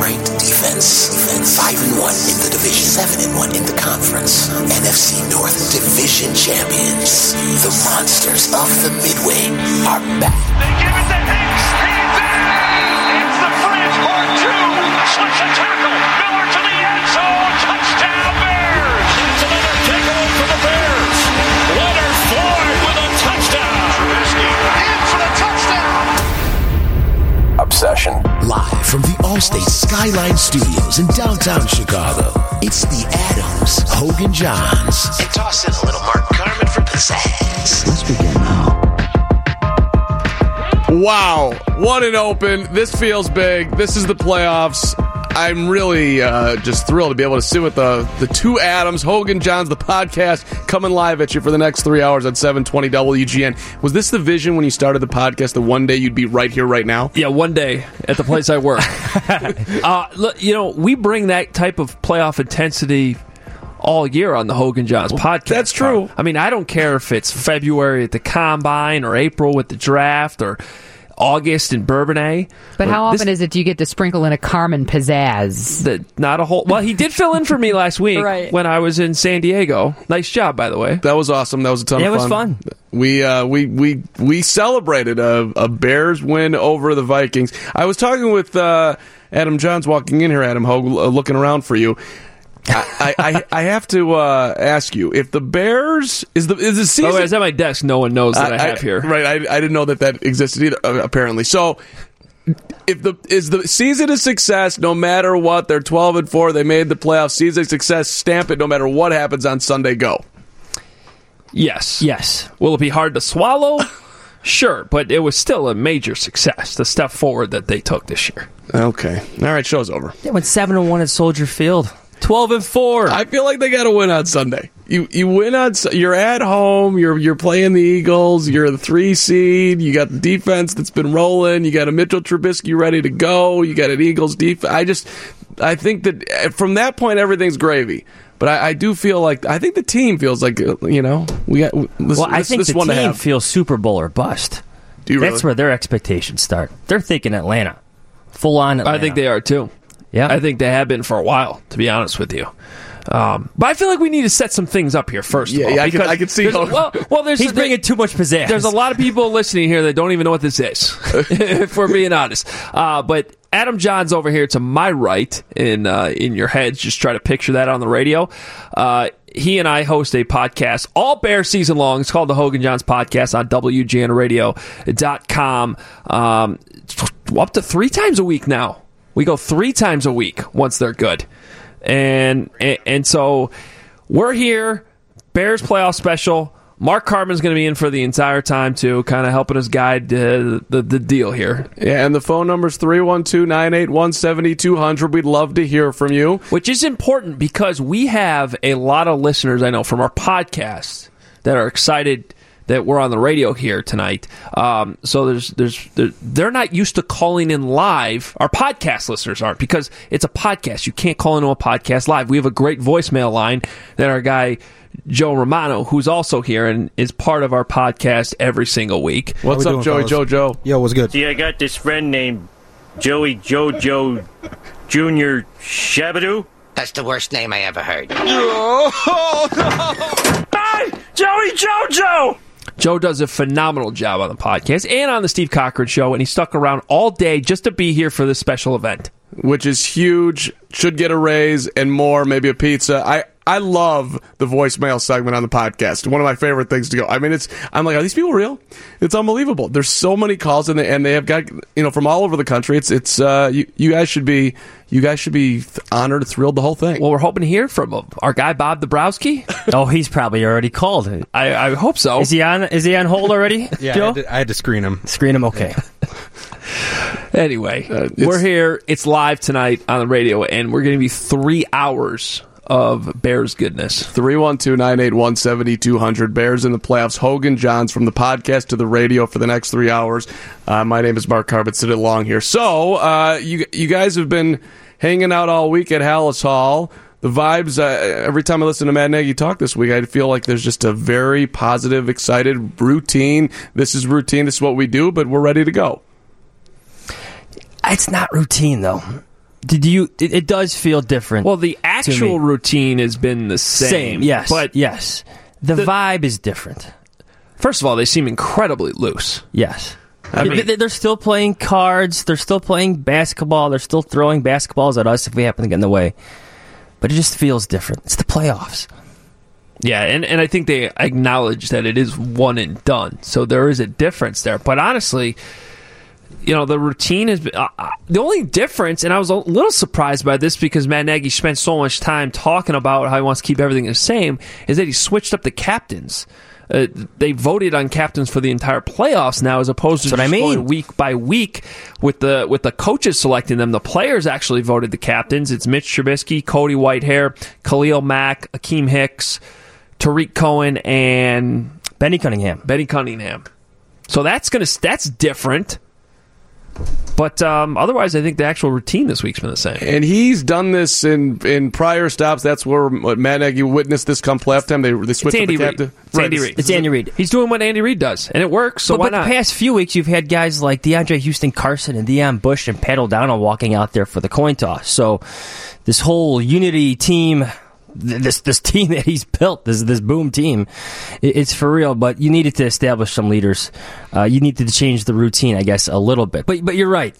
ranked defense. Defense 5 and 1 in the division, 7 and 1 in the conference. NFC North division champions. The monsters of the Midway are back. They give it to Hicks. He's in. It's the bridge part two. Slips a tackle. Miller to the end zone. Touchdown Bears. It's another takeaway for the Bears. Leonard Floyd with a touchdown. Trubisky in for the touchdown. Obsession. Live from the Allstate Skyline Studios in downtown Chicago. It's the Adams, Hoge and Jahns. And toss in a little Mark Carman for pizzazz. Let's begin now. Wow, what an open. This feels big. This is the playoffs. I'm really uh, just thrilled to be able to sit with the, the two Adams, Hoge and Jahns, the podcast, coming live at you for the next three hours at 720 WGN. Was this the vision when you started the podcast that one day you'd be right here, right now? Yeah, one day at the place I work. uh, look, you know, we bring that type of playoff intensity all year on the Hoge and Jahns podcast. that's true. I mean, I don't care if it's February at the combine or April with the draft or August in Bourbonnais. But how this- often is it do you get to sprinkle in a Carman pizzazz? that not a whole well he did fill in for me last week Right. when i was in san diego nice job by the way That was awesome. That was a ton Yeah, of it was fun. fun. We uh, we we we celebrated a, a Bears win over the Vikings. I was talking with uh, Adam Jahns walking in here, Adam Hoge, uh, looking around for you. I, I, I- I have to uh, ask you if the Bears is the is the season the way it's at my desk no one knows that i, have here right? I, I didn't know that that existed either. Uh, apparently, so if the is the season a success, no matter what, they're twelve and four. They made the playoffs. Season success. Stamp it. No matter what happens on Sunday. Go. yes Yes. will it be hard to swallow sure but it was still a major success the step forward that they took this year Okay. All right. Show's over. They went 7 and 1 at Soldier Field. 12 and 4 I feel like they got to win on Sunday. You you win on you're at home. You're you're playing the Eagles. You're the three seed. You got the defense that's been rolling. You got a Mitchell Trubisky ready to go. You got an Eagles defense. I just I think that uh, from that point everything's gravy. But I, I do feel like I think the team feels like uh, you know we got this, Well, I this, think this the one team feels Super Bowl or bust. Do you That's really? where their expectations start. They're thinking Atlanta. Full on Atlanta. i think they are too Yeah. i think they have been for a while to be honest with you um, but I feel like we need to set some things up here first. Yeah, of all, yeah, I can- I can see there's- how- Well, well, there's He's bringing too much pizzazz. There's a lot of people listening here that don't even know what this is, if we're being honest. Uh, but Adam Jahns over here to my right in uh, in your heads. Just try to picture that on the radio. Uh, he and I host a podcast all bear season long. It's called the Hoge and Jahns Podcast on WGNRadio.com. Um, up to three times a week now. We go three times a week once they're good. And, and, and so we're here, Bears playoff special. Mark Carman's going to be in for the entire time, too, kind of helping us guide uh, the, the deal here. Yeah, and the phone number's 312 981 7200. We'd love to hear from you. which is important because we have a lot of listeners I know from our podcast that are excited that we're on the radio here tonight. Um, so there's there's there, they're not used to calling in live. Our podcast listeners aren't because it's a podcast. You can't call into a podcast live. We have a great voicemail line that our guy. Joe Romano, who's also here and is part of our podcast every single week. What's we up, doing, Joey fellas? Jojo? Yo, what's good? See, I got this friend named Joey Jojo Junior Shabadoo. That's the worst name I ever heard. Oh, Hi, Joey Jojo. Joe does a phenomenal job on the podcast and on the Steve Cochran show, and he stuck around all day just to be here for this special event. which is huge. Should get a raise and more, maybe a pizza. I I love the voicemail segment on the podcast. One of my favorite things to go. I mean, it's I'm like, are these people real? It's unbelievable. There's so many calls and they, and they have got you know from all over the country. It's it's uh, you you guys should be you guys should be th- honored, thrilled, the whole thing. Well, we're hoping to hear from him. Our guy Bob Dabrowski. Oh, he's probably already called. I, I hope so. Is he on? Is he on hold already? Yeah, I had, to, I had to screen him. screen him. Okay. Anyway, Uh, we're here. It's live tonight on the radio, and we're going to be three hours of Bears goodness. 312-981-7200 Bears in the playoffs. Hoge and Jahns from the podcast to the radio for the next three hours. Uh, my name is Mark Carbett. Sit along here. So uh, you you guys have been hanging out all week at Halas Hall. The vibes. Uh, every time I listen to Matt Nagy talk this week, I feel like there's just a very positive, excited routine. This is routine. This is what we do, but we're ready to go. It's not routine though. Did you? It, it does feel different. Well, the actual routine has been the same. Yes. but yes. The, The- vibe is different. first of all, they seem incredibly loose. Yes. I mean- They- they're still playing cards. They're still playing basketball. They're still throwing basketballs at us if we happen to get in the way. But it just feels different. It's the playoffs. Yeah, and, and I think they acknowledge that it is one and done. So there is a difference there. But honestly, you know, the routine is uh, uh, the only difference, and I was a little surprised by this because Matt Nagy spent so much time talking about how he wants to keep everything the same, is that he switched up the captains. Uh, they voted on captains for the entire playoffs now, as opposed to That's just I mean. going week by week with the with the coaches selecting them. The players actually voted the captains. It's Mitch Trubisky, Cody Whitehair, Khalil Mack, Akiem Hicks, Tarik Cohen, and Benny Cunningham. Benny Cunningham. So that's gonna that's different. But um, otherwise, I think the actual routine this week's been the same. And he's done this in in prior stops. That's where what Matt Nagy witnessed this come playoff time. They they switched up Andy the Reid. captain. It's Andy Reid. It's Andy Reid. He's doing what Andy Reid does, and it works. So but, why but not? the past few weeks, you've had guys like DeAndre Houston Carson and Deon Bush and Pat O'Donnell walking out there for the coin toss. So this whole unity team, th- this this team that he's built, this this boom team, it's for real. But you needed to establish some leaders. Uh, you needed to change the routine, I guess, a little bit. But but you're right.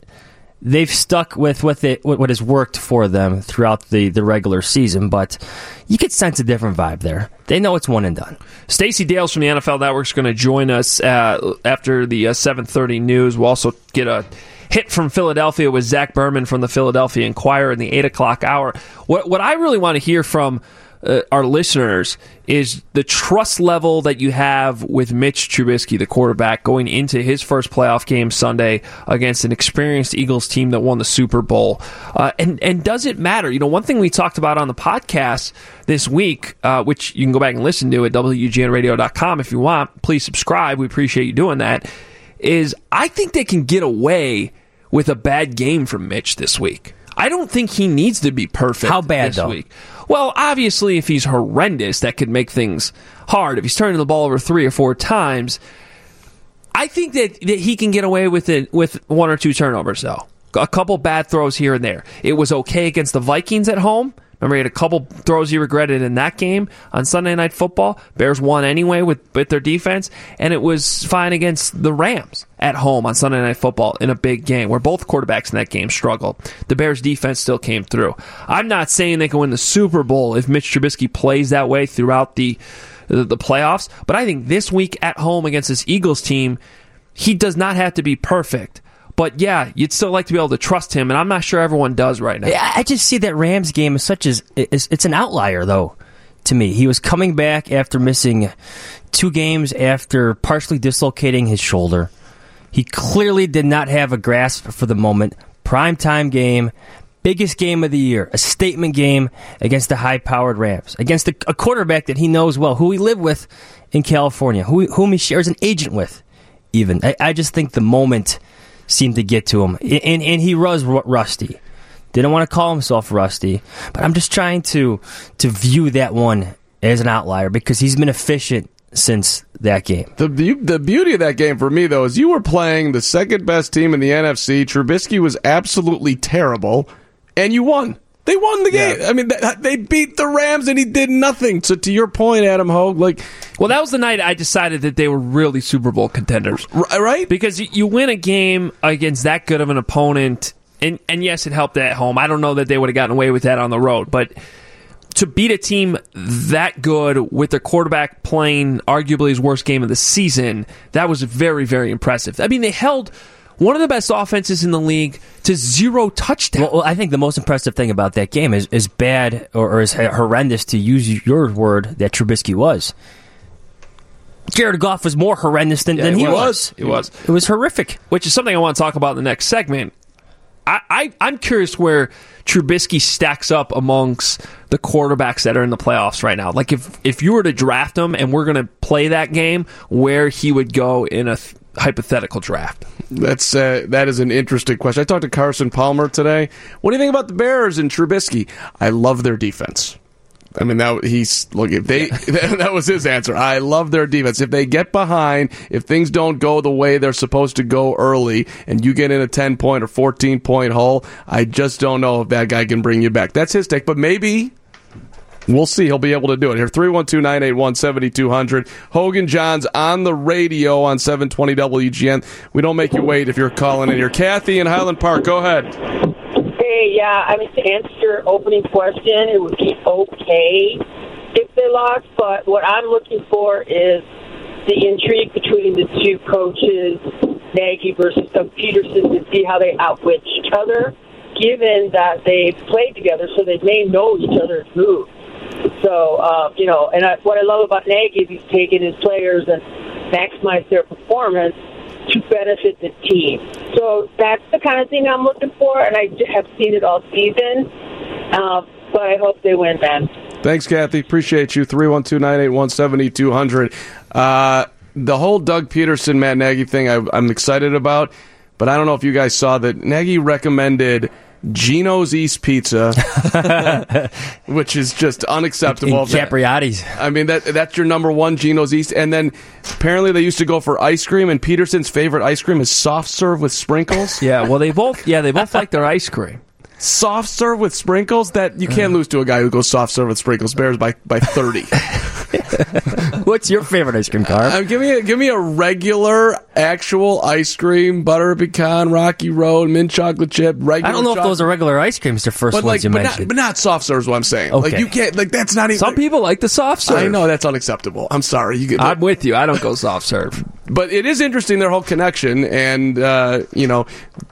They've stuck with what they, what what has worked for them throughout the, the regular season, but you could sense a different vibe there. They know it's one and done. Stacey Dales from the NFL Network is going to join us uh, after the uh, 7:30 news. We'll also get a hit from Philadelphia with Zach Berman from the Philadelphia Inquirer in the eight o'clock hour. What what I really want to hear from uh, our listeners is the trust level that you have with Mitch Trubisky, the quarterback, going into his first playoff game Sunday against an experienced Eagles team that won the Super Bowl. Uh, and and does it matter? You know, one thing we talked about on the podcast this week, uh, which you can go back and listen to at wgnradio.com if you want. Please subscribe. We appreciate you doing that. Is I think they can get away with a bad game from Mitch this week. I don't think he needs to be perfect. How bad, this though? week. Well, obviously, if he's horrendous, that could make things hard. If he's turning the ball over three or four times, I think that, that he can get away with it with one or two turnovers, though. A couple bad throws here and there. It was okay against the Vikings at home. Remember, he had a couple throws he regretted in that game on Sunday Night Football. Bears won anyway with, with their defense, and it was fine against the Rams at home on Sunday Night Football in a big game where both quarterbacks in that game struggled. The Bears defense still came through. I'm not saying they can win the Super Bowl if Mitch Trubisky plays that way throughout the the, the playoffs, but I think this week at home against this Eagles team, he does not have to be perfect. But yeah, you'd still like to be able to trust him, and I'm not sure everyone does right now. I just see that Rams game as such as it's, an outlier though to me. He was coming back after missing two games after partially dislocating his shoulder. He clearly did not have a grasp for the moment. Prime time game, biggest game of the year, a statement game against the high-powered Rams, against a, quarterback that he knows well, who he lived with in California, who, whom he shares an agent with. Even I just think the moment seemed to get to him, and, and he was rusty. Didn't want to call himself rusty, but I'm just trying to to view that one as an outlier because he's been efficient since that game. The beau- the beauty of that game for me though is you were playing the second best team in the NFC. Trubisky was absolutely terrible, and you won. They won the game. I mean, they beat the Rams, and he did nothing. So to your point, Adam Hoge, like, Well, that was the night I decided that they were really Super Bowl contenders. right? Because you, you win a game against that good of an opponent, and, and yes, it helped at home. I don't know that they would have gotten away with that on the road, but to beat a team that good with their quarterback playing arguably his worst game of the season, that was very, very impressive. I mean, they held one of the best offenses in the league to zero touchdowns. Well, well, I think the most impressive thing about that game is as bad or, or as horrendous to use your word that Trubisky was. Jared Goff was more horrendous than, Yeah, than he was. was. He was. It was horrific. which is something I want to talk about in the next segment. I, I, I'm curious where Trubisky stacks up amongst the quarterbacks that are in the playoffs right now. Like if if you were to draft him and we're going to play that game, where he would go in a hypothetical draft. That's uh, that is an interesting question. I talked to Carson Palmer today. What do you think about the Bears and Trubisky? I love their defense. I mean that he's look if they that was his answer. I love their defense. If they get behind, if things don't go the way they're supposed to go early, and you get in a ten point or fourteen point hole, I just don't know if that guy can bring you back. That's his take, but maybe We'll see. He'll be able to do it. Here, 312 981 7200. Hoge and Jahns on the radio on 720 WGN. We don't make you wait if you're calling in here. Kathy in Highland Park, go ahead. Hey, yeah, I mean, to answer your opening question, it would be okay if they lost, but what I'm looking for is the intrigue between the two coaches, Nagy versus Doug Pederson, to see how they outwit each other, given that they played together, so they may know each other's moves. So, uh, you know, and I, what I love about Nagy is he's taken his players and maximized their performance to benefit the team. So that's the kind of thing I'm looking for, and I have seen it all season. Uh, but I hope they win, man. Thanks, Kathy. Appreciate you. 312 981 7200. Uh, The whole Doug Pederson, Matt Nagy thing, I, I'm excited about, but I don't know if you guys saw that Nagy recommended. Gino's East Pizza, which is just unacceptable. Capriati's. I mean that that's your number one Gino's East, and then apparently they used to go for ice cream, and Pederson's favorite ice cream is soft serve with sprinkles. Yeah, well, they both yeah they both like their ice cream. soft serve with sprinkles that you can't uh. lose to a guy who goes soft serve with sprinkles. Bears by by thirty. What's your favorite ice cream car? uh, give me a, give me a regular actual ice cream, butter pecan, Rocky Road, mint chocolate chip. Regular. I don't know if those are regular ice creams. The first But ones like, you but not, mentioned. but not soft serve is what I'm saying. Like Okay. you can't. Like that's not even. Some people like the soft serve. I know that's unacceptable. I'm sorry. You get, I'm with you. I don't go soft serve. but it is interesting their whole connection, and uh, you know,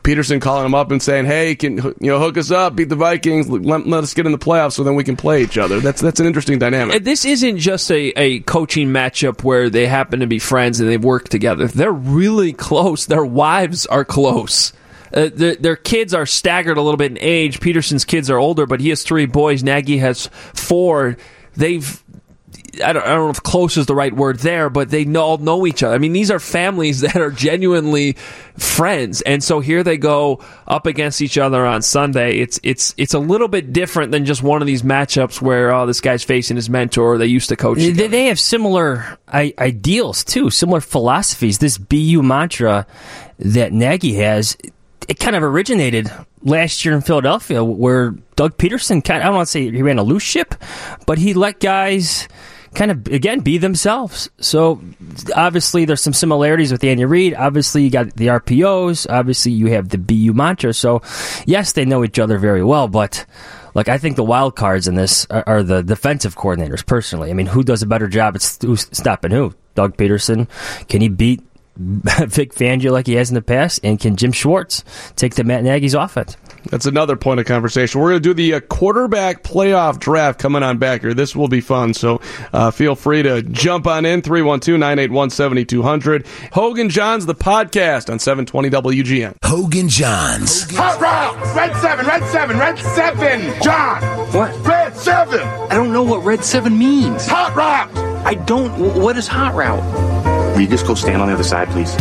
Pederson calling him up and saying, "Hey, can you know hook us up, beat the Vikings, let, let us get in the playoffs, so then we can play each other." That's that's an interesting dynamic. And this isn't just a, a coaching matchup where they happen to be friends and they work together. They're really close. Their wives are close. Uh, their kids are staggered a little bit in age. Pederson's kids are older, but he has three boys. Nagy has four. They've I don't, I don't know if close is the right word there, but they know, all know each other. I mean, these are families that are genuinely friends, and so here they go up against each other on Sunday. It's it's it's a little bit different than just one of these matchups where oh this guy's facing his mentor. They used to coach. They, together. they have similar I- ideals too, similar philosophies. This BU mantra that Nagy has, it kind of originated last year in Philadelphia, where Doug Pederson kind of, I don't want to say he ran a loose ship, but he let guys kind of again be themselves. So obviously there's some similarities with Andy Reid. Obviously you got the RPOs. Obviously you have the BU mantra. So yes, they know each other very well, but. Like I think the wild cards in this are, are the defensive coordinators. Personally, I mean, who does a better job at st- stopping who? Doug Pederson. Can he beat Vic Fangio like he has in the past? And can Jim Schwartz take the Matt Nagy's offense? That's another point of conversation. We're going to do the uh, quarterback playoff draft coming on back here. This will be fun, so uh, feel free to jump on in 312 981 7200. Hoge and Jahns, the podcast on 720 WGN. Hoge and Jahns. Hot route! Red 7, red 7, red 7! John! What? Red 7! I don't know what red seven means. Hot route! I don't. What is hot route? Will you just go stand on the other side, please?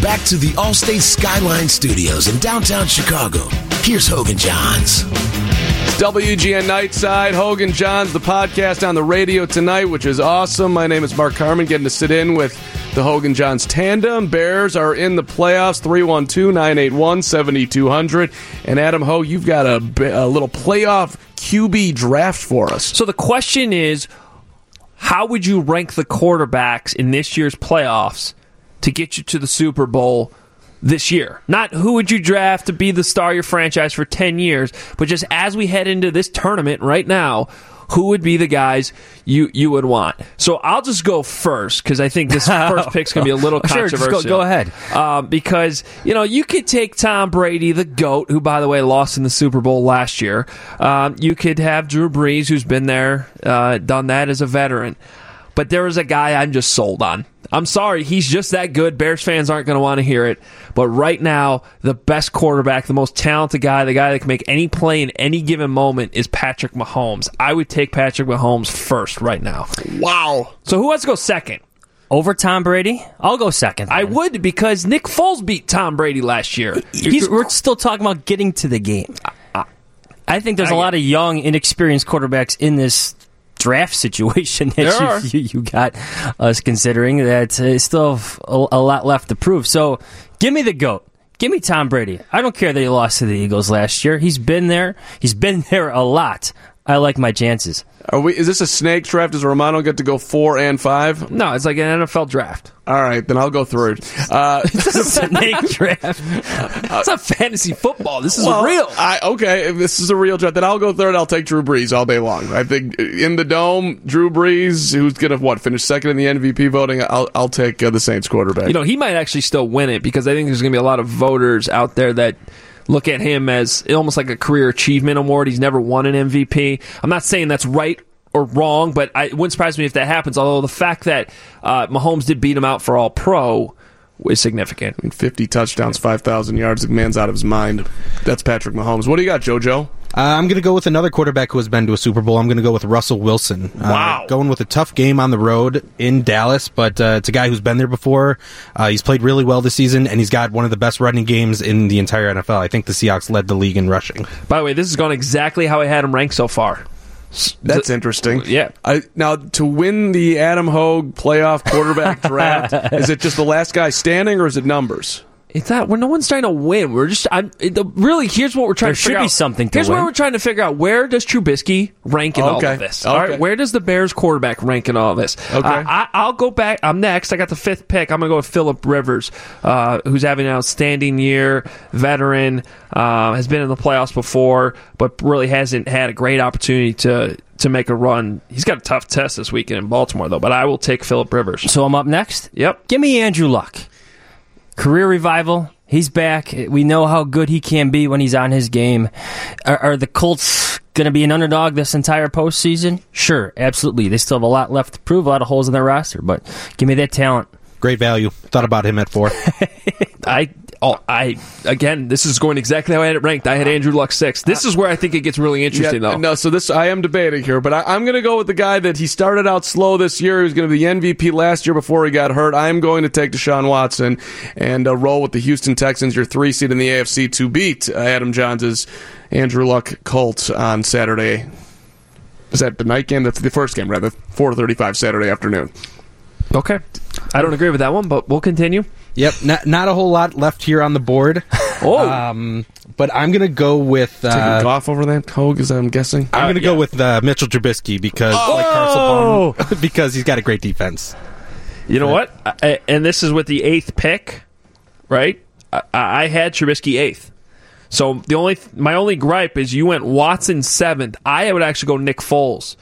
Back to the Allstate Skyline Studios in downtown Chicago. Here's Hoge and Jahns. WGN Nightside, Hoge and Jahns, the podcast on the radio tonight, which is awesome. My name is Mark Carman, getting to sit in with the Hoge and Jahns tandem. Bears are in the playoffs, 312 981 7200. And Adam Ho, you've got a, a little playoff QB draft for us. So the question is, how would you rank the quarterbacks in this year's playoffs to get you to the Super Bowl this year. Not who would you draft to be the star of your franchise for 10 years, but just as we head into this tournament right now, who would be the guys you you would want? So I'll just go first because I think this first pick's going to be a little Sure, just go- controversial. go ahead. Um, because you know you could take Tom Brady, the goat, who by the way lost in the Super Bowl last year. Um, you could have Drew Brees, who's been there, uh, done that as a veteran. But there is a guy I'm just sold on. I'm sorry, he's just that good. Bears fans aren't going to want to hear it. But right now, the best quarterback, the most talented guy, the guy that can make any play in any given moment is Patrick Mahomes. I would take Patrick Mahomes first right now. Wow. So who wants to go second? Over Tom Brady? I'll go second. I would because Nick Foles beat Tom Brady last year. He's, we're still talking about getting to the game. I think there's a lot of young, inexperienced quarterbacks in this draft situation that you, you, you got us considering that uh, still have a, a lot left to prove. So give me the GOAT. Give me Tom Brady. I don't care that he lost to the Eagles last year. He's been there. He's been there a lot. I like my chances. Are we? Is this a snake draft? Does Romano get to go four and five? No, it's like an NFL draft. All right, then I'll go third. Uh, Snake draft. It's not fantasy football. This is well, real. I, okay, if this is a real draft, then I'll go third. I'll take Drew Brees all day long. I think in the dome, Drew Brees, who's going to what finish second in the MVP voting, I'll I'll take uh, the Saints quarterback. You know, he might actually still win it because I think there's going to be a lot of voters out there that look at him as almost like a career achievement award. He's never won an MVP. I'm not saying that's right or wrong, but I, it wouldn't surprise me if that happens. Although the fact that uh, Mahomes did beat him out for All Pro is significant. I mean, 50 touchdowns, 5,000 yards. The man's out of his mind. That's Patrick Mahomes. What do you got, JoJo? Uh, I'm going to go with another quarterback who has been to a Super Bowl. I'm going to go with Russell Wilson. Uh, Wow. Going with a tough game on the road in Dallas, but uh, it's a guy who's been there before. Uh, he's played really well this season, and he's got one of the best running games in the entire NFL. I think the Seahawks led the league in rushing. By the way, this has gone exactly how I had him ranked so far. That's interesting. Yeah. I, now, to win the Adam Hoge playoff quarterback draft, is it just the last guy standing or is it numbers? It's not. We're no one's trying to win. We're just. I'm it, the, really. Here's what we're trying There to figure should be out. something to Here's where we're trying to figure out. Where does Trubisky rank in all of this? All Okay. right. Where does the Bears quarterback rank in all of this? Okay. Uh, I, I'll go back. I'm next. I got the fifth pick. I'm gonna go with Philip Rivers, uh, who's having an outstanding year. Veteran, uh, has been in the playoffs before, but really hasn't had a great opportunity to to make a run. He's got a tough test this weekend in Baltimore, though. But I will take Philip Rivers. So I'm up next. Yep. Give me Andrew Luck. Career revival. He's back. We know how good he can be when he's on his game. Are, are the Colts going to be an underdog this entire postseason? Sure, absolutely. They still have a lot left to prove, a lot of holes in their roster, but give me that talent. Great value. Thought about him at four. I oh, I again, this is going exactly how I had it ranked. I had Andrew Luck six. This is where I think it gets really interesting, though. No, so this I am debating here, but I, I'm going to go with the guy that he started out slow this year. He was going to be the MVP last year before he got hurt. I'm going to take Deshaun Watson and uh, roll with the Houston Texans, your three seed in the AFC, to beat uh, Adam Jahns' Andrew Luck Colts on Saturday. Is that the night game? That's the first game, rather. 4:35 Saturday afternoon. Okay, I don't agree with that one, but we'll continue. Yep, not, not a whole lot left here on the board. Oh, Um, but I'm going to go with. Taking Uh, Goff over that Hoge, is I'm guessing. I'm going to go with uh, Mitchell Trubisky because, like Carson Palmer, because he's got a great defense. you know what? I, and this is with the eighth pick, right? I, I had Trubisky eighth. So the only my only gripe is you went Watson seventh. I would actually go Nick Foles.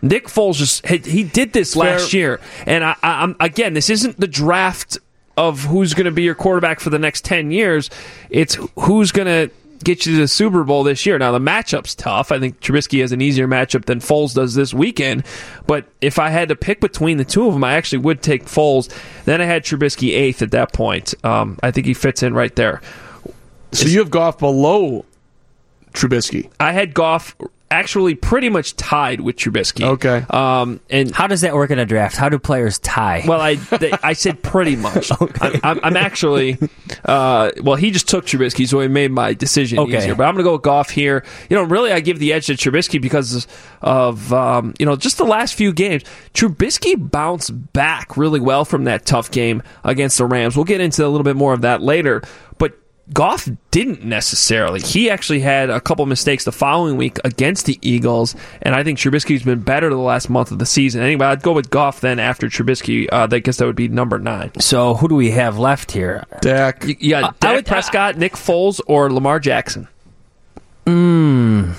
Nick Foles just he, he did this last year, and I, I, I'm again. This isn't the draft of who's going to be your quarterback for the next ten years. It's who's going to get you to the Super Bowl this year. Now the matchup's tough. I think Trubisky has an easier matchup than Foles does this weekend. But if I had to pick between the two of them, I actually would take Foles. Then I had Trubisky eighth at that point. Um, I think he fits in right there. So you have Goff below Trubisky. I had Goff actually pretty much tied with Trubisky. Okay. Um, and How does that work in a draft? How do players tie? well, I they, I said pretty much. I'm, I'm, I'm actually. Uh, well, he just took Trubisky, so he made my decision Okay. easier. But I'm going to go with Goff here. You know, really, I give the edge to Trubisky because of um, you know just the last few games. Trubisky bounced back really well from that tough game against the Rams. We'll get into a little bit more of that later, but. Goff didn't necessarily. He actually had a couple mistakes the following week against the Eagles, and I think Trubisky's been better the last month of the season. Anyway, I'd go with Goff then after Trubisky. Uh, I guess that would be number nine. So who do we have left here? Dak. You, you Uh, I Dak would- Prescott, Nick Foles, or Lamar Jackson. Mm,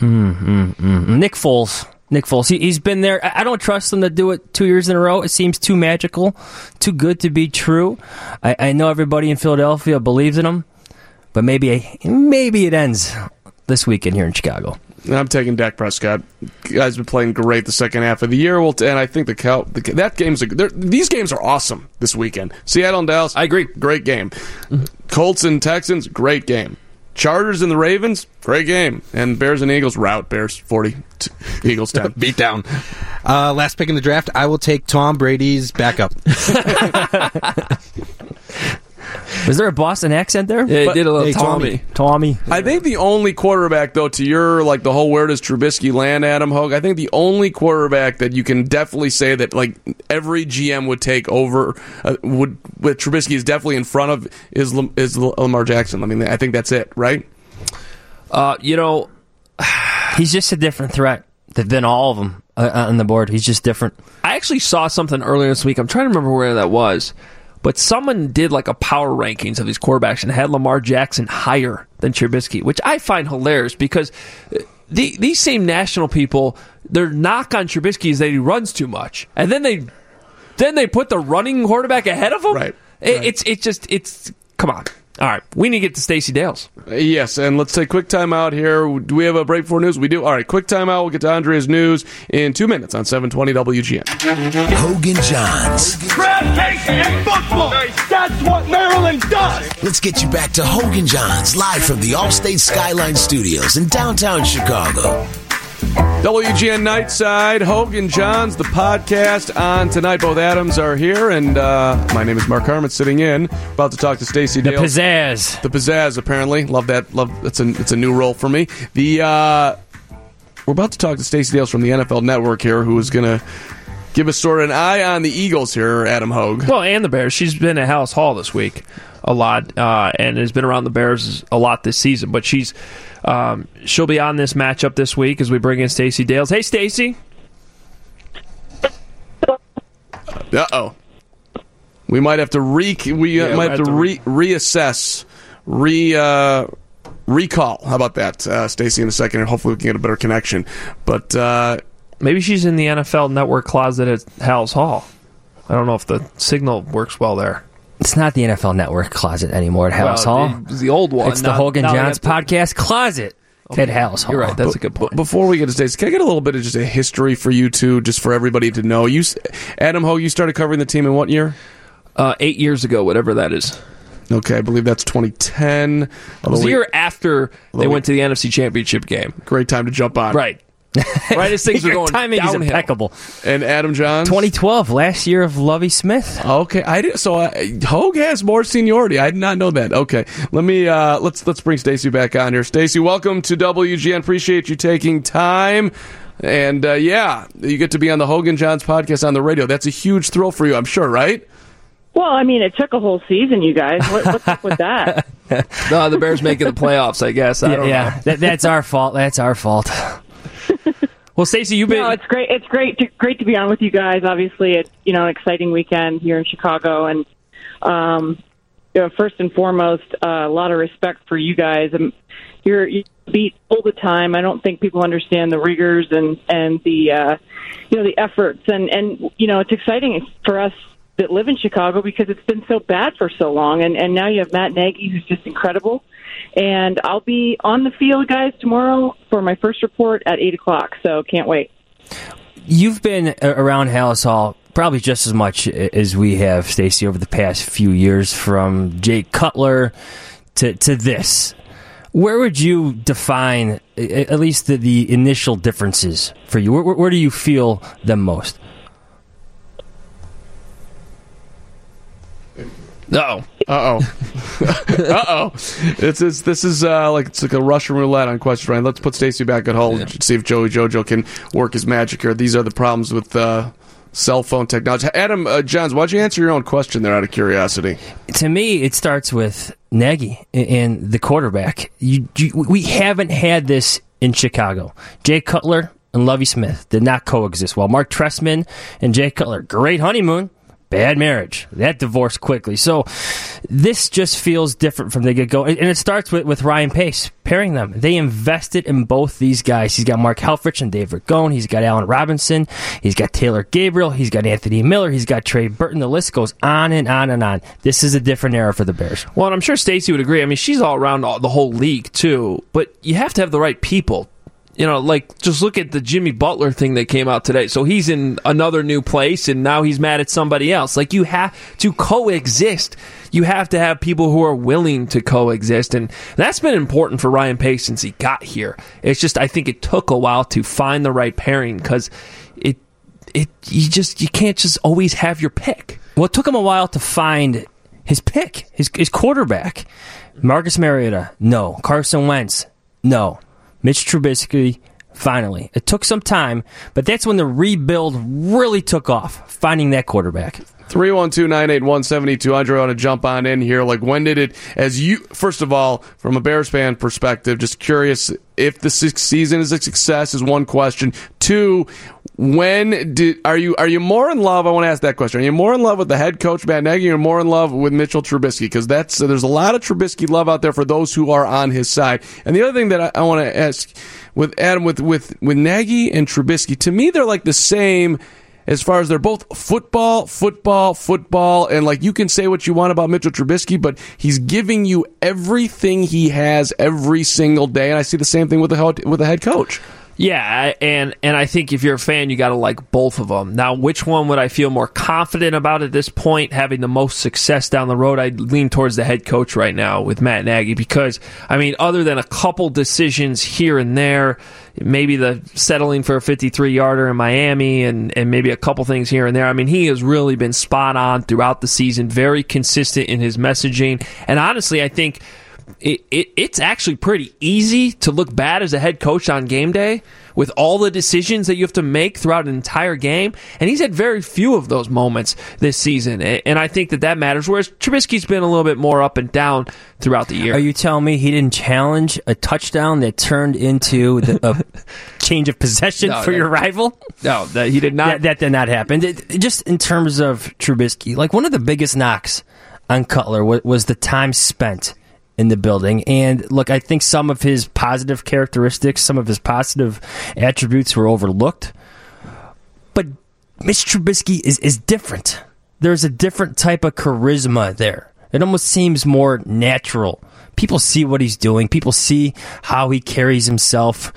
mm, mm, mm. Nick Foles. Nick Foles. He, he's been there. I I don't trust them to do it two years in a row. It seems too magical, too good to be true. I, I know everybody in Philadelphia believes in him, but maybe maybe it ends this weekend here in Chicago. I'm taking Dak Prescott. Guys been playing great the second half of the year. Well, and I think the, Cow, the that game's a, they're- these games are awesome this weekend. Seattle and Dallas. I agree. Great game. Mm-hmm. Colts and Texans. Great game. Chargers and the Ravens. Great game. And Bears and Eagles. Route Bears forty. Eagles ten. Beat down. Uh, last pick in the draft, I will take Tom Brady's backup. Was there a Boston accent there? Yeah, he But- did a little Hey, Tommy. Tommy. I think the only quarterback, though, to your like the whole where does Trubisky land, Adam Hoge? I think the only quarterback that you can definitely say that like every GM would take over uh, would with Trubisky is definitely in front of is is Lamar Jackson. I mean, I think that's it, right? Uh, you know, He's just a different threat than all of them uh, on the board. He's just different. I actually saw something earlier this week. I'm trying to remember where that was. But someone did like a power rankings of these quarterbacks and had Lamar Jackson higher than Trubisky, which I find hilarious because uh, the, these same national people, their knock on Trubisky is that he runs too much, and then they then they put the running quarterback ahead of him. Right. It, It's it's just it's come on. All right, we need to get to Stacey Dales. Yes, and let's take quick time out here. Do we have a break for news? We do. All right, quick time out. We'll get to Andrea's news in two minutes on 720 WGN. Hoge and Jahns. Breathtaking in football. That's what Maryland does. Let's get you back to Hoge and Jahns live from the Allstate Skyline Studios in downtown Chicago. WGN Nightside, Hoge and Jahns, the podcast on tonight. Both Adams are here, and uh, my name is Mark Carman, sitting in. About to talk to Stacey. The Dale. pizzazz. The pizzazz, apparently. Love that. Love that's a it's a new role for me. The uh, we're about to talk to Stacey Dales from the NFL Network here, who is going to give us sort of an eye on the Eagles here. Adam Hoge. Well, and the Bears. She's been at Halas Hall this week a lot, uh, and has been around the Bears a lot this season. But she's um, she'll be on this matchup this week as we bring in Stacey Dales. Hey, Stacey. Uh oh. We might have to re we uh, Yeah, might have have to re- reassess re uh, recall. How about that, uh, Stacey? In a second, and hopefully we can get a better connection. But uh, Maybe she's in the NFL Network closet at Halas Hall. I don't know if the signal works well there. It's not the NFL Network closet anymore at Halas Well, Hall. it was the old one. It's the Hoge and Jahns have to- podcast closet at Halas Hall. You're right. That's a good point. before we get to Stacey, can I get a little bit of just a history for you two, just for everybody to know? You, Adam Ho, you started covering the team in what year? Uh, eight years ago, whatever that is. Okay, I believe that's 2010. It was Although the year after they Although went to the NFC Championship game. Great time to jump on. Right. right as things were Your going timing is downhill. impeccable. And Adam Jahns. 2012, last year of Lovie Smith. Okay, I did, so uh, Hoge has more seniority. I did not know that. Okay, let me uh, let's let's bring Stacey back on here. Stacey, welcome to WGN. Appreciate you taking time. And uh, yeah, you get to be on the Hoge and Jahns podcast on the radio. That's a huge thrill for you, I'm sure, right? Well, I mean, it took a whole season, you guys. What, what's up with that? No, the Bears making the playoffs, I guess. I Yeah, don't yeah. know. That, that's our fault. That's our fault. Well, Stacey, you've been. No, it's great. It's great to great to be on with you guys. Obviously, it's you know an exciting weekend here in Chicago, and um, you know, first and foremost, uh, a lot of respect for you guys. Um, you're you beat all the time. I don't think people understand the rigors and and the uh, you know the efforts, and and you know it's exciting for us that live in Chicago because it's been so bad for so long, and and now you have Matt Nagy, who's just incredible. And I'll be on the field, guys, tomorrow for my first report at eight o'clock. So can't wait. You've been around Halas Hall probably just as much as we have, Stacey, over the past few years, from Jay Cutler to to this. Where would you define at least the, the initial differences for you? Where, where do you feel them most? No. Uh oh. uh oh. It's, it's this is uh, like it's like a Russian roulette on question right. Let's put Stacey back at home and see if Joey Jojo can work his magic here. These are the problems with uh, cell phone technology. Adam uh, Jahns, why'd you answer your own question there out of curiosity? To me, it starts with Nagy and the quarterback. You, you, we haven't had this in Chicago. Jay Cutler and Lovie Smith did not coexist well. Marc Trestman and Jay Cutler, great honeymoon, bad marriage. That divorced quickly. So this just feels different from the get go. And it starts with, with Ryan Pace pairing them. They invested in both these guys. He's got Mark Helfrich and Dave Ragone. He's got Allen Robinson. He's got Taylor Gabriel. He's got Anthony Miller. He's got Trey Burton. The list goes on and on and on. This is a different era for the Bears. Well, I'm sure Stacey would agree. I mean, she's all around all, the whole league too, but you have to have the right people. You know, like just look at the Jimmy Butler thing that came out today. So he's in another new place and now he's mad at somebody else. Like you have to coexist. You have to have people who are willing to coexist. And that's been important for Ryan Pace since he got here. It's just, I think it took a while to find the right pairing because it, it, you just, you can't just always have your pick. Well, it took him a while to find his pick, his, his quarterback. Marcus Mariota, no. Carson Wentz, no. Mitch Trubisky, finally. It took some time, but that's when the rebuild really took off, finding that quarterback. 312-981-7200. I want to jump on in here. Like, when did it, as you, first of all, from a Bears fan perspective, just curious if the season is a success is one question. Two, when did, are you, are you more in love? I want to ask that question. Are you more in love with the head coach, Matt Nagy, or more in love with Mitchell Trubisky? Because that's, there's a lot of Trubisky love out there for those who are on his side. And the other thing that I, I want to ask with Adam, with, with, with Nagy and Trubisky, to me, they're like the same, as far as they're both football, football, football, and like you can say what you want about Mitchell Trubisky, but he's giving you everything he has every single day, and I see the same thing with the with the head coach. Yeah, and and I think if you're a fan, you got to like both of them. Now, which one would I feel more confident about at this point, having the most success down the road? I'd lean towards the head coach right now with Matt Nagy because I mean, other than a couple decisions here and there, maybe the settling for a 53 yarder in Miami, and and maybe a couple things here and there. I mean, he has really been spot on throughout the season, very consistent in his messaging, and honestly, I think it, it, it's actually pretty easy to look bad as a head coach on game day with all the decisions that you have to make throughout an entire game. And he's had very few of those moments this season. And I think that that matters. Whereas Trubisky's been a little bit more up and down throughout the year. Are you telling me he didn't challenge a touchdown that turned into the, a change of possession No, for that- your rival? No, that he did not. That, that did not happen. It- just in terms of Trubisky, like one of the biggest knocks on Cutler was, was the time spent in the building. And look, I think some of his positive characteristics, some of his positive attributes were overlooked. But Mitch Trubisky is, is different. There's a different type of charisma there. It almost seems more natural. People see what he's doing. People see how he carries himself,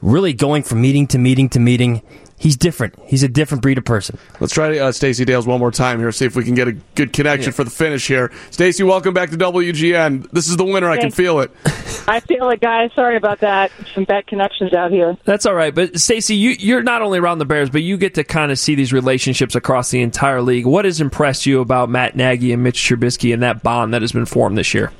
really going from meeting to meeting to meeting. He's different. He's a different breed of person. Let's try uh, Stacey Dales one more time here, see if we can get a good connection for the finish here. Stacey, welcome back to WGN. This is the winner. I can feel it. I feel it, guys. Sorry about that. Some bad connections out here. That's all right. But Stacey, you, you're not only around the Bears, but you get to kind of see these relationships across the entire league. What has impressed you about Matt Nagy and Mitch Trubisky and that bond that has been formed this year?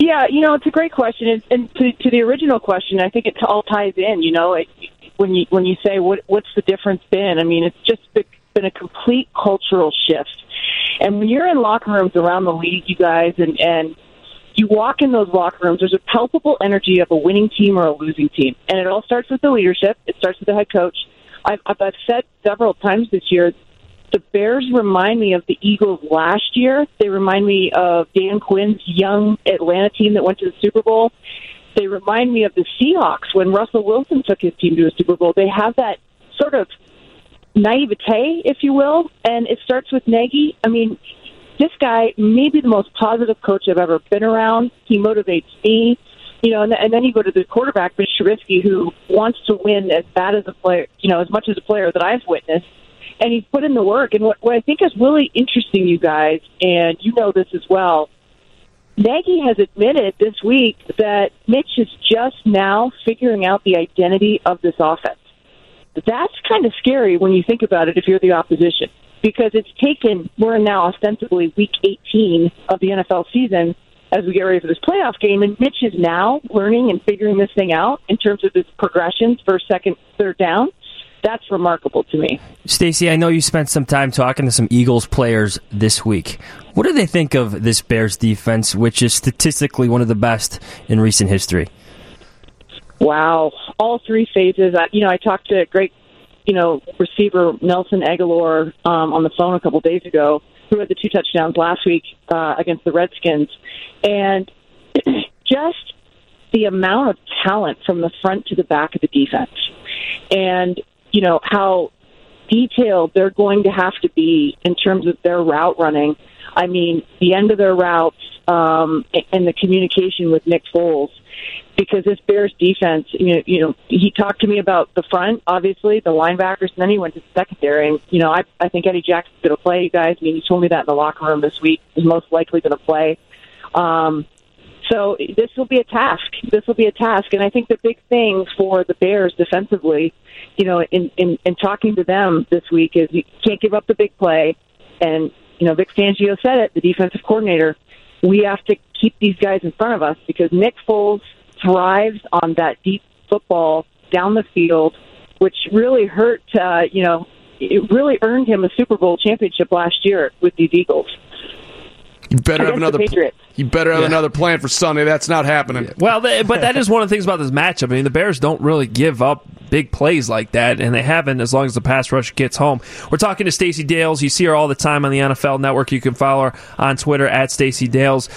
Yeah, you know, it's a great question, and, and to, to the original question, I think it all ties in. You know, it, when you when you say what what's the difference been? I mean, it's just been, a complete cultural shift. And when you're in locker rooms around the league, you guys, and and you walk in those locker rooms, there's a palpable energy of a winning team or a losing team, and it all starts with the leadership. It starts with the head coach. I've I've said several times this year, the Bears remind me of the Eagles last year. They remind me of Dan Quinn's young Atlanta team that went to the Super Bowl. They remind me of the Seahawks when Russell Wilson took his team to a Super Bowl. They have that sort of naivete, if you will, and it starts with Nagy. I mean, this guy may be the most positive coach I've ever been around. He motivates me. You know, and, then you go to the quarterback, Mitch Trubisky, who wants to win as bad as a player, you know, as much as a player that I've witnessed and he's put in the work. And what, what I think is really interesting, you guys, and you know this as well, Nagy has admitted this week that Mitch is just now figuring out the identity of this offense. That's kind of scary when you think about it if you're the opposition, because it's taken, we're now ostensibly week 18 of the NFL season as we get ready for this playoff game, and Mitch is now learning and figuring this thing out in terms of his progressions first, second, third down that's remarkable to me. Stacey, I know you spent some time talking to some Eagles players this week. What do they think of this Bears defense, which is statistically one of the best in recent history? Wow, all three phases. I, you know, I talked to a great, you know, receiver Nelson Agholor um, on the phone a couple days ago, who had the two touchdowns last week uh, against the Redskins, and just the amount of talent from the front to the back of the defense, and you know how detailed they're going to have to be in terms of their route running. I mean, the end of their routes um, and the communication with Nick Foles because this Bears defense, you know, you know, he talked to me about the front, obviously, the linebackers, and then he went to the secondary. And, you know, I, I think Eddie Jackson's going to play, you guys. I mean, he told me that in the locker room this week. He's most likely going to play. Um, so this will be a task. This will be a task. And I think the big thing for the Bears defensively, you know, in, in, in talking to them this week is you can't give up the big play. And, you know, Vic Fangio said it, the defensive coordinator. We have to keep these guys in front of us because Nick Foles thrives on that deep football down the field, which really hurt. Uh, you know, it really earned him a Super Bowl championship last year with these Eagles. You better have another. the You better have another plan for Sunday. That's not happening. Well, th- but that is one of the things about this matchup. I mean, the Bears don't really give up big plays like that, and they haven't as long as the pass rush gets home. We're talking to Stacey Dales. You see her all the time on the NFL Network. You can follow her on Twitter at Stacey Dales.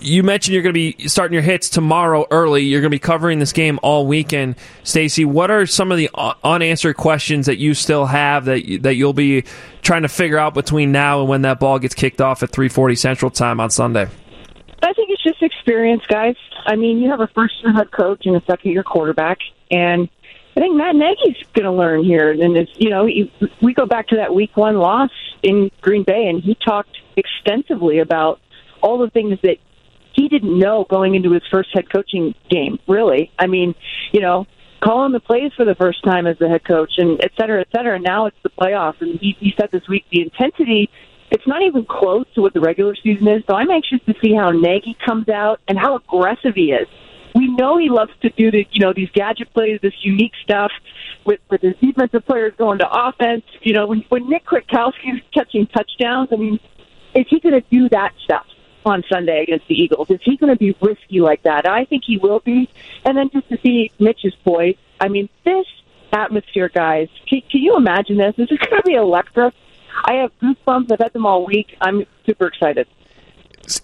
You mentioned you're going to be starting your hits tomorrow early. You're going to be covering this game all weekend. Stacey, what are some of the uh, unanswered questions that you still have that that you'll be trying to figure out between now and when that ball gets kicked off at 3:40 Central Time on Sunday? I think it's just experience, guys. I mean, you have a first year head coach and a second year quarterback, and I think Matt Nagy's going to learn here. And it's you know, you, we go back to that week one loss in Green Bay, and he talked extensively about all the things that he didn't know going into his first head coaching game. Really, I mean, you know, calling the plays for the first time as the head coach, and et cetera, et cetera. And now it's the playoffs, and he, he said this week the intensity it's not even close to what the regular season is. So I'm anxious to see how Nagy comes out and how aggressive he is. We know he loves to do the, you know, these gadget plays, this unique stuff with with his defensive players going to offense. You know, when when Nick Kwiatkowski's catching touchdowns, I mean, is he going to do that stuff on Sunday against the Eagles? Is he going to be risky like that? I think he will be. And then just to see Mitch's poise. I mean, this atmosphere, guys. Can, can you imagine this? This is going to be electric. I have goosebumps. I've had them all week. I'm super excited.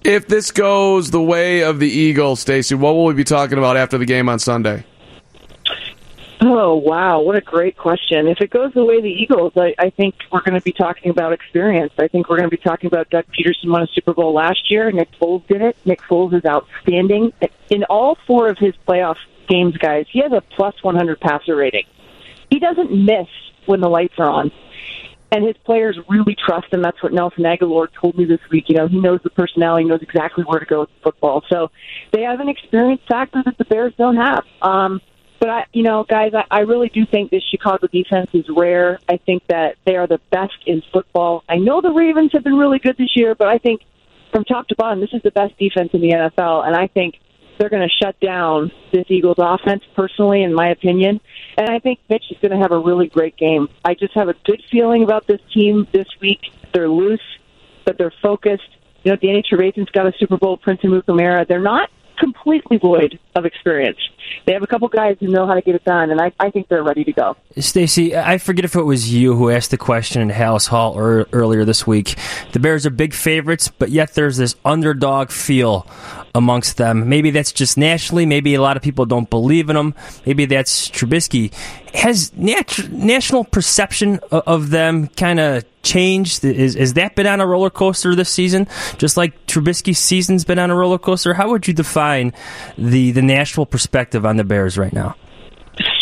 If this goes the way of the Eagles, Stacey, what will we be talking about after the game on Sunday? Oh wow, what a great question! If it goes the way of the Eagles, I, I think we're going to be talking about experience. I think we're going to be talking about Doug Pederson won a Super Bowl last year. Nick Foles did it. Nick Foles is outstanding in all four of his playoff games. Guys, he has a plus 100 passer rating. He doesn't miss when the lights are on, and his players really trust him. That's what Nelson Agholor told me this week. You know, he knows the personnel. He knows exactly where to go with the football. So they have an experience factor that the Bears don't have. Um, but I, you know, guys, I, I really do think this Chicago defense is rare. I think that they are the best in football. I know the Ravens have been really good this year, but I think from top to bottom, this is the best defense in the NFL, and I think they're going to shut down this Eagles offense. Personally, in my opinion, and I think Mitch is going to have a really great game. I just have a good feeling about this team this week. They're loose, but they're focused. You know, Danny Trevathan's got a Super Bowl. Prince Amukamara. They're not completely void of experience. They have a couple guys who know how to get it done, and I, I think they're ready to go. Stacey, I forget if it was you who asked the question in Halas Hall er, earlier this week. The Bears are big favorites, but yet there's this underdog feel amongst them. Maybe that's just nationally. Maybe a lot of people don't believe in them. Maybe that's Trubisky. Has nat- national perception o- of them kind of changed? Is, has that been on a roller coaster this season? Just like Trubisky's season's been on a roller coaster? How would you define the, the national perspective on the Bears right now?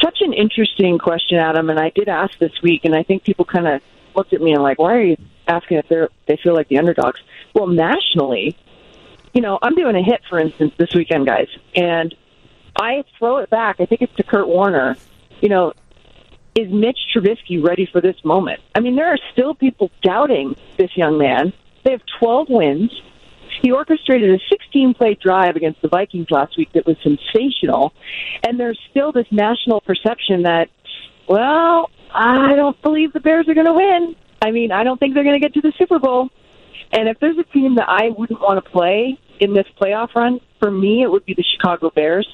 Such an interesting question, Adam, and I did ask this week, and I think people kind of looked at me and like, why are you asking if they're they feel like the underdogs? Well, nationally, you know, I'm doing a hit, for instance, this weekend, guys, and I throw it back. I think it's to Kurt Warner. You know, is Mitch Trubisky ready for this moment? I mean, there are still people doubting this young man. They have 12 wins. He orchestrated a 16 play drive against the Vikings last week that was sensational. And there's still this national perception that, well, I don't believe the Bears are going to win. I mean, I don't think they're going to get to the Super Bowl. And if there's a team that I wouldn't want to play in this playoff run, for me, it would be the Chicago Bears.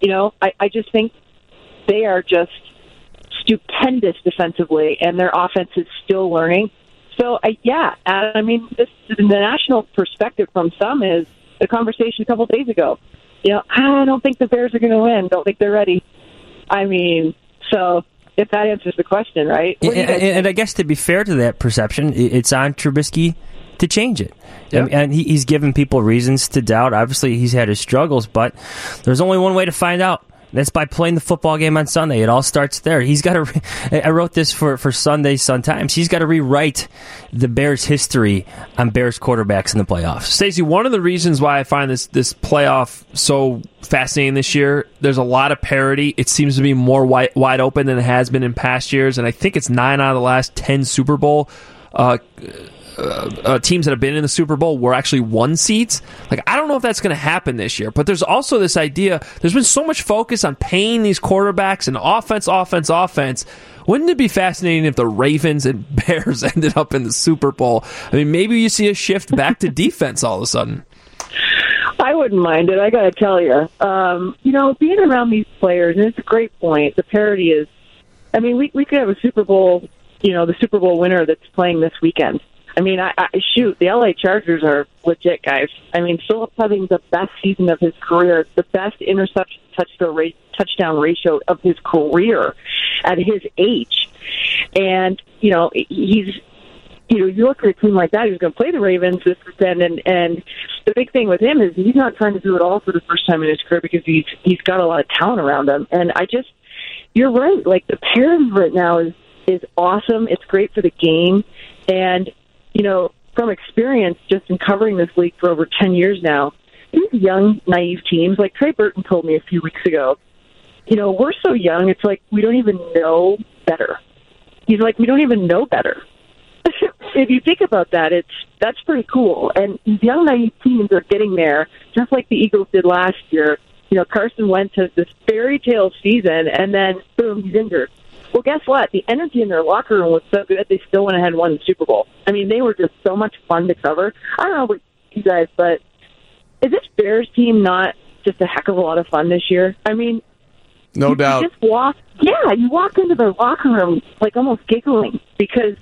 You know, I, I just think they are just stupendous defensively, and their offense is still learning. So, I, yeah, I mean, this the national perspective from some is the conversation a couple days ago. You know, ah, I don't think the Bears are going to win. Don't think they're ready. I mean, so if that answers the question, right? And, and- I guess to be fair to that perception, it's on Trubisky to change it. Yeah. And- And he, he's given people reasons to doubt. Obviously, he's had his struggles, but there's only one way to find out. That's by playing the football game on Sunday. It all starts there. He's got to. Re- I wrote this for for Sunday Sun Times. He's got to rewrite the Bears' history on Bears quarterbacks in the playoffs. Stacey, one of the reasons why I find this this playoff so fascinating this year, there's a lot of parity. It seems to be more wide, wide open than it has been in past years, and I think it's nine out of the last ten Super Bowl. Uh, uh, uh, teams that have been in the Super Bowl were actually one seeds. Like I don't know if that's going to happen this year, but there's also this idea. There's been so much focus on paying these quarterbacks and offense, offense, offense. Wouldn't it be fascinating if the Ravens and Bears ended up in the Super Bowl? I mean, maybe you see a shift back to defense all of a sudden. I wouldn't mind it. I got to tell you, um, you know, being around these players, and it's a great point. The parity is, I mean, we we could have a Super Bowl, you know, the Super Bowl winner that's playing this weekend. I mean, I, I shoot, the LA Chargers are legit guys. I mean, Philip having the best season of his career, the best interception touchdown touchdown ratio of his career at his age, and you know, he's you know, you look at a team like that who's going to play the Ravens this weekend, and and the big thing with him is he's not trying to do it all for the first time in his career because he's he's got a lot of talent around him. And I just, you're right. Like the parity right now is is awesome. It's great for the game, and you know, from experience, just in covering this league for over ten years now, these young naive teams, like Trey Burton told me a few weeks ago, you know, we're so young. It's like we don't even know better. He's like, we don't even know better if you think about that, it's that's pretty cool. And these young naive teams are getting there, just like the Eagles did last year. You know, Carson Wentz has this fairy tale season, and then boom, he's injured. Well, guess what? The energy in their locker room was so good they still went ahead and won the Super Bowl. I mean, they were just so much fun to cover. I don't know about you guys, but is this Bears team not just a heck of a lot of fun this year? I mean, No you, doubt. You just walk, yeah, you walk into their locker room like almost giggling because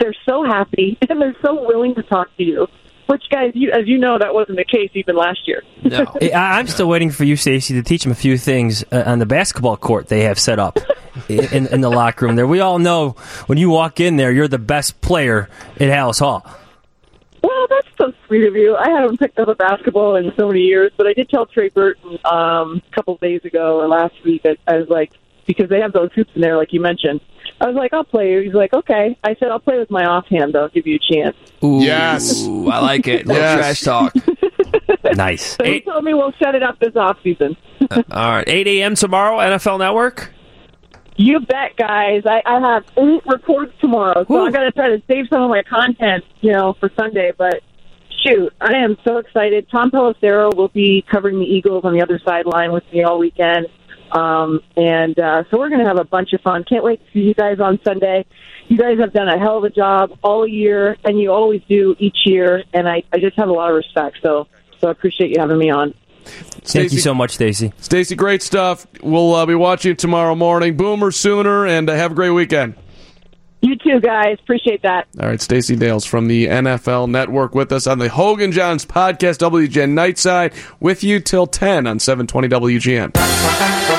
they're so happy and they're so willing to talk to you. Which, guys, you, as you know, that wasn't the case even last year. I- I'm still waiting for you, Stacey, to teach them a few things uh, on the basketball court they have set up in, in the locker room there. We all know when you walk in there, you're the best player at Halas Hall. Well, that's so sweet of you. I haven't picked up a basketball in so many years, but I did tell Trey Burton um, a couple of days ago or last week. I, I was like, because they have those hoops in there, like you mentioned. I was like, I'll play. you. He's like, okay. I said, I'll play with my offhand, though. I'll give you a chance. Ooh, Yes. I like it. Little Yes. trash talk. Nice. So he told me we'll set it up this off season. Uh, all right, 8 a.m. tomorrow, NFL Network. You bet, guys. I, I have eight reports tomorrow, so I got to try to save some of my content, you know, for Sunday. But shoot, I am so excited. Tom Pelissero will be covering the Eagles on the other sideline with me all weekend, um, and uh, so we're going to have a bunch of fun. Can't wait to see you guys on Sunday. You guys have done a hell of a job all year, and you always do each year. And I, I just have a lot of respect. So, so I appreciate you having me on. Thank you so much, Stacey. Stacey, great stuff. We'll uh, be watching you tomorrow morning. Boomer sooner, and uh, have a great weekend. You too, guys. Appreciate that. All right, Stacey Dales from the NFL Network with us on the Hoge and Jahns podcast, WGN Nightside, with you till 10 on 720 WGN.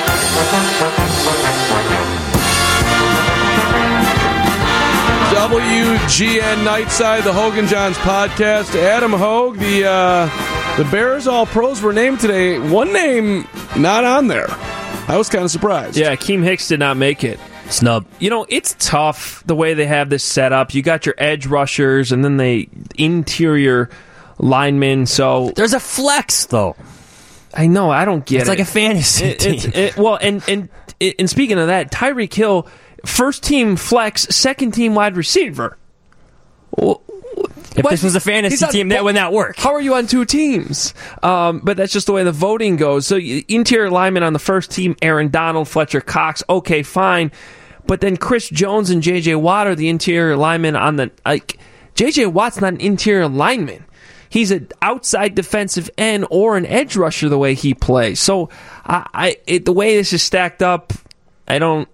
WGN Nightside, the Hoge and Jahns podcast. Adam Hoge, the uh, the Bears All Pros were named today. One name not on there. I was kind of surprised. Yeah, Akiem Hicks did not make it. Snub. You know, it's tough the way they have this set up. You got your edge rushers and then the interior linemen. So There's a flex, though. I know I don't get It's it. like a fantasy It- it's- team. it- well, and and and speaking of that, Tyreek Hill, first team flex, second team wide receiver. Well, If what? this was a fantasy on- team, that would not work. How are you on two teams? Um, but that's just the way the voting goes. So interior lineman on the first team, Aaron Donald, Fletcher Cox. Okay, fine. But then Chris Jones and J.J. Watt are the interior linemen on the like. J.J. Watt's not an interior lineman. He's an outside defensive end or an edge rusher the way he plays. So I, I it, the way this is stacked up, I don't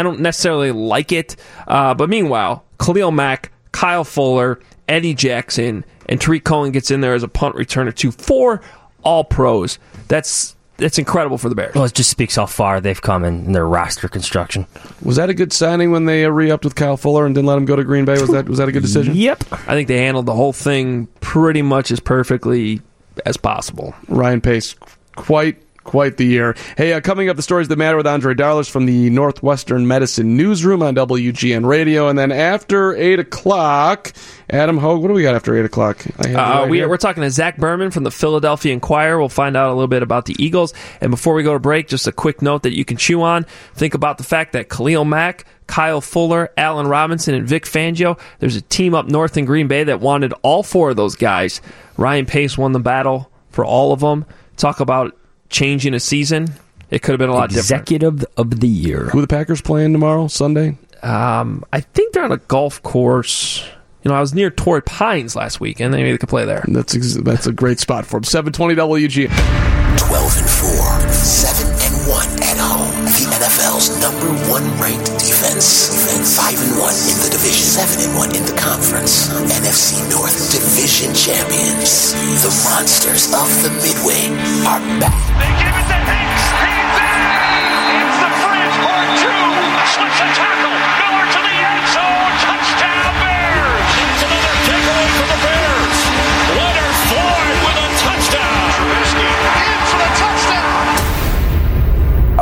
I don't necessarily like it. Uh, but meanwhile, Khalil Mack, Kyle Fuller, Eddie Jackson, and Tarik Cohen gets in there as a punt returner too. Four all pros. That's that's incredible for the Bears. Well, it just speaks how far they've come in, in their roster construction. Was that a good signing when they uh, re-upped with Kyle Fuller and didn't let him go to Green Bay? Was that was that a good decision? Yep. I think they handled the whole thing pretty much as perfectly as possible. Ryan Pace, quite quite the year. Hey, uh, coming up, the stories that matter with Andre Darlis from the Northwestern Medicine Newsroom on WGN Radio, and then after eight o'clock, Adam Hoge. What do we got after eight o'clock? I have Uh, we, we're talking to Zach Berman from the Philadelphia Inquirer. We'll find out a little bit about the Eagles. And before we go to break, just a quick note that you can chew on. Think about the fact that Khalil Mack, Kyle Fuller, Allen Robinson, and Vic Fangio, there's a team up north in Green Bay that wanted all four of those guys. Ryan Pace won the battle for all of them. Talk about changing a season. It could have been a lot different. Executive of the year. Who are the Packers playing tomorrow, Sunday? Um, I think they're on a golf course. You know, I was near Torrey Pines last week, and maybe they could play there. That's ex- that's a great spot for him. Seven twenty WG. 12 and 4, 7 and 1 at home. The NFL's number one ranked defense. Defense 5 and 1 in the division, 7 and 1 in the conference. NFC North Division champions. The monsters of the Midway are back. They give it to Hicks. He's in. It's the French part two. Slips a tackle.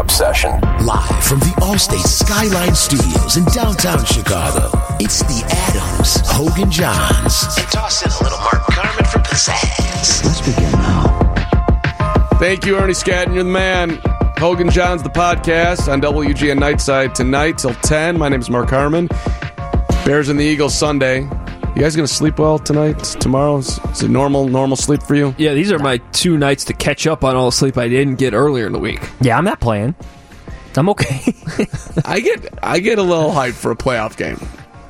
Obsession. Live from the Allstate Skyline Studios in downtown Chicago. It's the Adams, Hoge and Jahns. And toss in a little Mark Carman for pizzazz. Let's begin now. Thank you, Ernie Skadden. You're the man. Hoge and Jahns, the podcast on WGN Nightside tonight till 10. My name is Mark Carman. Bears and the Eagles Sunday. You guys going to sleep well tonight, tomorrow? Is, is it normal normal sleep for you? Yeah, these are my two nights to catch up on all the sleep I didn't get earlier in the week. Yeah, I'm not playing. I'm okay. I get I get a little hyped for a playoff game.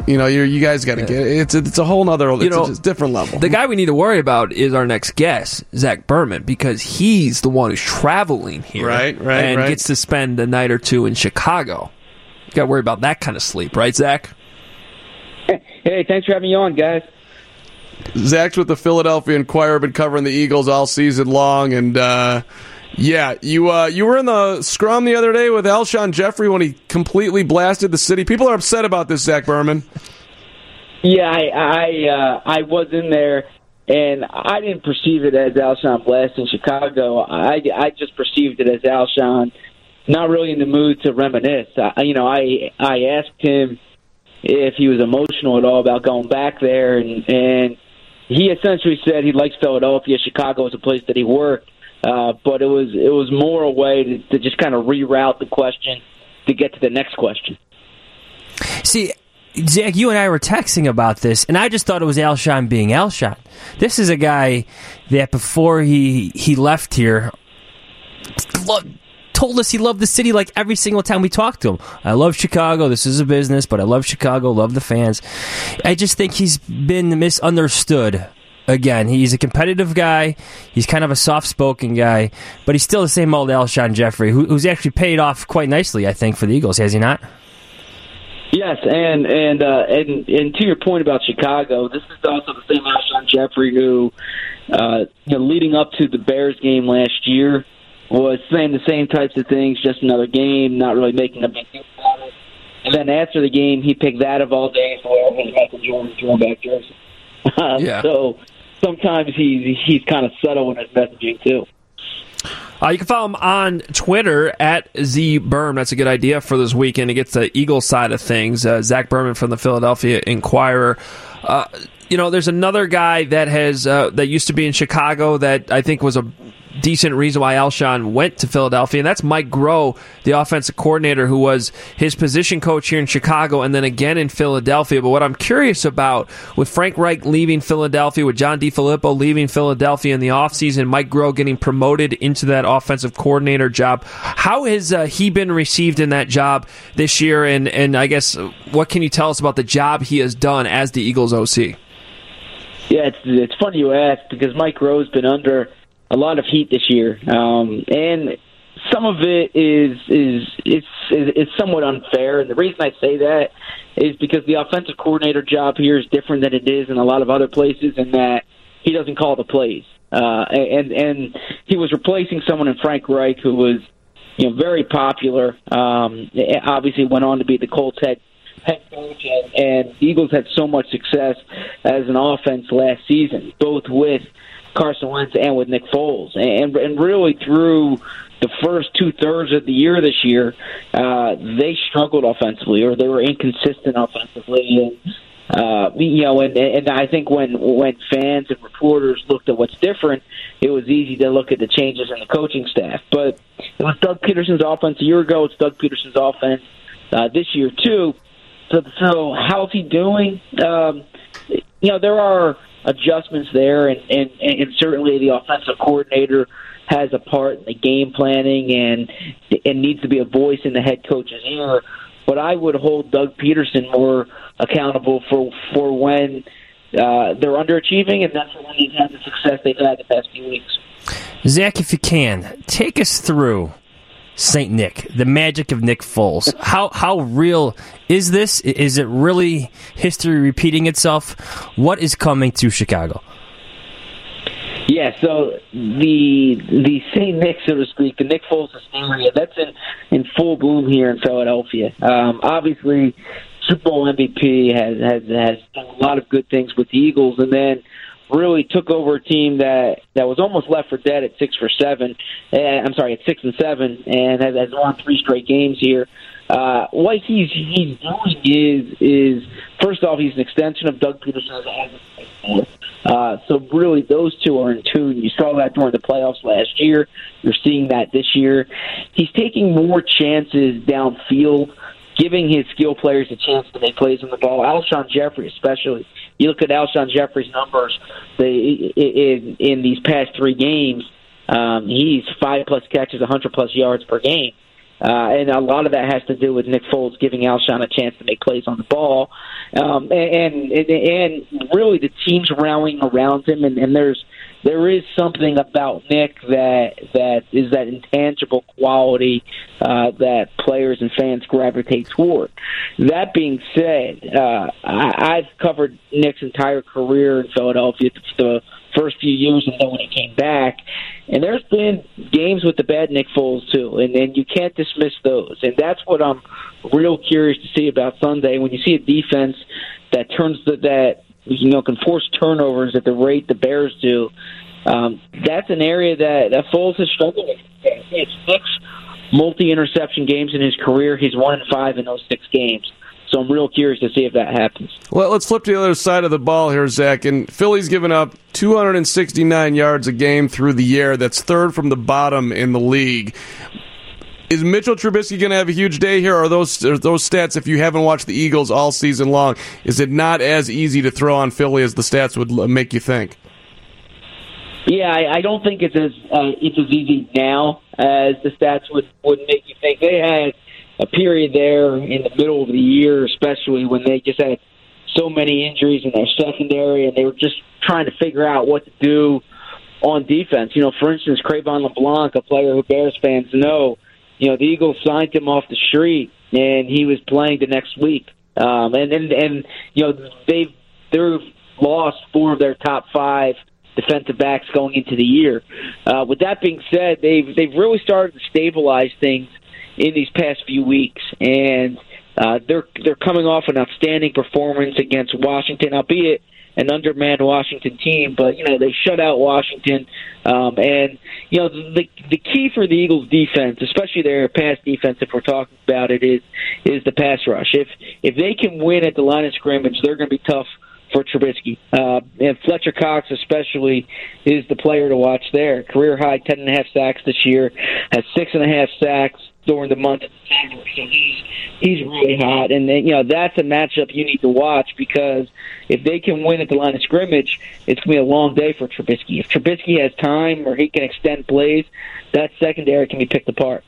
You know, you you guys got to get it's a, it's a whole nother it's You know, a different level. The guy we need to worry about is our next guest, Zach Berman, because he's the one who's traveling here, Right, right, and right. gets to spend a night or two in Chicago. You got to worry about that kind of sleep, right, Zach? Hey, thanks for having me on, guys. Zach's with the Philadelphia Inquirer, been covering the Eagles all season long, and uh, yeah, you uh, you were in the scrum the other day with Alshon Jeffery when he completely blasted the city. People are upset about this, Zach Berman. Yeah, I I uh, I was in there, and I didn't perceive it as Alshon Blast in Chicago. I I just perceived it as Alshon not really in the mood to reminisce. I, you know, I I asked him if he was emotional at all about going back there, and and he essentially said he likes Philadelphia. Chicago is a place that he worked, uh, but it was it was more a way to, to just kind of reroute the question to get to the next question. See, Zach, you and I were texting about this, and I just thought it was Alshon being Alshon. This is a guy that before he he left here, lo- told us he loved the city like every single time we talked to him. I love Chicago. This is a business, but I love Chicago. Love the fans. I just think he's been misunderstood. Again, he's a competitive guy. He's kind of a soft-spoken guy, but he's still the same old Alshon Jeffery, who, who's actually paid off quite nicely, I think, for the Eagles. Has he not? Yes, and and uh, and and to your point about Chicago, this is also the same Alshon Jeffery who, uh, you know, leading up to the Bears game last year, was saying the same types of things. Just another game, not really making a big deal about it. And then after the game, he picked that of all days wear his Michael Jordan throwback jersey. Uh, Yeah. So sometimes he's he's kind of subtle in his messaging too. Uh, you can follow him on Twitter at zberm. That's a good idea for this weekend to get the Eagles side of things. Uh, Zach Berman from the Philadelphia Inquirer. Uh, you know, there's another guy that has uh, that used to be in Chicago that I think was a decent reason why Alshon went to Philadelphia, and that's Mike Groh, the offensive coordinator, who was his position coach here in Chicago and then again in Philadelphia. But what I'm curious about with Frank Reich leaving Philadelphia, with John DeFilippo leaving Philadelphia in the offseason, Mike Groh getting promoted into that offensive coordinator job, how has uh, he been received in that job this year? And, and I guess what can you tell us about the job he has done as the Eagles OC? Yeah, it's it's funny you ask because Mike Groh's been under a lot of heat this year, um, and some of it is is it's it's somewhat unfair. And the reason I say that is because the offensive coordinator job here is different than it is in a lot of other places, in that he doesn't call the plays. Uh, and and he was replacing someone in Frank Reich who was you know very popular. Um, obviously, went on to be the Colts head head coach, and, and Eagles had so much success as an offense last season, both with Carson Wentz and with Nick Foles, and and really through the first two thirds of the year this year, uh, they struggled offensively or they were inconsistent offensively. And, uh, you know, and, and I think when when fans and reporters looked at what's different, it was easy to look at the changes in the coaching staff. But it was Doug Pederson's offense a year ago. It's Doug Pederson's offense uh, this year too. So, so how's he doing? Um, you know, there are adjustments there, and, and, and certainly the offensive coordinator has a part in the game planning and and needs to be a voice in the head coach's ear. But I would hold Doug Pederson more accountable for for when uh, they're underachieving, and that's when they've had the success they've had the past few weeks. Zach, if you can, take us through Saint Nick, the magic of Nick Foles. How how real is this? Is it really history repeating itself? What is coming to Chicago? Yeah, so the the Saint Nick, so to speak, the Nick Foles hysteria, that's in in full bloom here in Philadelphia. Um, obviously, Super Bowl MVP has has has done a lot of good things with the Eagles, and then really took over a team that that was almost left for dead at six for seven. And, I'm sorry, at six and seven, and has, has won three straight games here. Uh, what he's he's doing is is first off, he's an extension of Doug Pederson uh, so really, those two are in tune. You saw that during the playoffs last year. You're seeing that this year. He's taking more chances downfield giving his skill players a chance to make plays on the ball. Alshon Jeffery, especially. You look at Alshon Jeffery's numbers they, in, in these past three games. Um, he's five plus catches, 100 plus yards per game. Uh, and a lot of that has to do with Nick Foles giving Alshon a chance to make plays on the ball, um, and, and and really the team's rallying around him. And, and there's there is something about Nick that that is that intangible quality uh, that players and fans gravitate toward. That being said, uh, I, I've covered Nick's entire career in Philadelphia. The first few years and then when he came back. And there's been games with the bad Nick Foles too, and and you can't dismiss those. And that's what I'm real curious to see about Sunday when you see a defense that turns the, that you know can force turnovers at the rate the Bears do. Um, that's an area that, that Foles has struggled with. It's six multi-interception games in his career. He's one and five in those six games. So I'm real curious to see if that happens. Well, let's flip to the other side of the ball here, Zach. And Philly's given up 269 yards a game through the year. That's third from the bottom in the league. Is Mitchell Trubisky going to have a huge day here? Are those are those stats? If you haven't watched the Eagles all season long, is it not as easy to throw on Philly as the stats would make you think? Yeah, I, I don't think it's as uh, it's as easy now as the stats would would make you think. They had a period there in the middle of the year, especially when they just had so many injuries in their secondary, and they were just trying to figure out what to do on defense. You know, for instance, Cre'Von LeBlanc, a player who Bears fans know, you know, the Eagles signed him off the street, and he was playing the next week. Um, and and and you know they've they've lost four of their top five defensive backs going into the year. Uh, with that being said, they've they've really started to stabilize things in these past few weeks, and uh, they're they're coming off an outstanding performance against Washington, albeit an undermanned Washington team, but you know they shut out Washington, um, and you know the the key for the Eagles' defense, especially their pass defense, if we're talking about it, is is the pass rush. If if they can win at the line of scrimmage, they're going to be tough for Trubisky. Uh, and Fletcher Cox, especially, is the player to watch there. Career high ten and a half sacks this year, has six and a half sacks during the month of December. So he's he's really hot, and then, you know that's a matchup you need to watch because if they can win at the line of scrimmage, it's gonna be a long day for Trubisky. If Trubisky has time or he can extend plays, that secondary can be picked apart.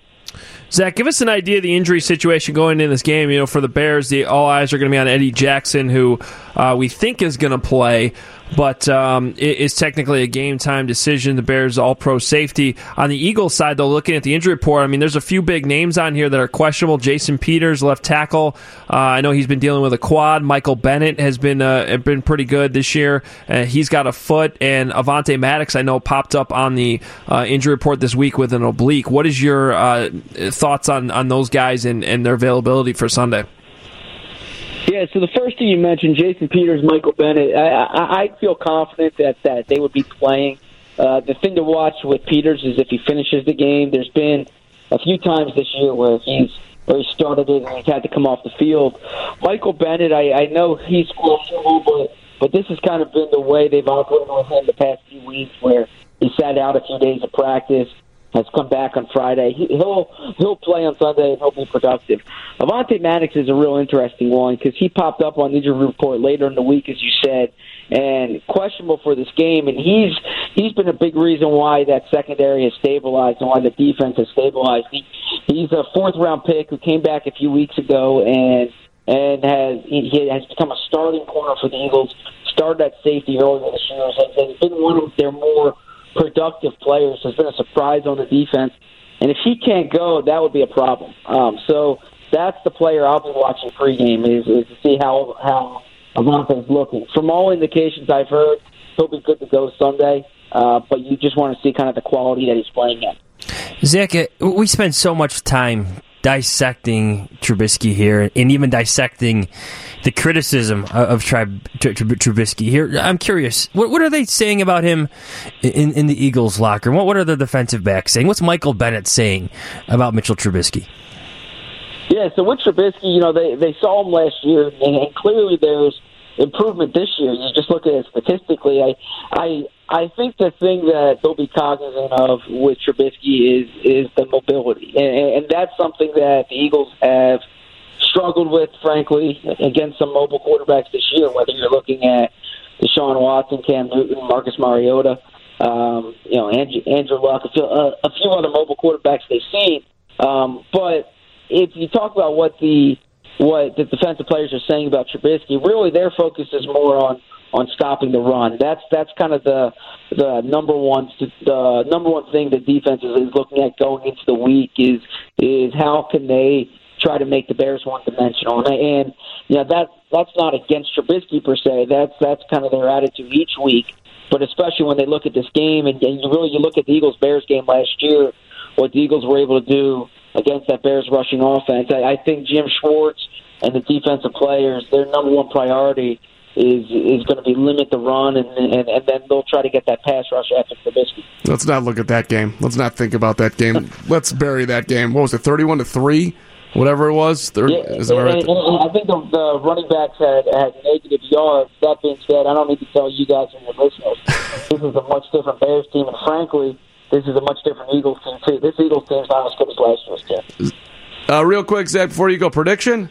Zach, give us an idea of the injury situation going in this game. You know, for the Bears, the all eyes are going to be on Eddie Jackson, who uh, we think is going to play, but um, it is technically a game time decision. The Bears all pro safety. On the Eagles side, though, looking at the injury report, I mean, there's a few big names on here that are questionable. Jason Peters, left tackle. Uh, I know he's been dealing with a quad. Michael Bennett has been uh, been pretty good this year. Uh, he's got a foot, and Avonte Maddox, I know, popped up on the uh, injury report this week with an oblique. What is your uh, thoughts on, on those guys and, and their availability for Sunday? Yeah, so the first thing you mentioned, Jason Peters, Michael Bennett, I, I, I feel confident that, that they would be playing. Uh, the thing to watch with Peters is if he finishes the game. There's been a few times this year where he's where he started it and he's had to come off the field. Michael Bennett, I, I know he's questionable, but but this has kind of been the way they've operated with him the past few weeks, where he sat out a few days of practice has come back on Friday. He, he'll he'll play on Sunday and he'll be productive. Avonte Maddox is a real interesting one because he popped up on injury report later in the week, as you said, and questionable for this game. And he's he's been a big reason why that secondary has stabilized and why the defense has stabilized. He, he's a fourth round pick who came back a few weeks ago and and has he has become a starting corner for the Eagles. Started at safety earlier this year. Has been one of their more productive players. Has been a surprise on the defense, and if he can't go, that would be a problem. Um, so that's the player I'll be watching pregame is, is to see how how Avonte's looking. From all indications I've heard, he'll be good to go Sunday. Uh, but you just want to see kind of the quality that he's playing at. Zach, we spend so much time dissecting Trubisky here, and even dissecting the criticism of Trubisky here. I'm curious, what, what are they saying about him in, in the Eagles locker? What what are the defensive backs saying? What's Michael Bennett saying about Mitchell Trubisky? Yeah, so with Trubisky, you know, they they saw him last year, and clearly there's improvement this year. You just look at it statistically. I I I think the thing that they'll be cognizant of with Trubisky is is the mobility, and, and that's something that the Eagles have struggled with, frankly, against some mobile quarterbacks this year. Whether you're looking at Deshaun Watson, Cam Newton, Marcus Mariota, um, you know, Andrew, Andrew Luck, a few, uh, a few other mobile quarterbacks they've seen. Um, but if you talk about what the what the defensive players are saying about Trubisky, really their focus is more on on stopping the run. That's that's kind of the the number one the number one thing the defense is, is looking at going into the week is is how can they try to make the Bears one dimensional. And, and you know that that's not against Trubisky per se. That's that's kind of their attitude each week. But especially when they look at this game, and, and you really you look at the Eagles Bears game last year, what the Eagles were able to do against that Bears rushing offense. I, I think Jim Schwartz and the defensive players, their number one priority is is going to be limit the run, and, and and then they'll try to get that pass rush after Trubisky. Let's not look at that game. Let's not think about that game. Let's bury that game. What was it, thirty-one to three? Whatever it was, yeah, that right? And, and I think the, the running backs had, had negative yards. That being said, I don't need to tell you guys and your listeners this is a much different Bears team, and frankly, this is a much different Eagles team too. This Eagles team is not as good as last year's team. Uh, real quick, Zach, before you go, prediction.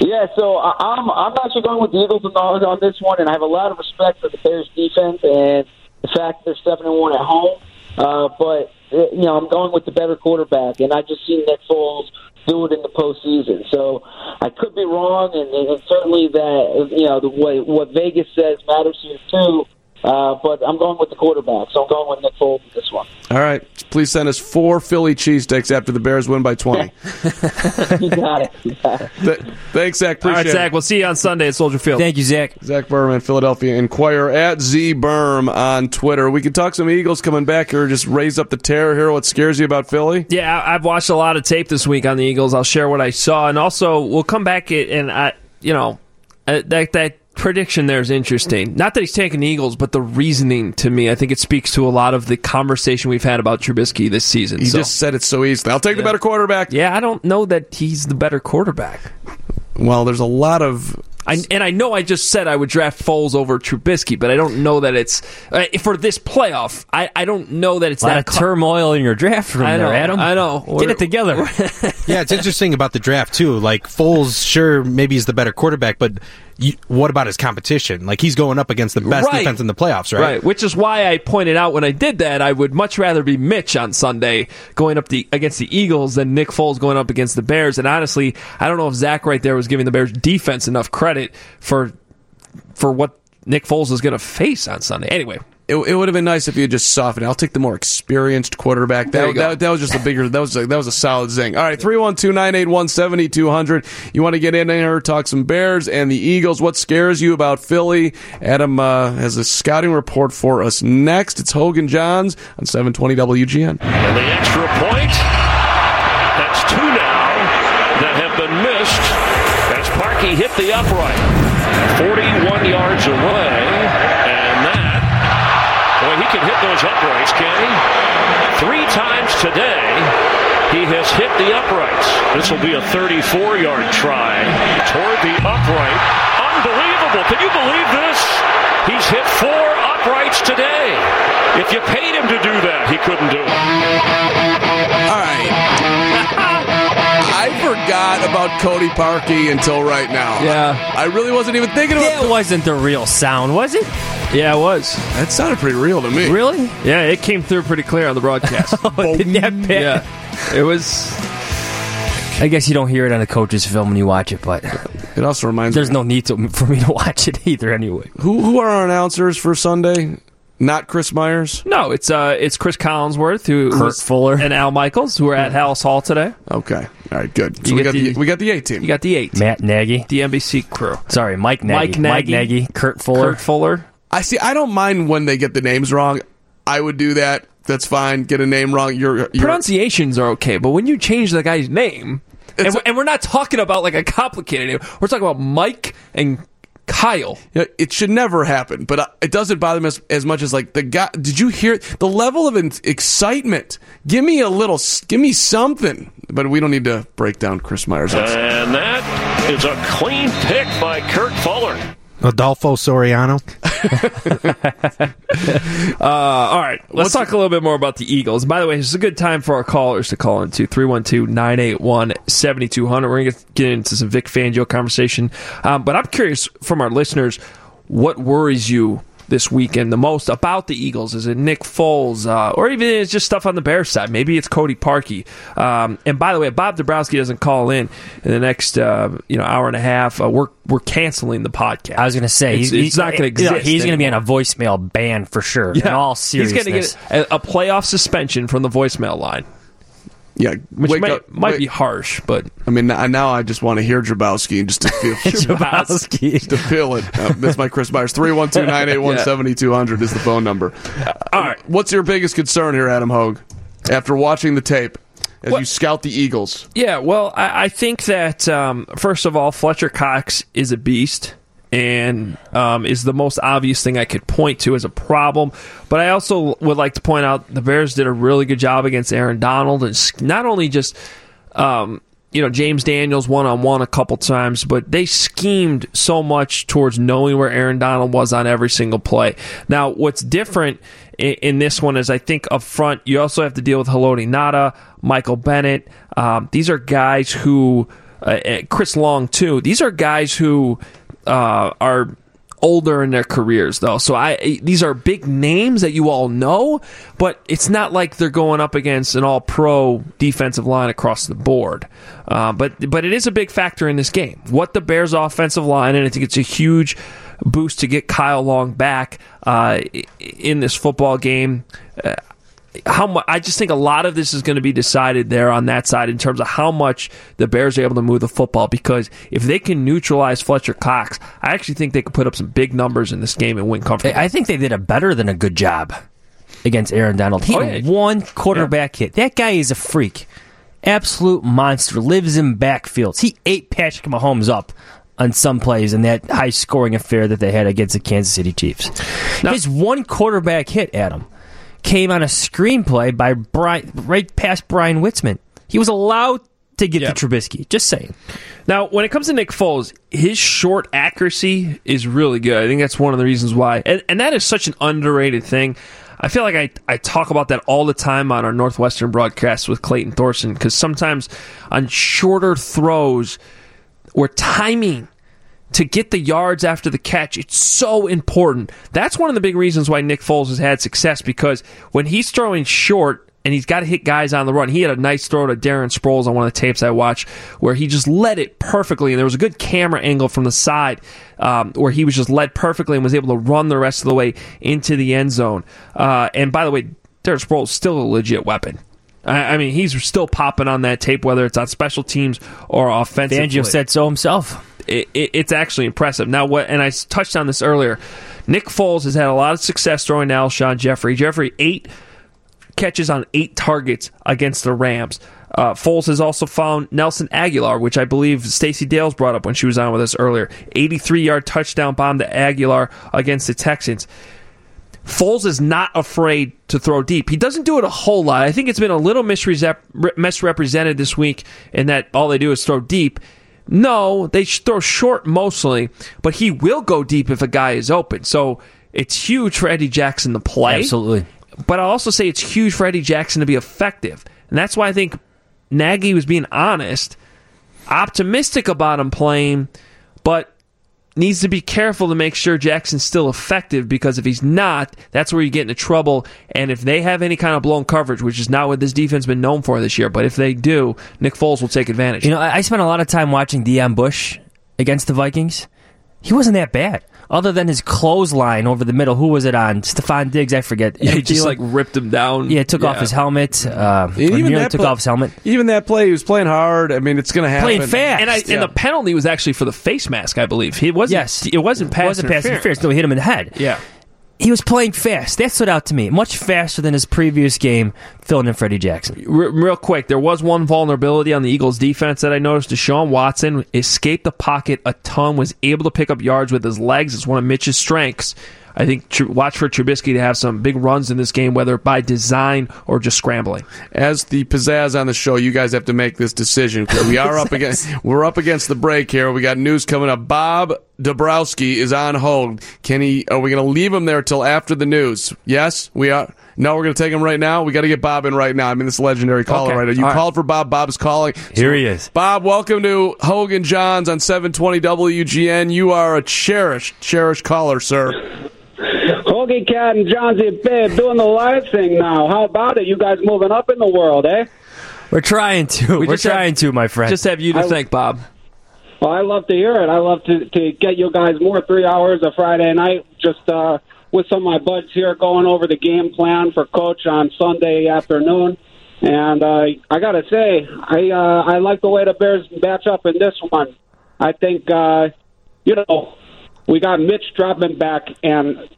Yeah, so I'm I'm actually going with the Eagles on this one, and I have a lot of respect for the Bears defense and the fact they're seven and one at home. Uh, but you know, I'm going with the better quarterback, and I just seen Nick Foles do it in the postseason. So I could be wrong, and, and certainly that you know the way what Vegas says matters here too. Uh, but I'm going with the quarterback, so I'm going with Nick Foles this one. All right. Please send us four Philly cheesesteaks after the Bears win by 20. you got it. You got it. Th- thanks, Zach. Appreciate All right, Zach. it. We'll see you on Sunday at Soldier Field. Thank you, Zach. Zach Berman, Philadelphia Inquirer at Z Berm on Twitter. We can talk some Eagles coming back here. Just raise up the terror here. What scares you about Philly? Yeah, I've watched a lot of tape this week on the Eagles. I'll share what I saw, and also we'll come back and I, you know, uh, that that prediction there is interesting. Not that he's taking the Eagles, but the reasoning to me, I think it speaks to a lot of the conversation we've had about Trubisky this season. He so, just said it so easily. I'll take the better quarterback. yeah, I don't know that he's the better quarterback. Well, there's a lot of I, and I know I just said I would draft Foles over Trubisky, but I don't know that it's uh, for this playoff. I, I don't know that it's A lot that of co- turmoil in your draft room I know, there, Adam. I know. Get it together. yeah, it's interesting about the draft too. Like Foles, sure, maybe he's the better quarterback, but you, what about his competition? Like he's going up against the best Right. defense in the playoffs, right? Right, which is why I pointed out when I did that I would much rather be Mitch on Sunday going up the against the Eagles than Nick Foles going up against the Bears. And honestly, I don't know if Zach right there was giving the Bears defense enough credit for for what Nick Foles is going to face on Sunday. Anyway, It, it would have been nice if you had just softened. I'll take the more experienced quarterback. There That, you go. that, that was just a bigger. That was a, that was a solid zing. All right, three one two nine eight one seventy two hundred. You want to get in there, talk some Bears and the Eagles. What scares you about Philly? Adam uh, has a scouting report for us next. It's Hoge and Jahns on seven twenty WGN. And the extra point. That's two now that have been missed as Parkey hit the upright. 41 yards away. And that, boy, he can hit those uprights, can he? Three times today, he has hit the uprights. This will be a 34 yard try toward the upright. Unbelievable. Can you believe this? He's hit four uprights today. If you paid him to do that, he couldn't do it. Forgot about Cody Parkey until right now. Yeah. I really wasn't even thinking about It wasn't the real sound, was it? yeah, it was. That sounded pretty real to me. Really? Yeah, it came through pretty clear on the broadcast. Oh, did that bad? yeah, it was. I guess you don't hear it on the coach's film when you watch it, but It also reminds there's me. no need to, for me to watch it either anyway. Who who are our announcers for Sunday? Not Chris Myers. No, it's uh, it's Chris Collinsworth who Kurt Fuller. and Al Michaels who are at Halas Hall today. Okay. All right. Good. So You we get got the, the- we got the A team. You got the eight, Matt Nagy. the NBC crew, Sorry, Mike Nagy. Mike Nagy. Nagy. Kurt Fuller. Kurt Fuller. I see. I don't mind when they get the names wrong. I would do that. That's fine. Get a name wrong. You're, you're Pronunciations are okay, but when you change the guy's name, and, It's we're- and we're not talking about like a complicated name, we're talking about Mike and Kyle. Yeah, it should never happen, but uh, it doesn't bother me as, as much as like the guy. Did you hear the level of excitement? Give me a little, give me something. But we don't need to break down Chris Myers. And that is a clean pick by Kurt Fuller. Adolfo Soriano. Uh, all right, let's talk a little bit more about the Eagles. By the way, this is a good time for our callers to call into 312-981-7200. We're going to get into some Vic Fangio conversation. Um, but I'm curious from our listeners, what worries you this weekend the most about the Eagles? Is it Nick Foles, uh, or even it's just stuff on the Bears side? Maybe it's Cody Parkey. Um, and by the way, Bob Dabrowski doesn't call in in the next uh, you know hour and a half, uh, we're we're canceling the podcast. I was going to say It's- he's, it's not gonna you know, exist He's going to be on a voicemail ban for sure. In all seriousness, He's going to get a, a playoff suspension from the voicemail line, Yeah, which might, up- might wake- be harsh, but I mean, now I just want to hear Jabowski and just to feel Jabowski. to feel it. Uh, that's my Chris Myers. 312-981-7200 is the phone number. all right. What's your biggest concern here, Adam Hoge? After watching the tape, as What- you scout the Eagles, Yeah, well, I, I think that um, first of all, Fletcher Cox is a beast and um, is the most obvious thing I could point to as a problem. But I also would like to point out the Bears did a really good job against Aaron Donald, and not only just. Um, you know James Daniels one on one a couple times, but they schemed so much towards knowing where Aaron Donald was on every single play. Now, what's different in, in this one is I think up front you also have to deal with Haloti Ngata, Michael Bennett. Um, these are guys who, uh, uh, Chris Long too. These are guys who uh, are older in their careers though. So i these are big names that you all know but it's not like they're going up against an all pro defensive line across the board. Uh, but but it is a big factor in this game. What the bears offensive line and i think it's a huge boost to get kyle long back uh, in this football game uh, how much I just think a lot of this is going to be decided there on that side in terms of how much the Bears are able to move the football because if they can neutralize Fletcher Cox, I actually think they could put up some big numbers in this game and win comfortably. I think they did a better than a good job against Aaron Donald. He Oh, yeah. one quarterback hit. That guy is a freak. Absolute monster. Lives in backfields. He ate Patrick Mahomes up on some plays in that high scoring affair that they had against the Kansas City Chiefs. His one quarterback hit, Adam, came on a screenplay by Brian, right past Bryan Witzmann. He was allowed to get Yeah. to Trubisky. Just saying. Now, when it comes to Nick Foles, his short accuracy is really good. I think that's one of the reasons why. And, and that is such an underrated thing. I feel like I, I talk about that all the time on our Northwestern broadcasts with Clayton Thorson because sometimes on shorter throws or timing to get the yards after the catch, it's so important. That's one of the big reasons why Nick Foles has had success because when he's throwing short, and he's got to hit guys on the run. He had a nice throw to Darren Sproles on one of the tapes I watched where he just led it perfectly, and there was a good camera angle from the side um, where he was just led perfectly and was able to run the rest of the way into the end zone. Uh, and by the way, Darren Sproles still a legit weapon. I, mean, he's still popping on that tape, whether it's on special teams or offensive. Fangio said so himself. It, it, it's actually impressive. Now, what? And I touched on this earlier. Nick Foles has had a lot of success throwing to Alshon Jeffery. Jeffery eight catches on eight targets against the Rams. Uh, Foles has also found Nelson Agholor, which I believe Stacey Dales brought up when she was on with us earlier. 83 yard touchdown bomb to Agholor against the Texans. Foles is not afraid to throw deep. He doesn't do it a whole lot. I think it's been a little misrepresented this week in that all they do is throw deep. No, they throw short mostly, but he will go deep if a guy is open. So it's huge for Eddie Jackson to play. Absolutely. But I'll also say it's huge for Eddie Jackson to be effective. And that's why I think Nagy was being honest, optimistic about him playing, but needs to be careful to make sure Jackson's still effective because if he's not, that's where you get into trouble. And if they have any kind of blown coverage, which is not what this defense has been known for this year, but if they do, Nick Foles will take advantage. You know, I spent a lot of time watching Deon Bush against the Vikings. He wasn't that bad. Other than his clothesline over the middle, who was it on? Stefon Diggs, I forget. Yeah, he just like ripped him down. Yeah, took off his helmet. Uh, And or nearly that took play- off his helmet. Even that play, he was playing hard. I mean, it's going to happen. Playing fast. And, I, Yeah. and the penalty was actually for the face mask, I believe. He wasn't. Yes. it wasn't pass It wasn't pass interference. No, he hit him in the head. Yeah. He was playing fast. That stood out to me. Much faster than his previous game, filling in Freddie Jackson. Real quick, there was one vulnerability on the Eagles' defense that I noticed. Deshaun Watson escaped the pocket a ton, was able to pick up yards with his legs. It's one of Mitch's strengths. I think tr- watch for Trubisky to have some big runs in this game, whether by design or just scrambling. As the pizzazz on the show, you guys have to make this decision we are up against we're up against the break here. We got news coming up. Bob Dabrowski is on hold. Can he? Are we going to leave him there till after the news? Yes, we are. No, we're going to take him right now. We got to get Bob in right now. I mean, this legendary caller Okay. right now. You All right. called for Bob. Bob's calling. Here he is. Bob, welcome to Hoge and Jahns on 720 WGN. You are a cherished, cherished caller, sir. Hoagie Cat and Johnsy Babe doing the live thing now. How about it? You guys moving up in the world, eh? We're trying to. We are just have- trying to, my friend. Just have you to I- thank, Bob. Well, I love to hear it. I love to to get you guys more three hours of Friday night just uh, with some of my buds here going over the game plan for Coach on Sunday afternoon. And uh, I got to say, I uh, I like the way the Bears match up in this one. I think uh, you know we got Mitch dropping back, and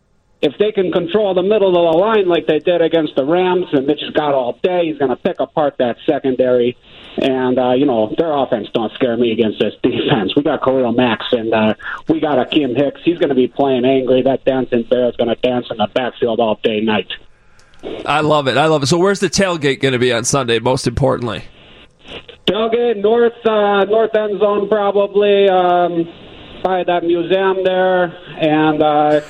if they can control the middle of the line like they did against the Rams, and Mitch has got all day, he's going to pick apart that secondary. And uh, you know their offense don't scare me against this defense. We got Khalil Mack and uh, we got Akiem Hicks. He's going to be playing angry. That dancing bear is going to dance in the backfield all day night. I love it. I love it. So, where's the tailgate going to be on Sunday? Most importantly, Tailgate north uh, north end zone probably um, by that museum there, and uh,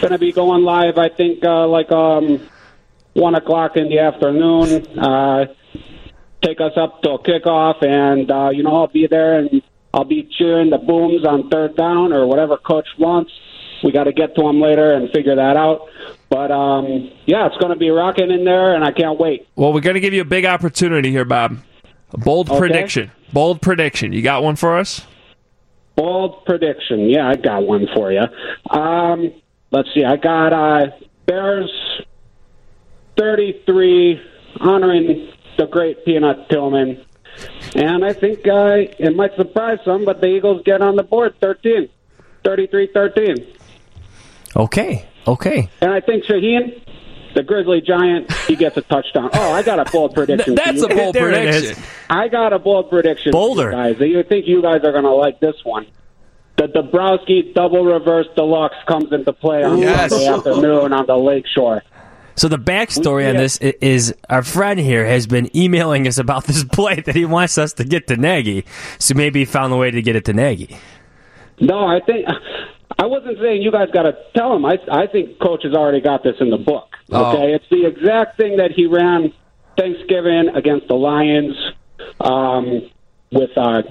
going to be going live. I think uh, like um, one o'clock in the afternoon. Uh, take us up till kickoff, and uh, you know I'll be there and I'll be cheering the booms on third down or whatever coach wants. We got to get to them later and figure that out. But um, yeah, it's going to be rocking in there, and I can't wait. well, we're going to give you a big opportunity here, Bob. A bold Okay. prediction. Bold prediction. You got one for us? Bold prediction. Yeah, I got one for you. Um, let's see. I got uh, Bears 33, honoring the great Peanut Tillman. And I think uh, it might surprise some, but the Eagles get on the board 13. 33 13. okay. Okay. And I think Shaheen, the Grizzly Giant, he gets a touchdown. Oh, I got a bold prediction. That's a bold There it is. prediction. I got a bold prediction. for Bolder. you guys. You think you guys are going to like this one? The Dabrowski double reverse deluxe comes into play on Yes. Sunday afternoon on the lake shore. So the backstory on this is our friend here has been emailing us about this play that he wants us to get to Nagy. So maybe he found a way to get it to Nagy. No, I think I wasn't saying you guys got to tell him. I I think coach has already got this in the book. Oh. Okay, it's the exact thing that he ran Thanksgiving against the Lions um, with uh,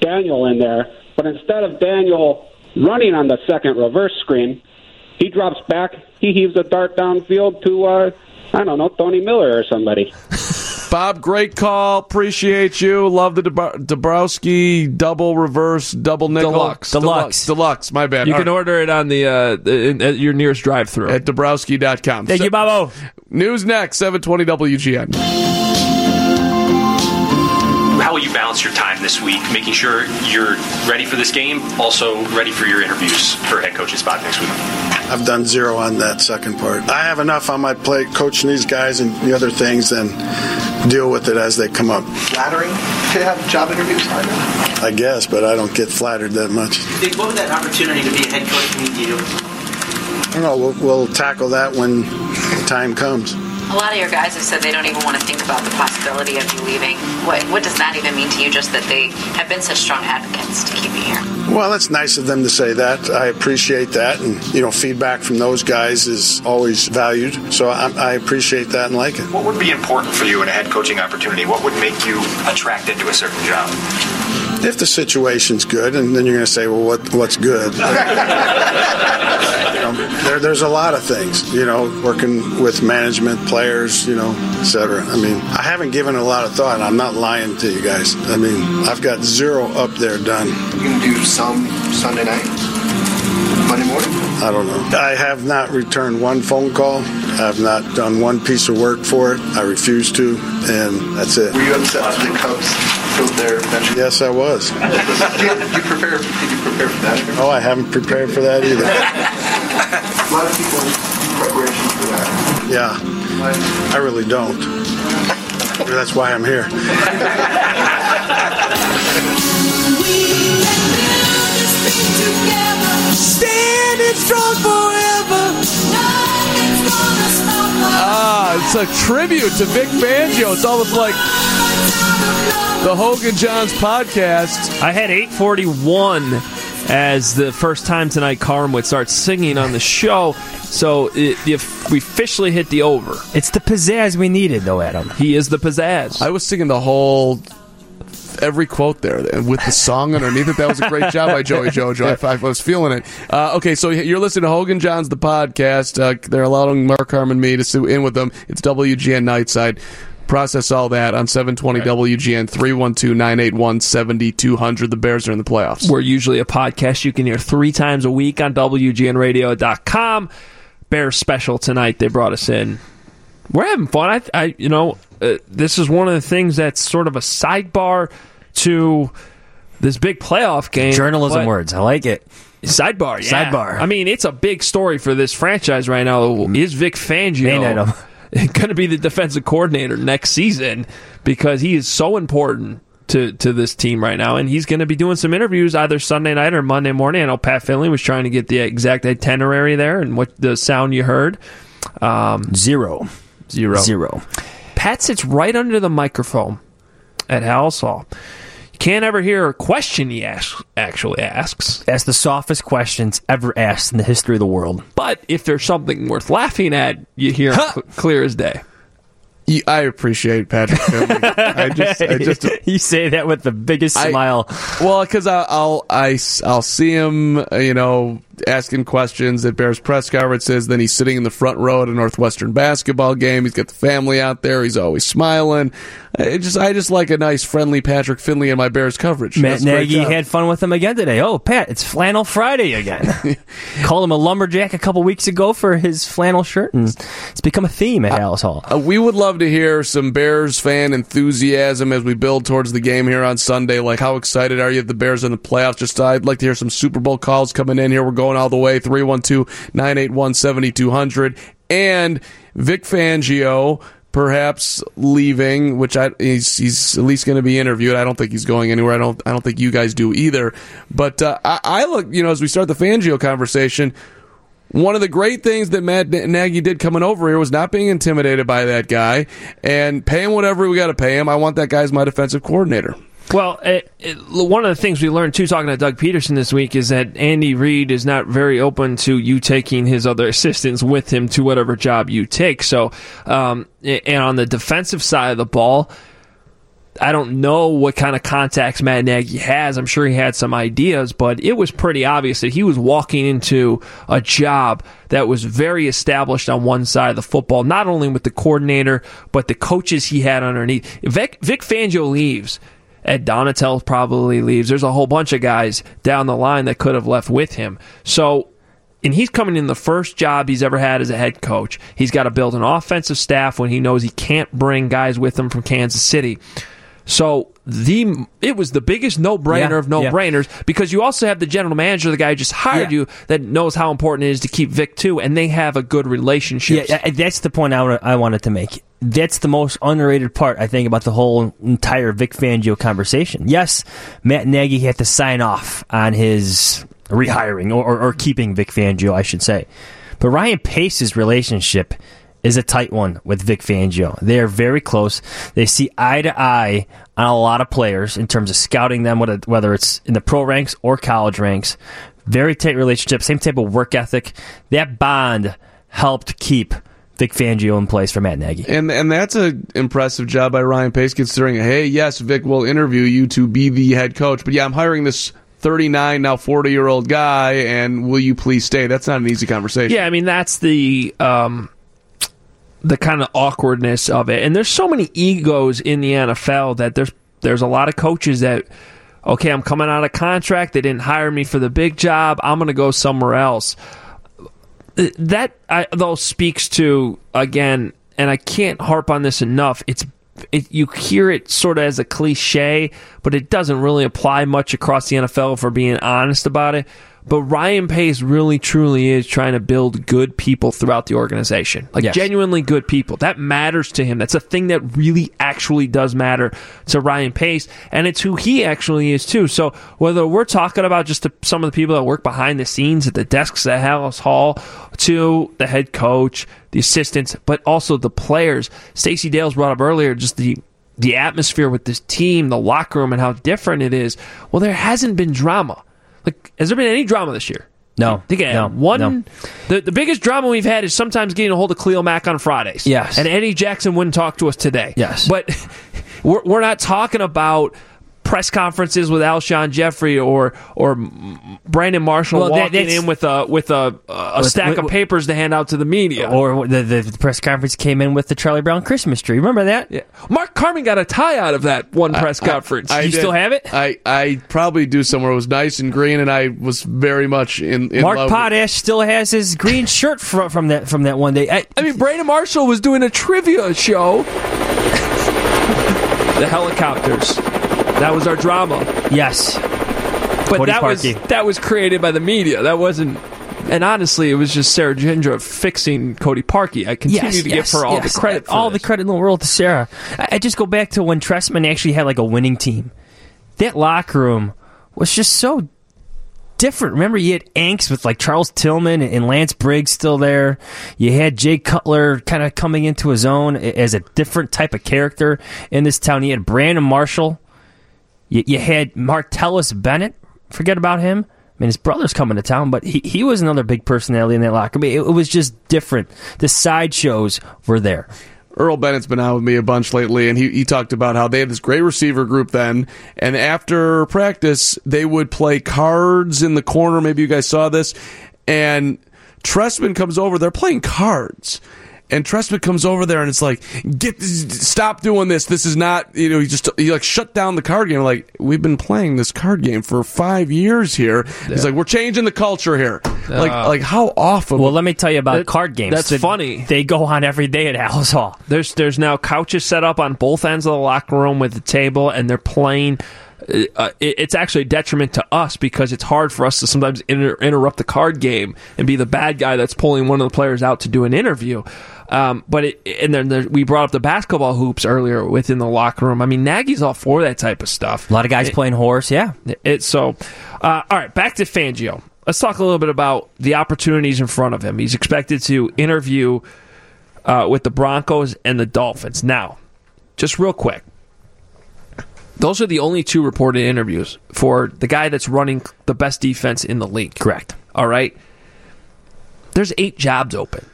Daniel in there. But instead of Daniel running on the second reverse screen, he drops back. He heaves a dart downfield to uh, I don't know Tony Miller or somebody. Bob, great call. Appreciate you. Love the Dabrowski double reverse double nickel Deluxe. deluxe deluxe. My bad. You All can order it on the uh, in- at your nearest drive-through. at Dabrowski.com. Thank you, Bobo. News next, 720 WGN. How will you balance your time this week, making sure you're ready for this game, also ready for your interviews for head coaching spot next week? I've done zero on that second part. I have enough on my plate coaching these guys and the other things, and deal with it as they come up. Flattering to have job interviews lined up. I guess, but I don't get flattered that much. What would that opportunity to be a head coach mean to you? I don't know. We'll, we'll tackle that when the time comes. A lot of your guys have said they don't even want to think about the possibility of you leaving. What what does that even mean to you? Just that they have been such strong advocates to keep you here. Well, that's nice of them to say that. I appreciate that, and you know, feedback from those guys is always valued. So I, I appreciate that and like it. What would be important for you in a head coaching opportunity? What would make you attracted to a certain job? If the situation's good, and then you're going to say, "Well, what what's good?" know, there, there's a lot of things. You know, working with management, players, you know, et cetera. I mean, I haven't given a lot of thought. and I'm not lying to you guys. I mean, I've got zero up there done. You can do some Sunday night, Monday morning. I don't know. I have not returned one phone call. I have not done one piece of work for it. I refuse to, and that's it. Were you upset that the Cubs filled their bench? Yes, I was. did, you prepare? Did you prepare for that? Oh, I haven't prepared for that either. A lot of people do preparation for that. Yeah, I really don't. That's why I'm here. Standing strong forever. Ah, it's a tribute to Vic Fangio. It's almost like the Hoge and Jahns podcast. I had 841 as the first time tonight Carm would start singing on the show. So it, if we officially hit the over. It's the pizzazz we needed, though, Adam. He is the pizzazz. I was singing the whole every quote there with the song underneath it. That was a great job by Joey Jojo. I, I was feeling it. Uh, okay, so you're listening to Hoge and Jahns, the podcast. Uh, they're allowing Mark Carman and me to sue in with them. It's WGN Nightside. Process all that on 720 WGN 312 981 7200. The Bears are in the playoffs. We're usually a podcast you can hear three times a week on WGNradio.com. Bears special tonight. They brought us in. We're having fun. I, I you know, uh, this is one of the things that's sort of a sidebar to this big playoff game. Journalism words. I like it. Sidebar, yeah. Sidebar. I mean, it's a big story for this franchise right now. Is Vic Main item. Fangio going to be the defensive coordinator next season because he is so important to, to this team right now, and he's going to be doing some interviews either Sunday night or Monday morning. I know Pat Finley was trying to get the exact itinerary there and what the sound you heard. Um, Zero. Zero. Zero. Pat sits right under the microphone at Halas Hall. You can't ever hear a question he asks, actually asks. That's the softest questions ever asked in the history of the world. But if there's something worth laughing at, you hear it cl- clear as day. Yeah, I appreciate Patrick I just, I just, you say that with the biggest I- smile. well, because I'll, I, will see him, uh, you know, asking questions at Bears press conferences. Then he's sitting in the front row at a Northwestern basketball game. He's got the family out there. He's always smiling. I just, I just like a nice, friendly Patrick Finley in my Bears coverage. Matt Nagy had fun with him again today. Oh, Pat, it's Flannel Friday again. Called him a lumberjack a couple weeks ago for his flannel shirt, and it's become a theme at Halas Hall. Uh, we would love to hear some Bears fan enthusiasm as we build towards the game here on Sunday. Like, how excited are you that the Bears in the playoffs? Just, uh, I'd like to hear some Super Bowl calls coming in here. We're going all the way 312 981 7200. And Vic Fangio perhaps leaving, which I, he's, he's at least going to be interviewed. I don't think he's going anywhere. I don't, I don't think you guys do either. But uh, I, I look, you know, as we start the Fangio conversation, one of the great things that Matt Nagy did coming over here was not being intimidated by that guy and paying whatever we got to pay him. I want that guy as my defensive coordinator. Well, it, it, one of the things we learned too, talking to Doug Pederson this week, is that Andy Reid is not very open to you taking his other assistants with him to whatever job you take. So, um, and on the defensive side of the ball, I don't know what kind of contacts Matt Nagy has. I'm sure he had some ideas, but it was pretty obvious that he was walking into a job that was very established on one side of the football, not only with the coordinator, but the coaches he had underneath. Vic, Vic Fangio leaves. Ed Donatell probably leaves. There's a whole bunch of guys down the line that could have left with him. So, and he's coming in the first job he's ever had as a head coach. He's got to build an offensive staff when he knows he can't bring guys with him from Kansas City. So the it was the biggest no brainer Yeah, of no brainers because you also have the general manager, the guy who just hired Yeah. you, that knows how important it is to keep Vic too, and they have a good relationship. Yeah, that's the point I, I wanted to make. That's the most underrated part, I think, about the whole entire Vic Fangio conversation. Yes, Matt Nagy had to sign off on his rehiring or, or, or keeping Vic Fangio, I should say. But Ryan Pace's relationship is a tight one with Vic Fangio. They are very close. They see eye to eye on a lot of players in terms of scouting them, whether whether it's in the pro ranks or college ranks. Very tight relationship, same type of work ethic. That bond helped keep Vic Fangio in place for Matt Nagy. And and that's an impressive job by Ryan Pace, considering, hey, yes, Vic will interview you to be the head coach, but yeah, I'm hiring this 39 now 40 year old guy, and will you please stay? That's not an easy conversation. Yeah, I mean that's the um, the kind of awkwardness of it, and there's so many egos in the NFL that there's there's a lot of coaches that okay, I'm coming out of contract. They didn't hire me for the big job. I'm going to go somewhere else. That I, though speaks to again, and I can't harp on this enough. It's it, you hear it sort of as a cliche, but it doesn't really apply much across the NFL. If we're being honest about it, but Ryan Pace really truly is trying to build good people throughout the organization, like Yes. genuinely good people. That matters to him. That's a thing that really actually does matter to Ryan Pace, and it's who he actually is too. So whether we're talking about just the, some of the people that work behind the scenes at the desks at Halas Hall, to the head coach, the assistants, but also the players. Stacey Dales brought up earlier just the the atmosphere with this team, the locker room, and how different it is. Well, there hasn't been drama. Like, has there been any drama this year? No, I think uh, no, one. no. The the biggest drama we've had is sometimes getting a hold of Khalil Mack on Fridays. Yes. and Eddie Jackson wouldn't talk to us today. Yes. but we're we're not talking about press conferences with Alshon Jeffery or or Brandon Marshall Well, walking that's- in with a with a a With- stack with- of papers to hand out to the media. Or the, the, the press conference came in with the Charlie Brown Christmas tree. Remember that? Yeah. Mark Carman got a tie out of that one press conference. I you did- still have it? I, I probably do somewhere. It was nice and green, and I was very much in, in Mark love with- Potash still has his green shirt from, from that from that one day. I, I mean, Brandon Marshall was doing a trivia show. the helicopters. That was our drama. yes, But Cody that Parkey. was that was created by the media. That wasn't. And honestly, it was just Sarah Gendra fixing Cody Parkey. I continue yes, to yes, give her all yes. the credit. All the credit in the world to Sarah. I, I just go back to when Trestman actually had like a winning team. That locker room was just so different. Remember, you had angst with like Charles Tillman and Lance Briggs still there. You had Jay Cutler kind of coming into his own as a different type of character in this town. You had Brandon Marshall. You, you had Martellus Bennett. Forget about him. I mean, his brother's coming to town, but he, he was another big personality in that locker. I mean, it, it was just different. The sideshows were there. Earl Bennett's been out with me a bunch lately, and he, he talked about how they had this great receiver group then, and after practice, they would play cards in the corner. Maybe you guys saw this. And Trestman comes over, they're playing cards. And Trestman comes over there and it's like, get stop doing this. This is not, you know, he just, he like shut down the card game. Like, we've been playing this card game for five years here. He's like, we're changing the culture here. Like, Uh, like how awful. Well, let me tell you about That- card games. that's They- funny. They go on every day at Halas Hall. There's there's now couches set up on both ends of the locker room with the table, and they're playing. Uh, it- it's actually a detriment to us because it's hard for us to sometimes inter- interrupt the card game and be the bad guy that's pulling one of the players out to do an interview. Um, but it, and then there, we brought up the basketball hoops earlier within the locker room. I mean, Nagy's all for that type of stuff. A lot of guys playing horse, yeah. It's so. Uh, all right, back to Fangio. let's talk a little bit about the opportunities in front of him. He's expected to interview uh, with the Broncos and the Dolphins. Now, just real quick, those are the only two reported interviews for the guy that's running the best defense in the league. Correct. All right. There's eight jobs open.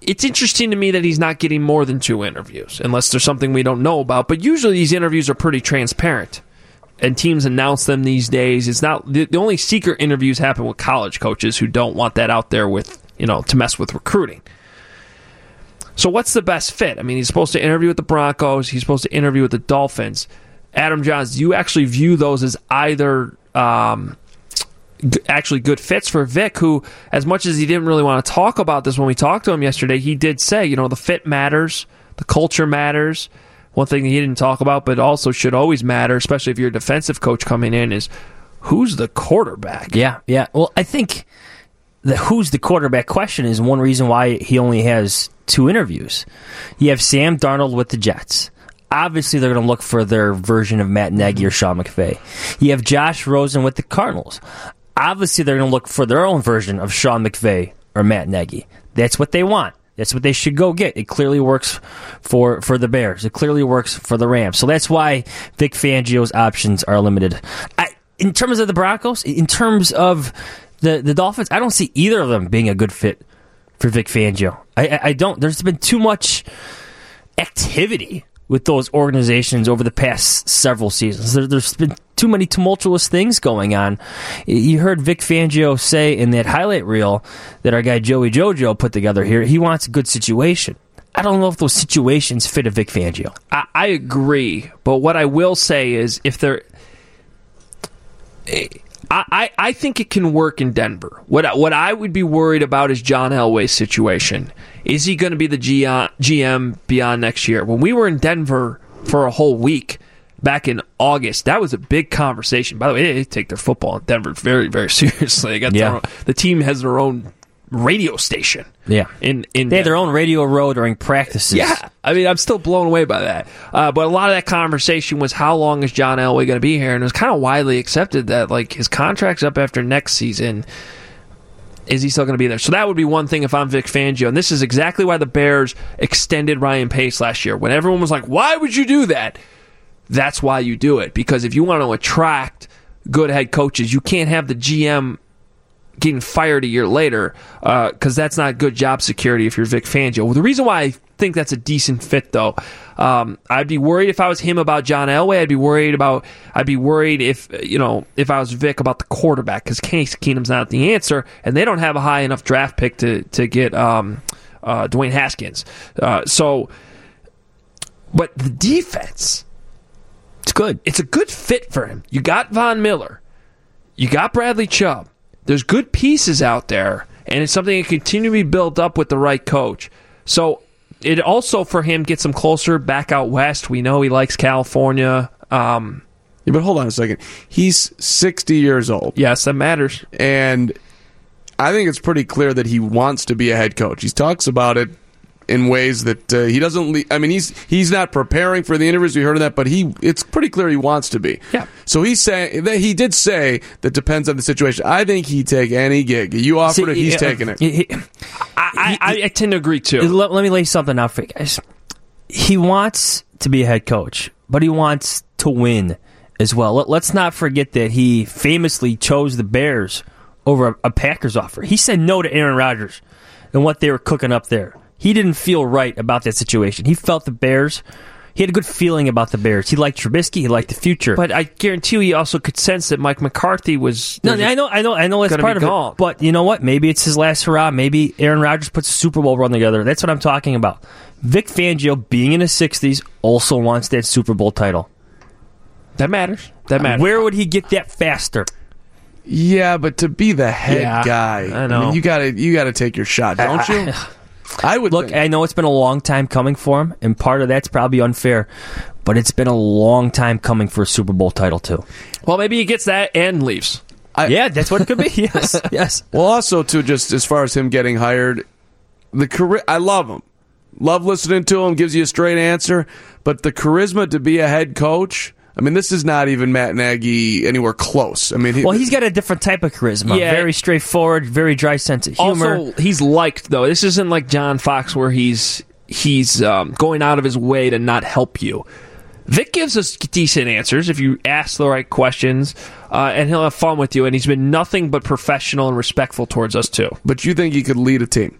It's interesting to me that he's not getting more than two interviews, unless there's something we don't know about. But usually these interviews are pretty transparent, and teams announce them these days. It's not the, the only secret interviews happen with college coaches who don't want that out there with you know to mess with recruiting. So what's the best fit? I mean, he's supposed to interview with the Broncos. He's supposed to interview with the Dolphins. Adam Jahns, do you actually view those as either um, actually good fits for Vic, who, as much as he didn't really want to talk about this when we talked to him yesterday, he did say, you know, the fit matters, the culture matters. One thing he didn't talk about, but also should always matter, especially if you're a defensive coach coming in, is who's the quarterback? Yeah, yeah. Well, I think the who's the quarterback question is one reason why he only has two interviews. You have Sam Darnold with the Jets. Obviously, they're going to look for their version of Matt Nagy or mm-hmm. Sean McVay. You have Josh Rosen with the Cardinals. Obviously, they're going to look for their own version of Sean McVay or Matt Nagy. That's what they want. That's what they should go get. It clearly works for, for the Bears. It clearly works for the Rams. So that's why Vic Fangio's options are limited. I, in terms of the Broncos, in terms of the, the Dolphins, I don't see either of them being a good fit for Vic Fangio. I, I, I don't. There's been too much activity with those organizations over the past several seasons. There, there's been too many tumultuous things going on. You heard Vic Fangio say in that highlight reel that our guy Joey Jojo put together here, he wants a good situation. I don't know if those situations fit a Vic Fangio. I, I agree, but what I will say is if they're. I, I, I think it can work in Denver. What what I would be worried about is John Elway's situation. Is he going to be the GM uh, beyond next year? When we were in Denver for a whole week back in August, that was a big conversation. By the way, they take their football in Denver very very seriously. They got Yeah. own, the team has their own radio station. Yeah. In in They had their own radio row during practices. yeah, I mean, I'm still blown away by that. Uh, but a lot of that conversation was how long is John Elway going to be here, and it was kind of widely accepted that like his contract's up after next season. Is he still going to be there? So that would be one thing if I'm Vic Fangio, and this is exactly why the Bears extended Ryan Pace last year. When everyone was like, "Why would you do that?" That's why you do it because if you want to attract good head coaches, you can't have the GM getting fired a year later because that's not good job security if you're Vic Fangio. Well, the reason why I think that's a decent fit, though, um, I'd be worried if I was him about John Elway. I'd be worried about. I'd be worried if you know if I was Vic about the quarterback because Case Keenum's not the answer, and they don't have a high enough draft pick to to get um, uh, Dwayne Haskins. Uh, so, but the defense. It's good. It's a good fit for him. You got Von Miller. You got Bradley Chubb. There's good pieces out there, and it's something that continue to be built up with the right coach. So it also for him gets him closer back out west. We know he likes California. Um, Yeah, but hold on a second. He's 60 years old. Yes, that matters. And I think it's pretty clear that he wants to be a head coach. He talks about it in ways that uh, he doesn't. Le- I mean, he's he's not preparing for the interviews. We heard of that, but he it's pretty clear he wants to be. Yeah. So he saying that he did say that depends on the situation. I think he'd take any gig you offered See, it. He's yeah, taking it. he- he- I, I, I tend to agree too. Let, let me lay something out for you guys. He wants to be a head coach, but he wants to win as well. Let, let's not forget that he famously chose the Bears over a, a Packers offer. He said no to Aaron Rodgers and what they were cooking up there. He didn't feel right about that situation. He felt the Bears. He had a good feeling about the Bears. He liked Trubisky. He liked the future. But I guarantee you, he also could sense that Mike McCarthy was. No, I know, I know, I know. That's part of gone. it. But you know what? Maybe it's his last hurrah. Maybe Aaron Rodgers puts a Super Bowl run together. That's what I'm talking about. Vic Fangio, being in his 60s, also wants that Super Bowl title. That matters. That matters. Where would he get that faster? Yeah, but to be the head Yeah, guy, I know. mean, you got to you got to take your shot, don't you? I would Look, think. I know it's been a long time coming for him, and part of that's probably unfair, but it's been a long time coming for a Super Bowl title too. Well, maybe he gets that and leaves. yeah, that's what it could be. Yes, yes. Well, also too, just as far as him getting hired, the career. I love him, love listening to him. Gives you a straight answer, but the charisma to be a head coach. I mean, this is not even Matt Nagy anywhere close. I mean, he, Well, he's got a different type of charisma. Yeah. Very straightforward, very dry sense of humor. Also, he's liked though. This isn't like John Fox where he's he's um, going out of his way to not help you. Vic gives us decent answers if you ask the right questions, uh, and he'll have fun with you. And he's been nothing but professional and respectful towards us too. But you think he could lead a team?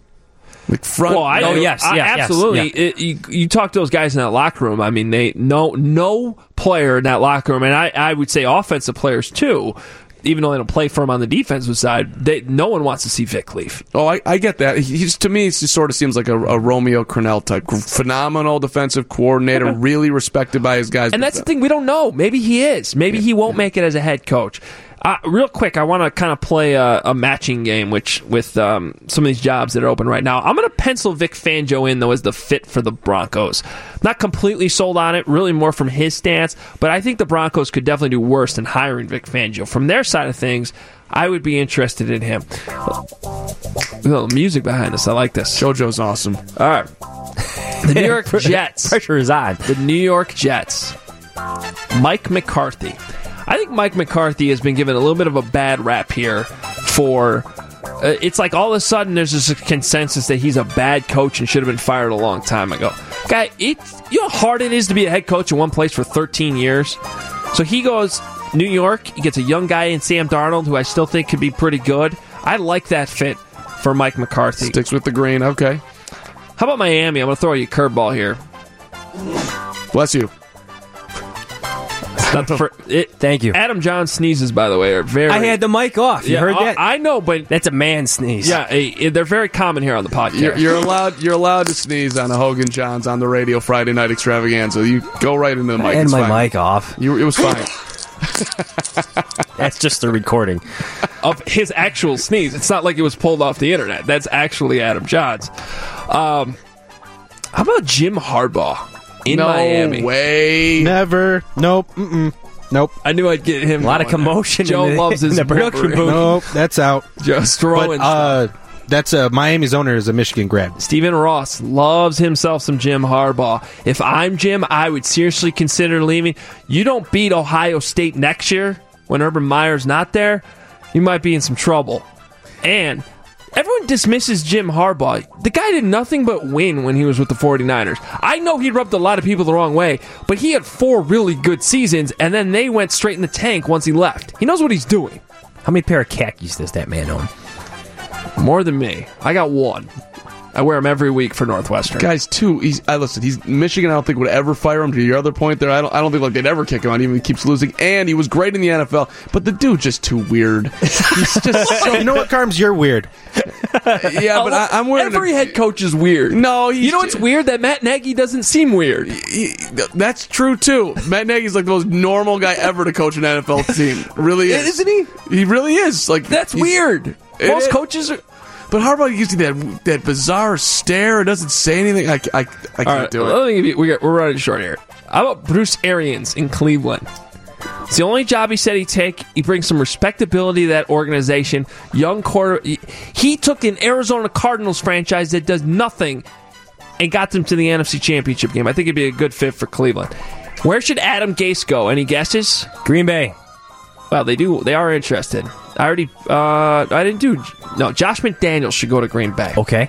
Like front? Well, I, Oh, yes, I- yes, yes, absolutely. yeah. It- you, you talk to those guys in that locker room. I mean, they no no player in that locker room, and I, I would say offensive players too. Even though they don't play for him on the defensive side, they, no one wants to see Vic leave. Oh, I, I get that. He's to me, he sort of seems like a, a Romeo Crennel type, phenomenal defensive coordinator, really respected by his guys. And that's the thing, we don't know. Maybe he is. Maybe he won't make it as a head coach. Uh, real quick, I want to kind of play a, a matching game, which with um, some of these jobs that are open right now. I'm going to pencil Vic Fangio in though as the fit for the Broncos. Not completely sold on it, really more from his stance, but I think the Broncos could definitely do worse than hiring Vic Fangio. From their side of things, I would be interested in him. A little music behind us. I like this. JoJo's awesome. All right. The New York Jets. Pressure is on. The New York Jets. Mike McCarthy. I think Mike McCarthy has been given a little bit of a bad rap here for. Uh, it's like all of a sudden there's this consensus that he's a bad coach and should have been fired a long time ago. Guy, it's you know how hard it is to be a head coach in one place for 13 years. So he goes New York. He gets a young guy in Sam Darnold, who I still think could be pretty good. I like that fit for Mike McCarthy. Sticks with the green. Okay. How about Miami? I'm going to throw you a curveball here. Bless you. Not for, it, Thank you. Adam John sneezes, by the way, are very. I had the mic off. You Yeah, heard I- that? I know, but That's a man sneeze. yeah, they're very common here on the podcast. You're, you're allowed. You're allowed to sneeze on a Hoge and Jahns on the radio Friday night extravaganza. You go right into the mic. I mic. had It's my fine. mic off. You, it was fine. That's just the recording. of his actual sneeze. It's not like it was pulled off the internet. That's actually Adam Jahns. Um, how about Jim Harbaugh in no Miami? way. Never. Nope. Mm-mm. Nope. I knew I'd get him. A lot of commotion Joe in the- loves in his the production booth. Nope. That's out. Just But throwing. uh, that's a Miami's owner is a Michigan grad. Stephen Ross loves himself some Jim Harbaugh. If I'm Jim, I would seriously consider leaving. You don't beat Ohio State next year when Urban Meyer's not there, you might be in some trouble. And everyone dismisses Jim Harbaugh. The guy did nothing but win when he was with the 49ers. I know he rubbed a lot of people the wrong way, but he had four really good seasons, and then they went straight in the tank once he left. He knows what he's doing. How many pair of khakis does that man own? More than me. I got one. I wear them every week for Northwestern. Guys, too. He's. I listen. He's Michigan. I don't think would ever fire him. To your other point, there, I don't. I don't think like they'd ever kick him out. Even if he keeps losing, and he was great in the NFL. But the dude just too weird. He's just so. you know what, Carms? You're weird. yeah, but I, I'm wearing. Every head coach is weird. No, he's you know what's weird? That Matt Nagy doesn't seem weird. He- that's true too. Matt Nagy's like the most normal guy ever to coach an NFL team. Really is, Isn't he? He really is. Like That's weird. It Most is. coaches are. But Harbaugh gives you that that bizarre stare. Doesn't say anything. I, I, I can't All right, do it. let me give you, we got, we're running short here. How about Bruce Arians in Cleveland? It's the only job he said he'd take. He brings some respectability to that organization. Young quarter. He, he took an Arizona Cardinals franchise that does nothing and got them to the NFC Championship game. I think it'd be a good fit for Cleveland. Where should Adam Gase go? Any guesses? Green Bay. Well, they do. They are interested. I already. Uh, I didn't do. No, Josh McDaniels should go to Green Bay. Okay.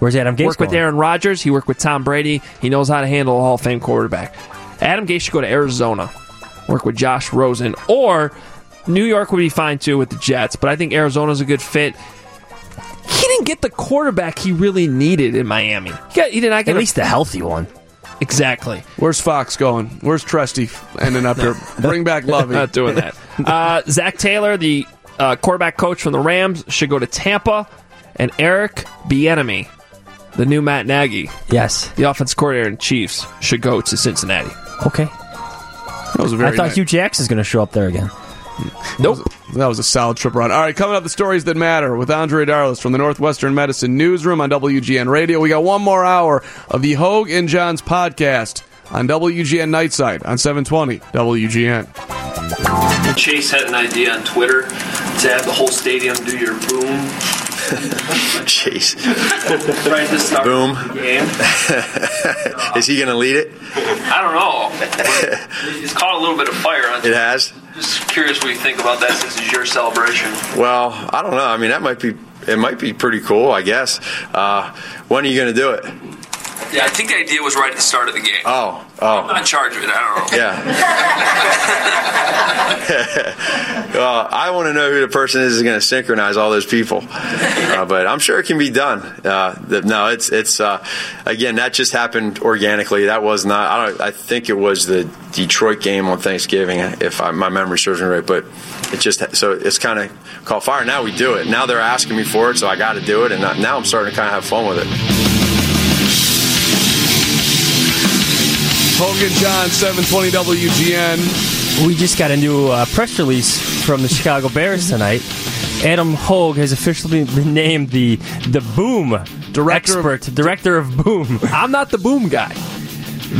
Where's Adam Gase Work with going? Aaron Rodgers. He worked with Tom Brady. He knows how to handle a Hall of Fame quarterback. Adam Gase should go to Arizona. Work with Josh Rosen. Or New York would be fine too with the Jets, but I think Arizona's a good fit. He didn't get the quarterback he really needed in Miami. He, got, he did not get At a- least the healthy one. Exactly. Where's Fox going? Where's Trusty ending up here? Bring back Lovie. Not doing that. Uh, Zac Taylor, the uh, quarterback coach from the Rams, should go to Tampa, and Eric Bieniemy, the new Matt Nagy, Yes. the offense coordinator in Chiefs, should go to Cincinnati. Okay. That was a very I thought nice- Hue Jackson's going to show up there again. Nope. That was a solid trip run. All right, coming up, the stories that matter with Andre Darlis from the Northwestern Medicine Newsroom on WGN Radio. We got one more hour of the Hoge and Jahns podcast on WGN Nightside on 720 WGN. Chase had an idea on Twitter to have the whole stadium do your boom Chase. right to start Boom. the game. Is he going to lead it? I don't know. It's caught a little bit of fire on It has. Just curious what you think about that since it's your celebration. Well, I don't know. I mean, that might be it. Might be pretty cool, I guess. Uh, when are you going to do it? Yeah, I think the idea was right at the start of the game. Oh, oh. I'm not in charge of it. I don't know. yeah. well, I want to know who the person is who's going to synchronize all those people, uh, but I'm sure it can be done. Uh, the, no, it's it's uh, again that just happened organically. That was not. I don't. I think it was the Detroit game on Thanksgiving, if I, my memory serves me right. But it just so it's kind of caught fire. Now we do it. Now they're asking me for it, so I got to do it, and now I'm starting to kind of have fun with it. Hogan John, 720 WGN. We just got a new uh, press release from the Chicago Bears tonight. Adam Hoge has officially been named the the Boom Director of- director of Boom. I'm not the boom guy.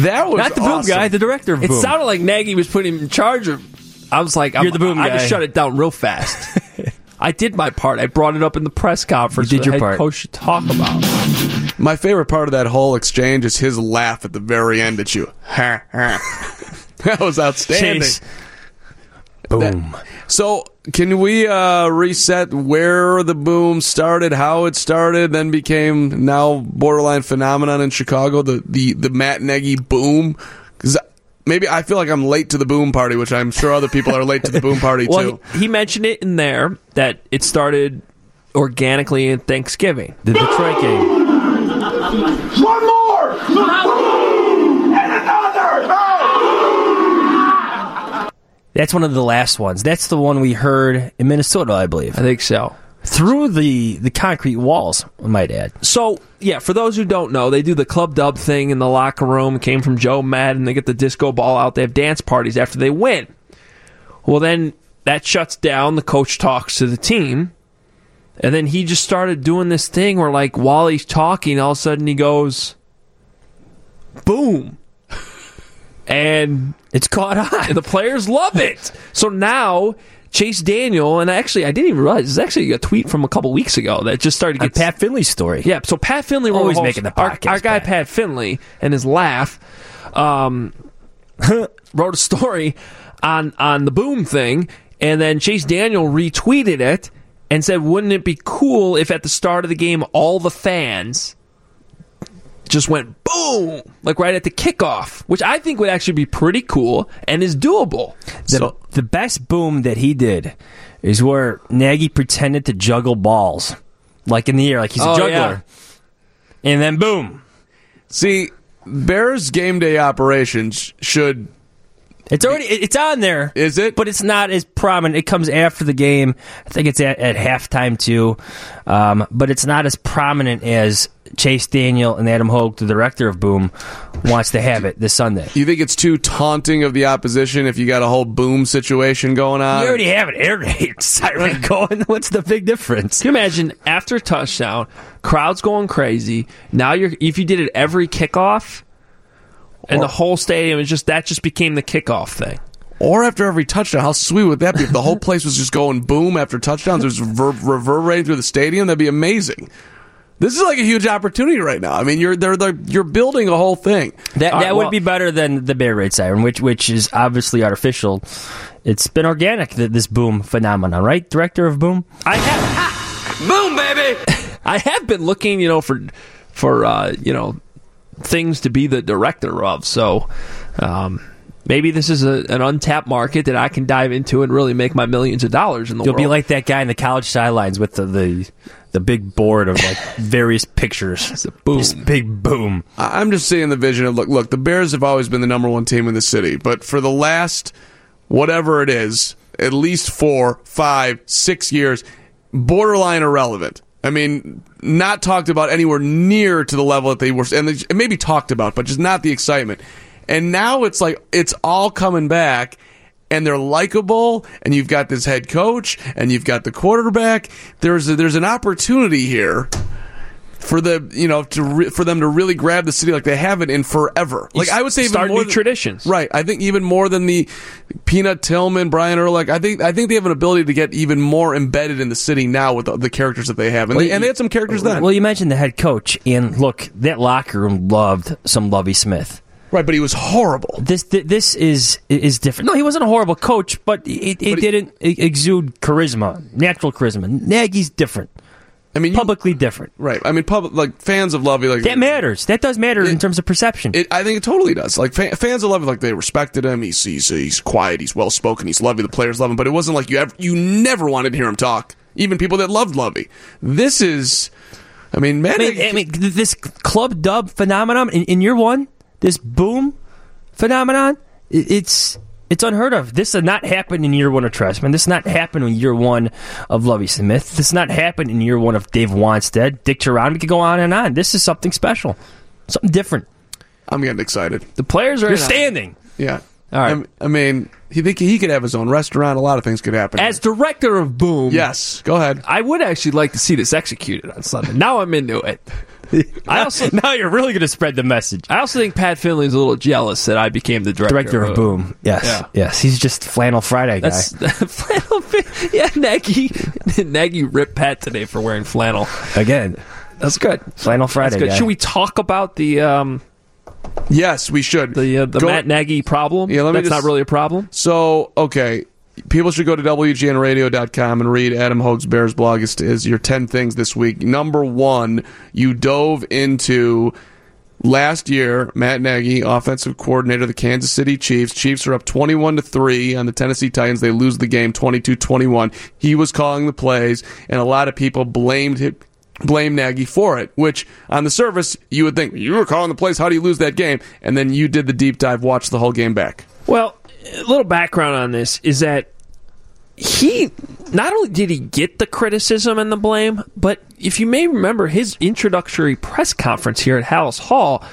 That was Not the Boom guy, the director of It sounded like Nagy was putting him in charge of. I was like, I'm, You're the boom I, I just shut it down real fast. I did my part. I brought it up in the press conference. You did your head part. Coach should talk about. My favorite part of that whole exchange is his laugh at the very end at you. Ha, ha. that was outstanding. Chase. Boom. So, can we uh, reset where the boom started, how it started, then became now borderline phenomenon in Chicago, the the the Matt Nagy boom? Because maybe I feel like I'm late to the boom party, which I'm sure other people are late to the boom party Well, too. he, he mentioned it in there that it started organically in Thanksgiving. The Detroit game. One more! And another! That's one of the last ones. That's the one we heard in Minnesota, I believe. I think so. Through the, the concrete walls, I might add. So, yeah, for those who don't know, they do the club dub thing in the locker room. It came from Joe Maddon. They get the disco ball out. They have dance parties after they win. Well, then that shuts down. The coach talks to the team. And then he just started doing this thing where, like, while he's talking, all of a sudden he goes, boom. And It's caught on. the players love it. So now Chase Daniel, and actually I didn't even realize it's actually a tweet from a couple weeks ago that just started to get Pat Finley's story. Yeah, so Pat Finley wrote Always making the our, podcast, our guy Pat. Pat Finley and his laugh um, wrote a story on on the boom thing, and then Chase Daniel retweeted it and said, "Wouldn't it be cool if at the start of the game all the fans?" Just went boom, like right at the kickoff, which I think would actually be pretty cool and is doable. The, so, the best boom that he did is where Nagy pretended to juggle balls, like in the air, like he's a Oh, juggler. yeah. And then boom. See, Bears game day operations should. It's already it's on there. Is it? But it's not as prominent. It comes after the game. I think it's at, at halftime too. Um, but it's not as prominent as Chase Daniel and Adam Hoge, the director of Boom, wants to have it this Sunday. You think it's too taunting of the opposition if you got a whole boom situation going on? You already have an air raid siren going. What's the big difference? Can you imagine after touchdown, crowds going crazy? Now you're if you did it every kickoff, and the whole stadium is just that just became the kickoff thing. Or after every touchdown, how sweet would that be? If the whole place was just going boom after touchdowns, there's rever- reverberating through the stadium. That'd be amazing. This is like a huge opportunity right now. I mean, you're they're, they're you're building a whole thing. That that right, would be better than the bear raid siren, which which is obviously artificial. It's been organic th- this boom phenomenon, right? Director of Boom. I have boom, baby. I have been looking, you know, for for uh, you know things to be the director of. So um, maybe this is a, an untapped market that I can dive into and really make my millions of dollars in the world You'll world. be like that guy in the college sidelines with the the, the big board of like various pictures. It's a boom. big boom. I- I'm just seeing the vision of look, look. The Bears have always been the number one team in the city, but for the last whatever it is, at least four, five, six years, borderline irrelevant. I mean, not talked about anywhere near to the level that they were, and they, maybe talked about, but just not the excitement. And now it's like it's all coming back, and they're likable, and you've got this head coach, and you've got the quarterback. There's a, there's an opportunity here for the you know to re- for them to really grab the city like they haven't in forever. Like I would say, even start more new than- traditions. Right. I think even more than the Peanut Tillman, Brian Urlacher. I think I think they have an ability to get even more embedded in the city now with the, the characters that they have, and, Well, they, and they had some characters then. Well, you mentioned the head coach, and look, that locker room loved some Lovie Smith. Right, but he was horrible. This th- this is is different. No, he wasn't a horrible coach, but it, it didn't e- exude charisma, natural charisma. Nagy's different. I mean, publicly different. Right. I mean, public like fans of Lovie like That matters. That does matter in terms of perception. It, I think it totally does. Like fa- fans of Lovie, like they respected him. He's he's, he's quiet. He's well spoken. He's Lovie. The players love him. But it wasn't like you ever you never wanted to hear him talk. Even people that loved Lovie. This is, I mean, man. I mean, I mean, this club dub phenomenon in, in year one, this boom phenomenon, i- it's it's unheard of. This did not happen in year one of Trestman. This did not happen in year one of Lovie Smith. This did not happen in year one of Dave Wannstedt, Dick Jauron. We could go on and on. This is something special, something different. I'm getting excited. The players are You're standing. Yeah. All right. I mean, he think he could have his own restaurant. A lot of things could happen. As director of Boom, yes, go ahead. I would actually like to see this executed on Sunday. Now I'm into it. I also now you're really going to spread the message. I also think Pat Finley's a little jealous that I became the director, Director of Boom. Yes, Yeah. yes. He's just flannel Friday guy. That's flannel. Yeah, Nagy. Nagy ripped Pat today for wearing flannel. Again, That's good. flannel Friday That's good. guy. Should we talk about the um Yes, we should. the uh, the Go- Matt Nagy problem? Yeah, let me That's just- not really a problem. So, okay. People should go to WGNradio.com and read Adam Hoge's Bears blog as, as your 10 things this week. Number one, you dove into last year, Matt Nagy, offensive coordinator of the Kansas City Chiefs. Chiefs are up 21 to 3 on the Tennessee Titans. They lose the game 22 21. He was calling the plays, and a lot of people blamed him. Blame Nagy for it, which on the surface you would think you were calling the plays. How do you lose that game? And then you did the deep dive, watched the whole game back. Well, a little background on this is that he not only did he get the criticism and the blame, but if you may remember his introductory press conference here at Halas Hall,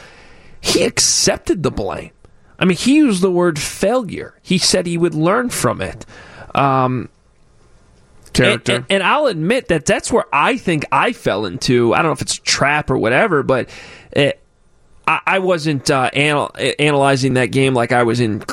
he accepted the blame. I mean, he used the word failure. He said he would learn from it. Um, Character. and, and, and I'll admit that that's where I think I fell into. I don't know if it's a trap or whatever, but it, I, wasn't uh, anal- analyzing that game like I was in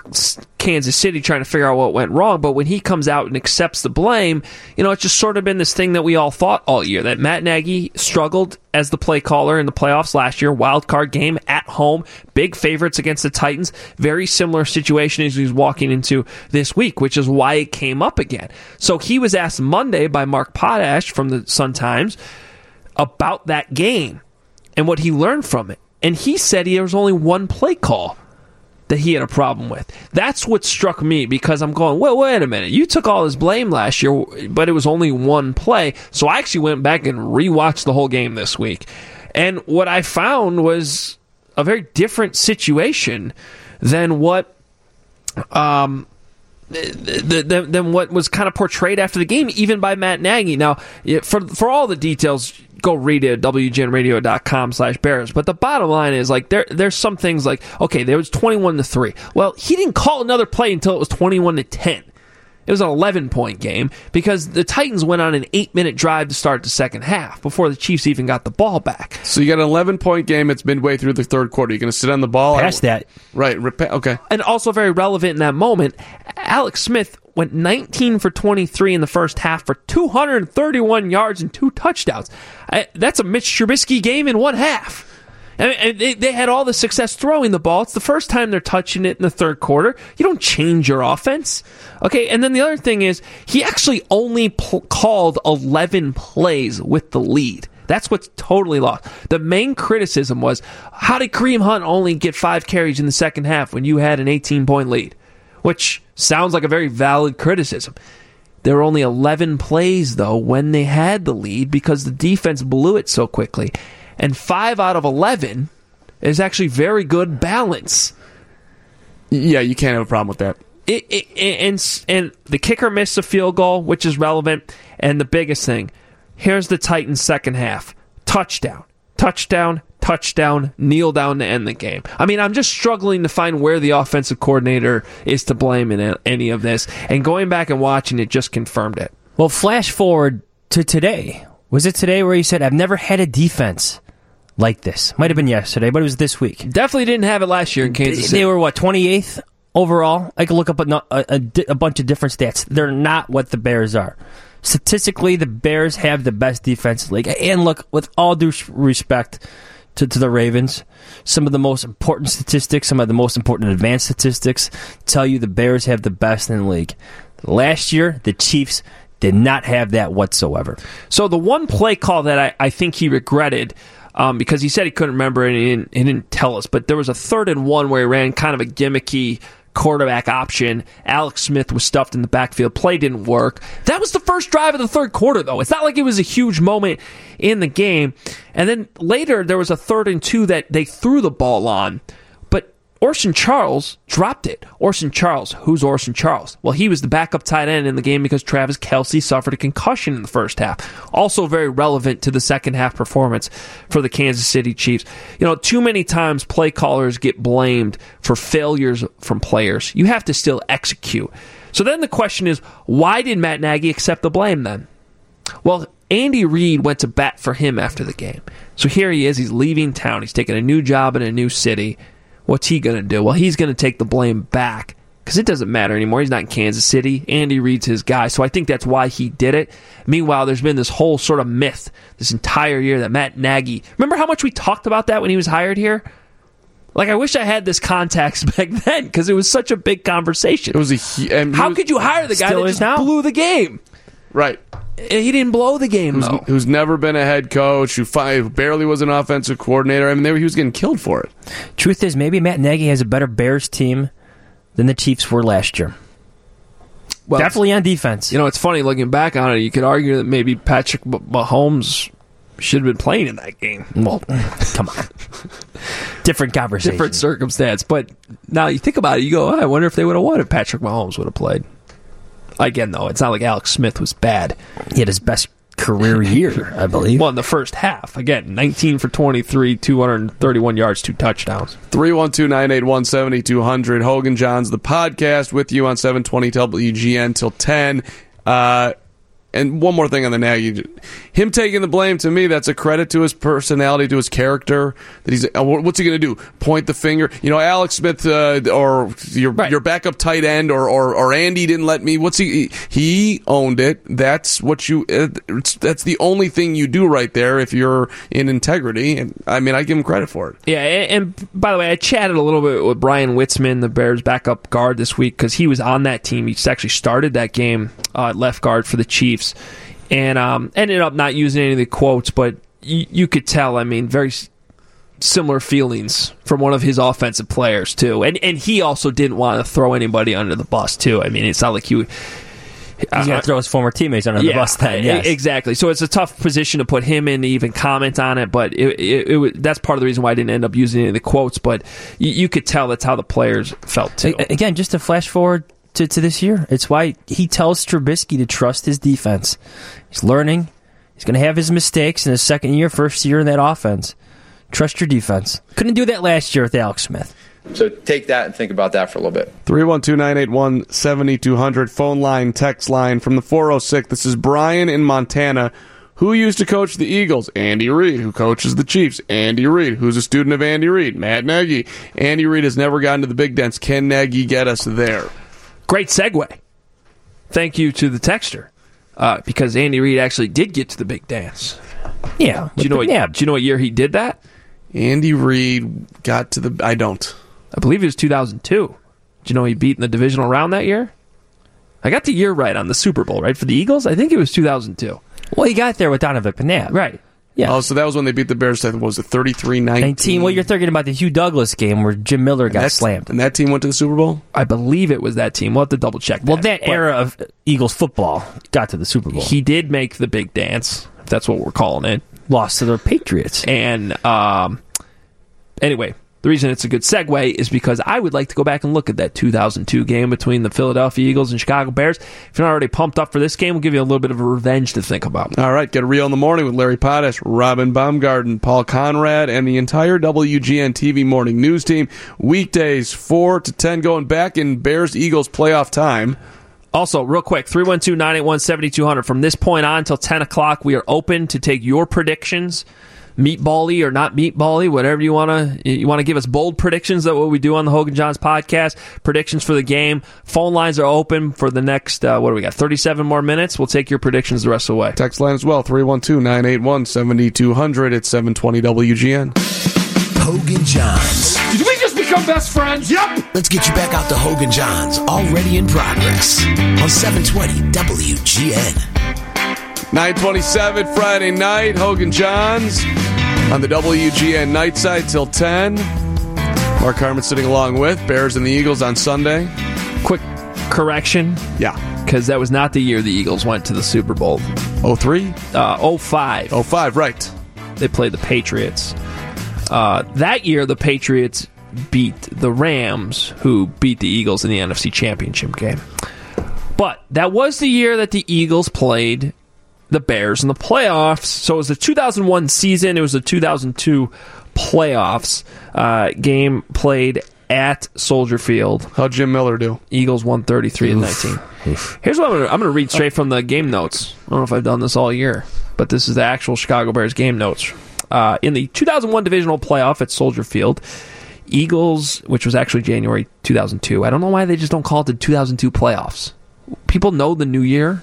Kansas City trying to figure out what went wrong. But when he comes out and accepts the blame, you know, it's just sort of been this thing that we all thought all year that Matt Nagy struggled as the play caller in the playoffs last year, wild card game at home, big favorites against the Titans. Very similar situation as he's walking into this week, which is why it came up again. So he was asked Monday by Mark Potash from the Sun Times about that game and what he learned from it. And he said there was only one play call that he had a problem with. That's what struck me because I'm going, wait, wait a minute. You took all this blame last year, but it was only one play. So I actually went back and rewatched the whole game this week. And what I found was a very different situation than what um than what was kind of portrayed after the game, even by Matt Nagy. Now, for for all the details, go read it at wgnradio.com slash bears. But the bottom line is like there there's some things like okay, there was twenty one to three. Well, he didn't call another play until it was twenty one to ten. It was an 11 point game because the Titans went on an eight minute drive to start the second half before the Chiefs even got the ball back. So you got an 11 point game. It's midway through the third quarter. You're going to sit on the ball. Past that. Right. Repa- okay. And also very relevant in that moment, Alex Smith went 19 for 23 in the first half for 231 yards and two touchdowns. I, that's a Mitch Trubisky game in one half. And they, they had all the success throwing the ball. It's the first time they're touching it in the third quarter. You don't change your offense. Okay, and then the other thing is, he actually only pl- called 11 plays with the lead. That's what's totally lost. The main criticism was how did Kareem Hunt only get five carries in the second half when you had an 18 point lead? Which sounds like a very valid criticism. There were only 11 plays, though, when they had the lead because the defense blew it so quickly. And five out of 11 is actually very good balance. Yeah, you can't have a problem with that. It, it, and and the kicker missed a field goal, which is relevant. And the biggest thing, here's the Titans' second half: touchdown, touchdown, touchdown, kneel down to end the game. I mean, I'm just struggling to find where the offensive coordinator is to blame in any of this. And going back and watching it just confirmed it. Well, flash forward to today. Was it today where you said, I've never had a defense like this. Might have been yesterday, but it was this week. Definitely didn't have it last year in Kansas City. they were what twenty eighth overall. I could look up a, a, a a bunch of different stats. They're not what the Bears are. Statistically, the Bears have the best defense in the league. And look, with all due respect to, to the Ravens, some of the most important statistics, some of the most important advanced statistics tell you the Bears have the best in the league. Last year, the Chiefs did not have that whatsoever. So the one play call that I, I think he regretted um, because he said he couldn't remember and he didn't, he didn't tell us, but there was a third and one where he ran kind of a gimmicky quarterback option. Alex Smith was stuffed in the backfield. Play didn't work. That was the first drive of the third quarter, though. It's not like it was a huge moment in the game. And then later there was a third and two that they threw the ball on. Orson Charles dropped it. Orson Charles. Who's Orson Charles? Well, he was the backup tight end in the game because Travis Kelce suffered a concussion in the first half. Also very relevant to the second half performance for the Kansas City Chiefs. You know, too many times play callers get blamed for failures from players. You have to still execute. So then the question is, why did Matt Nagy accept the blame then? Well, Andy Reid went to bat for him after the game. So here he is. He's leaving town. He's taking a new job in a new city. What's he going to do? Well, he's going to take the blame back because it doesn't matter anymore. He's not in Kansas City. Andy Reid's his guy. So I think that's why he did it. Meanwhile, there's been this whole sort of myth this entire year that Matt Nagy. Remember how much we talked about that when he was hired here? Like I wish I had this context back then because it was such a big conversation. It was a. how could you hire the guy that just now. blew the game? Right. He didn't blow the game Who's, though. who's never been a head coach, who, fi- who barely was an offensive coordinator. I mean, were- he was getting killed for it. Truth is, maybe Matt Nagy has a better Bears team than the Chiefs were last year. Well, Definitely on defense. You know, it's funny looking back on it. You could argue that maybe Patrick Mah- Mahomes should have been playing in that game. Well, come on. Different conversation. Different circumstance. But now you think about it, you go, "Oh, I wonder if they would have won if Patrick Mahomes would have played. Again, though, it's not like Alex Smith was bad. He had his best career year, I believe. Well, in the first half. Again, 19 for 23, 231 yards, two touchdowns. 312 981 7200. Hoge and Jahns, the podcast with you on 720 WGN till 10. Uh, and one more thing on the Nagy. Him taking the blame, to me, that's a credit to his personality, to his character. That he's uh, What's he going to do? Point the finger? You know, Alex Smith uh, or your, your backup tight end or, or, or Andy didn't let me. What's he? He owned it. That's what you. Uh, it's- that's the only thing you do right there if you're in integrity. And I mean, I give him credit for it. Yeah, and, and by the way, I chatted a little bit with Bryan Witzmann, the Bears' backup guard, this week because he was on that team. He actually started that game uh, at left guard for the Chiefs, and um, ended up not using any of the quotes, but you, you could tell. I mean, very similar feelings from one of his offensive players too, and and he also didn't want to throw anybody under the bus too. I mean, it's not like he. would- He's going to throw his former teammates under the bus then, yes. exactly. So it's a tough position to put him in to even comment on it, but it, it, it, that's part of the reason why I didn't end up using any of the quotes. But you, you could tell that's how the players felt too. Again, just to flash forward to, to this year, it's why he tells Trubisky to trust his defense. He's learning. He's going to have his mistakes in his second year, first year in that offense. Trust your defense. Couldn't do that last year with Alex Smith. So take that and think about that for a little bit. 312 981 7200. Phone line, text line from the 406. This is Brian in Montana. Who used to coach the Eagles? Andy Reid. Who coaches the Chiefs? Andy Reid. Who's a student of Andy Reid? Matt Nagy. Andy Reid has never gotten to the big dance. Can Nagy get us there? Great segue. Thank you to the texter. Uh, because Andy Reid actually did get to the big dance. Yeah. Do you know what? yeah. Do you know what year he did that? Andy Reid got to the. I don't. I believe it was 2002. Do you know he beat in the divisional round that year? I got the year right on the Super Bowl, right? For the Eagles? I think it was 2002. Well, he got there with Donovan McNabb. Right. Yeah. Oh, so that was when they beat the Bears. What was it 33 19? 19. Well, you're thinking about the Hugh Douglas game where Jim Miller got That's- slammed. And that team went to the Super Bowl? I believe it was that team. We'll have to double check. Well, that But era of Eagles football got to the Super Bowl. He did make the big dance, if that's what we're calling it. Lost to the Patriots. And um, anyway, the reason it's a good segue is because I would like to go back and look at that 2002 game between the Philadelphia Eagles and Chicago Bears. If you're not already pumped up for this game, we'll give you a little bit of a revenge to think about. All right, get real in the morning with Larry Potash, Robin Baumgarten, Paul Konrad, and the entire WGN TV morning news team. Weekdays, 4 to 10, going back in Bears Eagles playoff time. Also, real quick, 312 981 7200. From this point on until 10 o'clock, we are open to take your predictions meatbally or not meatbally, whatever you want to. You want to give us bold predictions that what we do on the Hoge and Jahns podcast. Predictions for the game. Phone lines are open for the next. Uh, what do we got? Thirty-seven more minutes. We'll take your predictions the rest of the way. Text line as well 312 981 7200. It's 720 WGN. Hoge and Jahns. Did we just become best friends? Yep. Let's get you back out to Hoge and Jahns, already in progress on 720 WGN. 927 Friday night, Hoge and Jahns on the WGN night side till 10. Mark Carman sitting along with Bears and the Eagles on Sunday. Quick correction. Yeah. Because that was not the year the Eagles went to the Super Bowl. 03? Uh, 05. 05, right. They played the Patriots. Uh, that year, the Patriots beat the Rams, who beat the Eagles in the NFC Championship game. But that was the year that the Eagles played the Bears in the playoffs. So it was the 2001 season. It was the 2002 playoffs uh, game played at Soldier Field. How'd Jim Miller do? Eagles 133 and 19. Here's what I'm going to I'm to read straight from the game notes. I don't know if I've done this all year, but this is the actual Chicago Bears game notes. Uh, in the 2001 divisional playoff at Soldier Field, Eagles, which was actually January 2002. I don't know why they just don't call it the 2002 playoffs. People know the new year.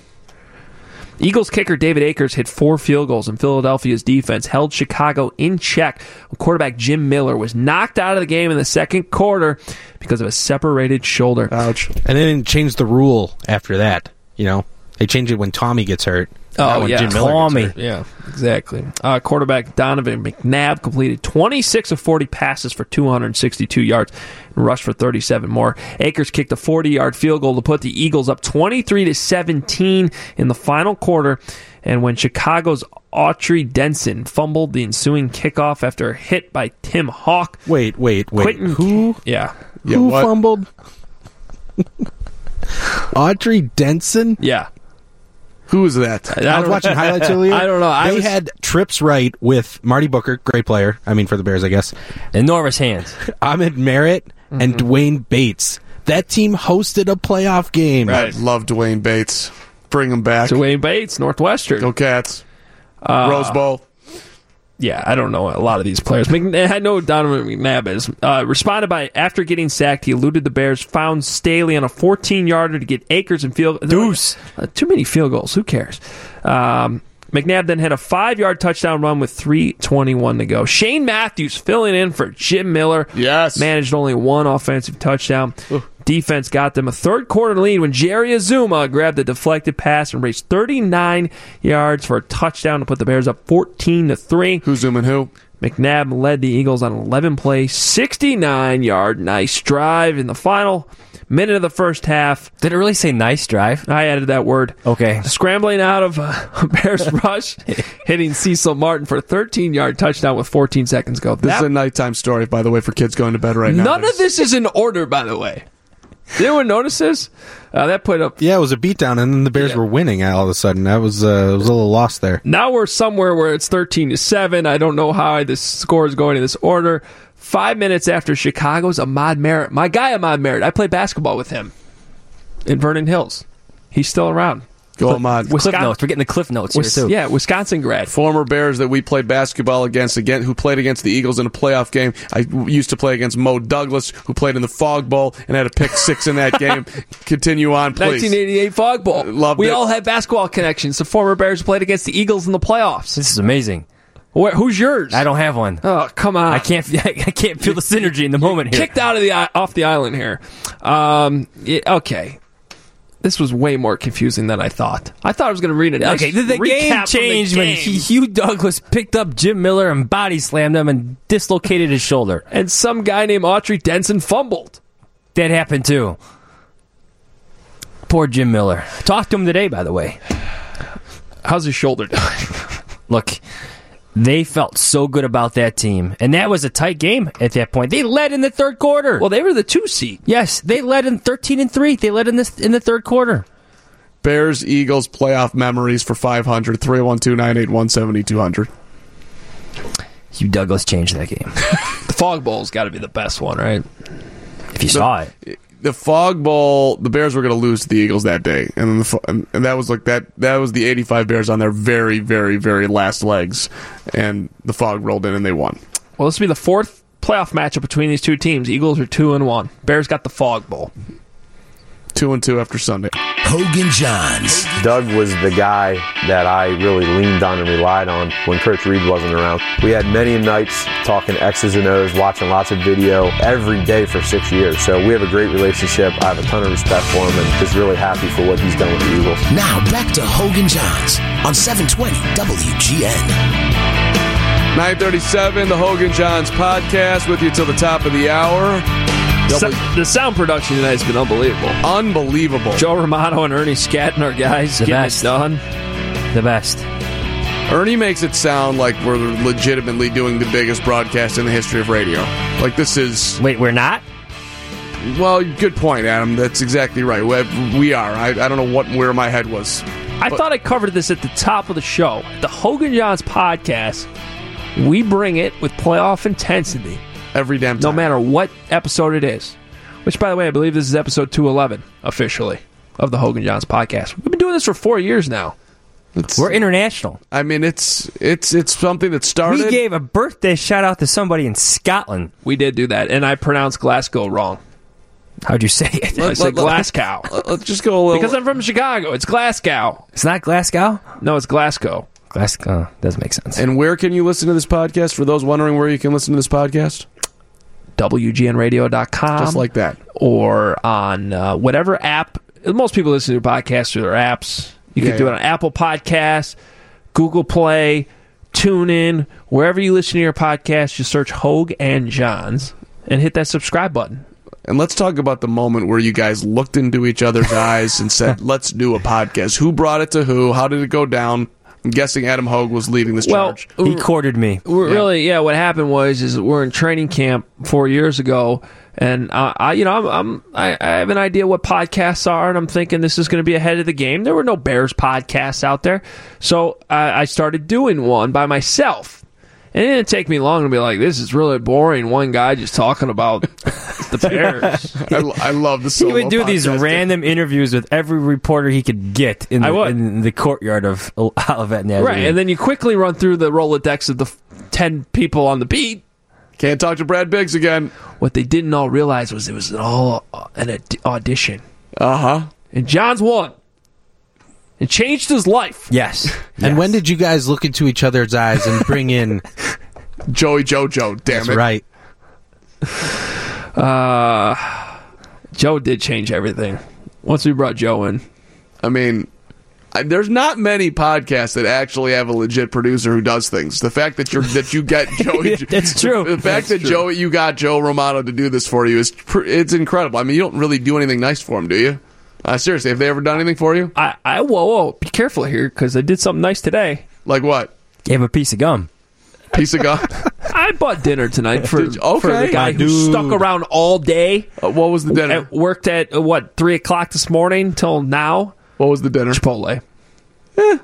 Eagles kicker David Akers hit four field goals, and Philadelphia's defense held Chicago in check. Quarterback Jim Miller was knocked out of the game in the second quarter because of a separated shoulder. Ouch. And they didn't change the rule after that. You know, they changed it when Tommy gets hurt. Not Oh yeah, Jim Miller gets Tommy. Yeah, exactly. Uh, quarterback Donovan McNabb completed 26 of 40 passes for 262 yards and rushed for 37 more. Akers kicked a 40-yard field goal to put the Eagles up 23 to 17 in the final quarter. And when Chicago's Autry Denson fumbled the ensuing kickoff after a hit by Tim Hauck. Wait, wait, wait. Quentin, Who? Yeah. Who fumbled? Autry Denson? Yeah. Who was that? I, was watching highlights earlier. I don't know. I they was- had trips right with Marty Booker, great player. I mean, for the Bears, I guess. Enormous hands. Ahmad Merritt and Mm-hmm. D'Wayne Bates. That team hosted a playoff game. I love D'Wayne Bates. Bring him back. D'Wayne Bates, Northwestern. Go Cats. Uh, Rose Bowl. Yeah, I don't know a lot of these players. McNabb, I know Donovan McNabb is. Uh, responded by after getting sacked, he eluded the Bears, found Staley on a 14 yarder to get Akers and field deuce. Uh, too many field goals. Who cares? Um, McNabb then had a five yard touchdown run with 3:21 to go. Shane Matthews filling in for Jim Miller. Yes, managed only one offensive touchdown. Defense got them a third quarter lead when Jerry Azumah grabbed a deflected pass and raced 39 yards for a touchdown to put the Bears up 14 to three. Who's zooming who? McNabb led the Eagles on an 11 play, 69 yard nice drive in the final minute of the first half. Did it really say nice drive? I added that word. Okay. Scrambling out of uh, a Bears rush, hitting Cecil Martin for a 13 yard touchdown with 14 seconds to go. This That- is a nighttime story, by the way, for kids going to bed right now. None of this is in order, by the way. Did anyone notice this? Uh, that put up. Yeah, it was a beatdown, and then the Bears were winning all of a sudden. That was, uh, it was a little lost there. Now we're somewhere where it's 13 to 7. I don't know how this score is going in this order. Five minutes after Chicago's Ahmad Merritt. My guy, Ahmad Merritt. I played basketball with him in Vernon Hills. He's still around. Go Ahmad. Cliff notes. We're getting the cliff notes Wis- here too. Yeah, Wisconsin grad. Former Bears that we played basketball against, again, who played against the Eagles in a playoff game. I used to play against Mo Douglas, who played in the Fog Bowl and had a pick six in that game. Continue on, please. 1988 Fog Bowl. Loved we it. all have basketball connections. The former Bears played against the Eagles in the playoffs. This is amazing. Where, who's yours? I don't have one. Oh, come on. I can't. I can't feel the synergy in the moment here. kicked out of the off the island here. Um, yeah, okay, this was way more confusing than I thought. I thought I was going to read it. Okay, the, the game changed when Hugh Douglas picked up Jim Miller and body slammed him and dislocated his shoulder. and some guy named Autry Denson fumbled. That happened too. Poor Jim Miller. Talked to him today, by the way. How's his shoulder doing? Look, they felt so good about that team, and that was a tight game at that point. They led in the third quarter. well, they were the two seed. yes, they led in thirteen and three. They led in this in the third quarter. Bears Eagles playoff memories for 500 312 981 7200. Hugh Douglas changed that game. The Fog Bowl's got to be the best one, right? If you saw it, the Fog Bowl, the Bears were going to lose to the Eagles that day, and the, and that was like that. That was the '85 Bears on their very, very, very last legs, and the Fog rolled in and they won. Well, this will be the fourth playoff matchup between these two teams. Eagles are two and one. Bears got the Fog Bowl. Two and two after Sunday. Hoge and Jahns. Doug was the guy that I really leaned on and relied on when Coach Reid wasn't around. We had many nights talking X's and O's, watching lots of video every day for six years. So we have a great relationship. I have a ton of respect for him and just really happy for what he's done with the Eagles. Now back to Hoge and Jahns on 720 WGN. 937, the Hoge and Jahns podcast with you till the top of the hour. So- the sound production tonight has been unbelievable. Unbelievable. Joe Romano and Ernie Scatton, our guys, The getting best. it done. The best. Ernie makes it sound like we're legitimately doing the biggest broadcast in the history of radio. Like this is. Wait, we're not. Well, good point, Adam. That's exactly right. We- We are. I, I don't know what where my head was. I thought I covered this at the top of the show. The Hoge and Jahns podcast, we bring it with playoff intensity every damn time. no matter what episode it is. Which, by the way, I believe this is episode 211 officially of the Hoge and Jahns podcast. We've been doing this for four years now. We're international. I mean, it's it's it's something that started. We gave a birthday shout out to somebody in Scotland. We did do that, and I pronounced Glasgow wrong. How'd you say it? I said Glasgow. Let's just go a little. Because I'm from Chicago. It's Glasgow. It's not Glasgow? No, it's Glasgow. Glasgow doesn't make sense. And where can you listen to this podcast? For those wondering where you can listen to this podcast, WGNradio.com. just like that. or on uh, whatever app. Most people listen to your podcasts through their apps. You Yeah, can do yeah. it on Apple Podcasts, Google Play, TuneIn, wherever you listen to your podcast. Just search Hoge and Jahns and hit that subscribe button. And let's talk about the moment where you guys looked into each other's eyes and said, "Let's do a podcast." Who brought it to who? How did it go down? I'm guessing Adam Hoge was leading this Well, charge. He courted me. We're Really, yeah. What happened was, is we're in training camp four years ago, and I, I you know, I'm, I'm I, I have an idea what podcasts are, and I'm thinking this is going to be ahead of the game. There were no Bears podcasts out there, so I, I started doing one by myself. And it didn't take me long to be like, this is really boring. One guy just talking about the Bears. I, I love the He would do these podcasting. random interviews with every reporter he could get in the, in the courtyard of Olivet Nazarene. right, and then you quickly run through the Rolodex of the ten people on the beat. Can't talk to Brad Biggs again. What they didn't all realize was it was an all an aud- audition. Uh huh. And Jahns won. It changed his life. Yes. And when did you guys look into each other's eyes and bring in Joey Jojo? Damn it. That's it! right. Uh, Joe did change everything once we brought Joe in. I mean, I, there's not many podcasts that actually have a legit producer who does things. The fact that you're that you get Joey, That's true. The fact that Joe, you got Joe Romano to do this for you is pr- it's incredible. I mean, you don't really do anything nice for him, do you? Uh, seriously, have they ever done anything for you? I, I whoa, whoa, be careful here because I did something nice today. Like what? Gave a piece of gum. Piece of God. I bought dinner tonight for, Did you- okay. for the guy My who dude. stuck around all day. Uh, what was the dinner? At, worked at uh, what three o'clock this morning till now. What was the dinner? Chipotle. Eh.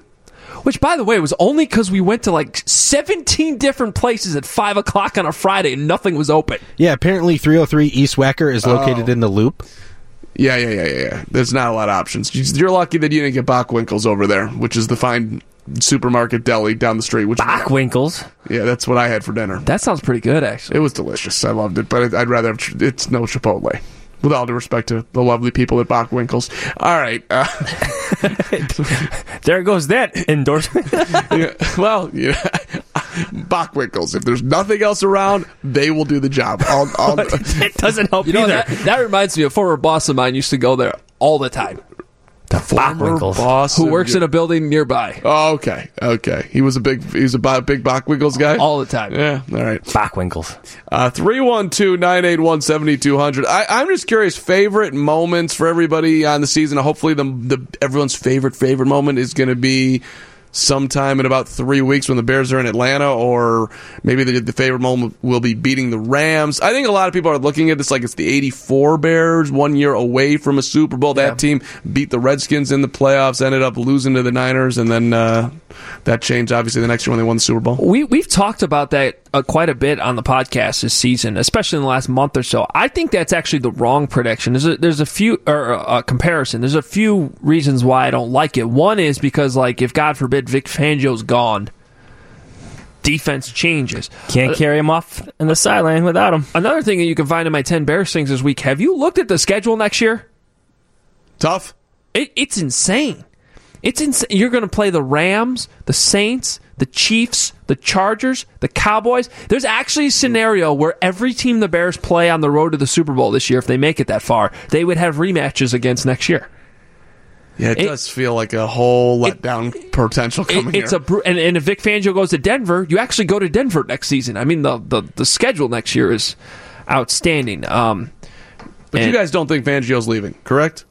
Which, by the way, was only because we went to like seventeen different places at five o'clock on a Friday and nothing was open. Yeah, apparently 303 East Wacker is located Oh. in the Loop. Yeah, yeah, yeah, yeah, yeah. There's not a lot of options. You're lucky that you didn't get Bockwinkel's over there, which is the fine supermarket deli down the street. Which Bockwinkel's? Yeah, that's what I had for dinner. That sounds pretty good, actually. It was delicious. I loved it, but I'd rather have, it's no Chipotle. With all due respect to the lovely people at Bockwinkel's. All right. Uh, There goes that endorsement. yeah, well, yeah, Bockwinkel's. If there's nothing else around, they will do the job. I'll, I'll, it doesn't help You know either. that, that reminds me. A former boss of mine used to go there all the time. Former Bockwinkel's. boss Who works your- in a building nearby Oh, okay, okay. He was a big, he was a bi- big Bockwinkel's guy. all the time. Yeah, all right. Bockwinkel's. Uh, 312-981-7200. I, I'm just curious, favorite moments for everybody on the season. Hopefully the, the everyone's favorite, favorite moment is going to be sometime in about three weeks when the Bears are in Atlanta, or maybe the, the favorite moment will be beating the Rams. I think a lot of people are looking at this like it's the 84 Bears, one year away from a Super Bowl. That team beat the Redskins in the playoffs, ended up losing to the Niners, and then uh, that changed obviously the next year when they won the Super Bowl. We we've talked about that uh, quite a bit on the podcast this season, especially in the last month or so. I think that's actually the wrong prediction. There's a, there's a few or uh, comparison. There's a few reasons why I don't like it. One is because like if God forbid Vic Fangio's gone, defense changes. Can't uh, carry him off in the sideline without him. Another thing that you can find in my ten Bears things this week. Have you looked at the schedule next year? Tough. It, it's insane. It's insane. You're going to play the Rams, the Saints, the Chiefs, the Chargers, the Cowboys. There's actually a scenario where every team the Bears play on the road to the Super Bowl this year, if they make it that far, they would have rematches against next year. Yeah, it, It- does feel like a whole letdown potential It- coming it's here. a bru- and, and if Vic Fangio goes to Denver, you actually go to Denver next season. I mean, the the, the schedule next year is outstanding. Um, but you guys don't think Fangio's leaving, correct?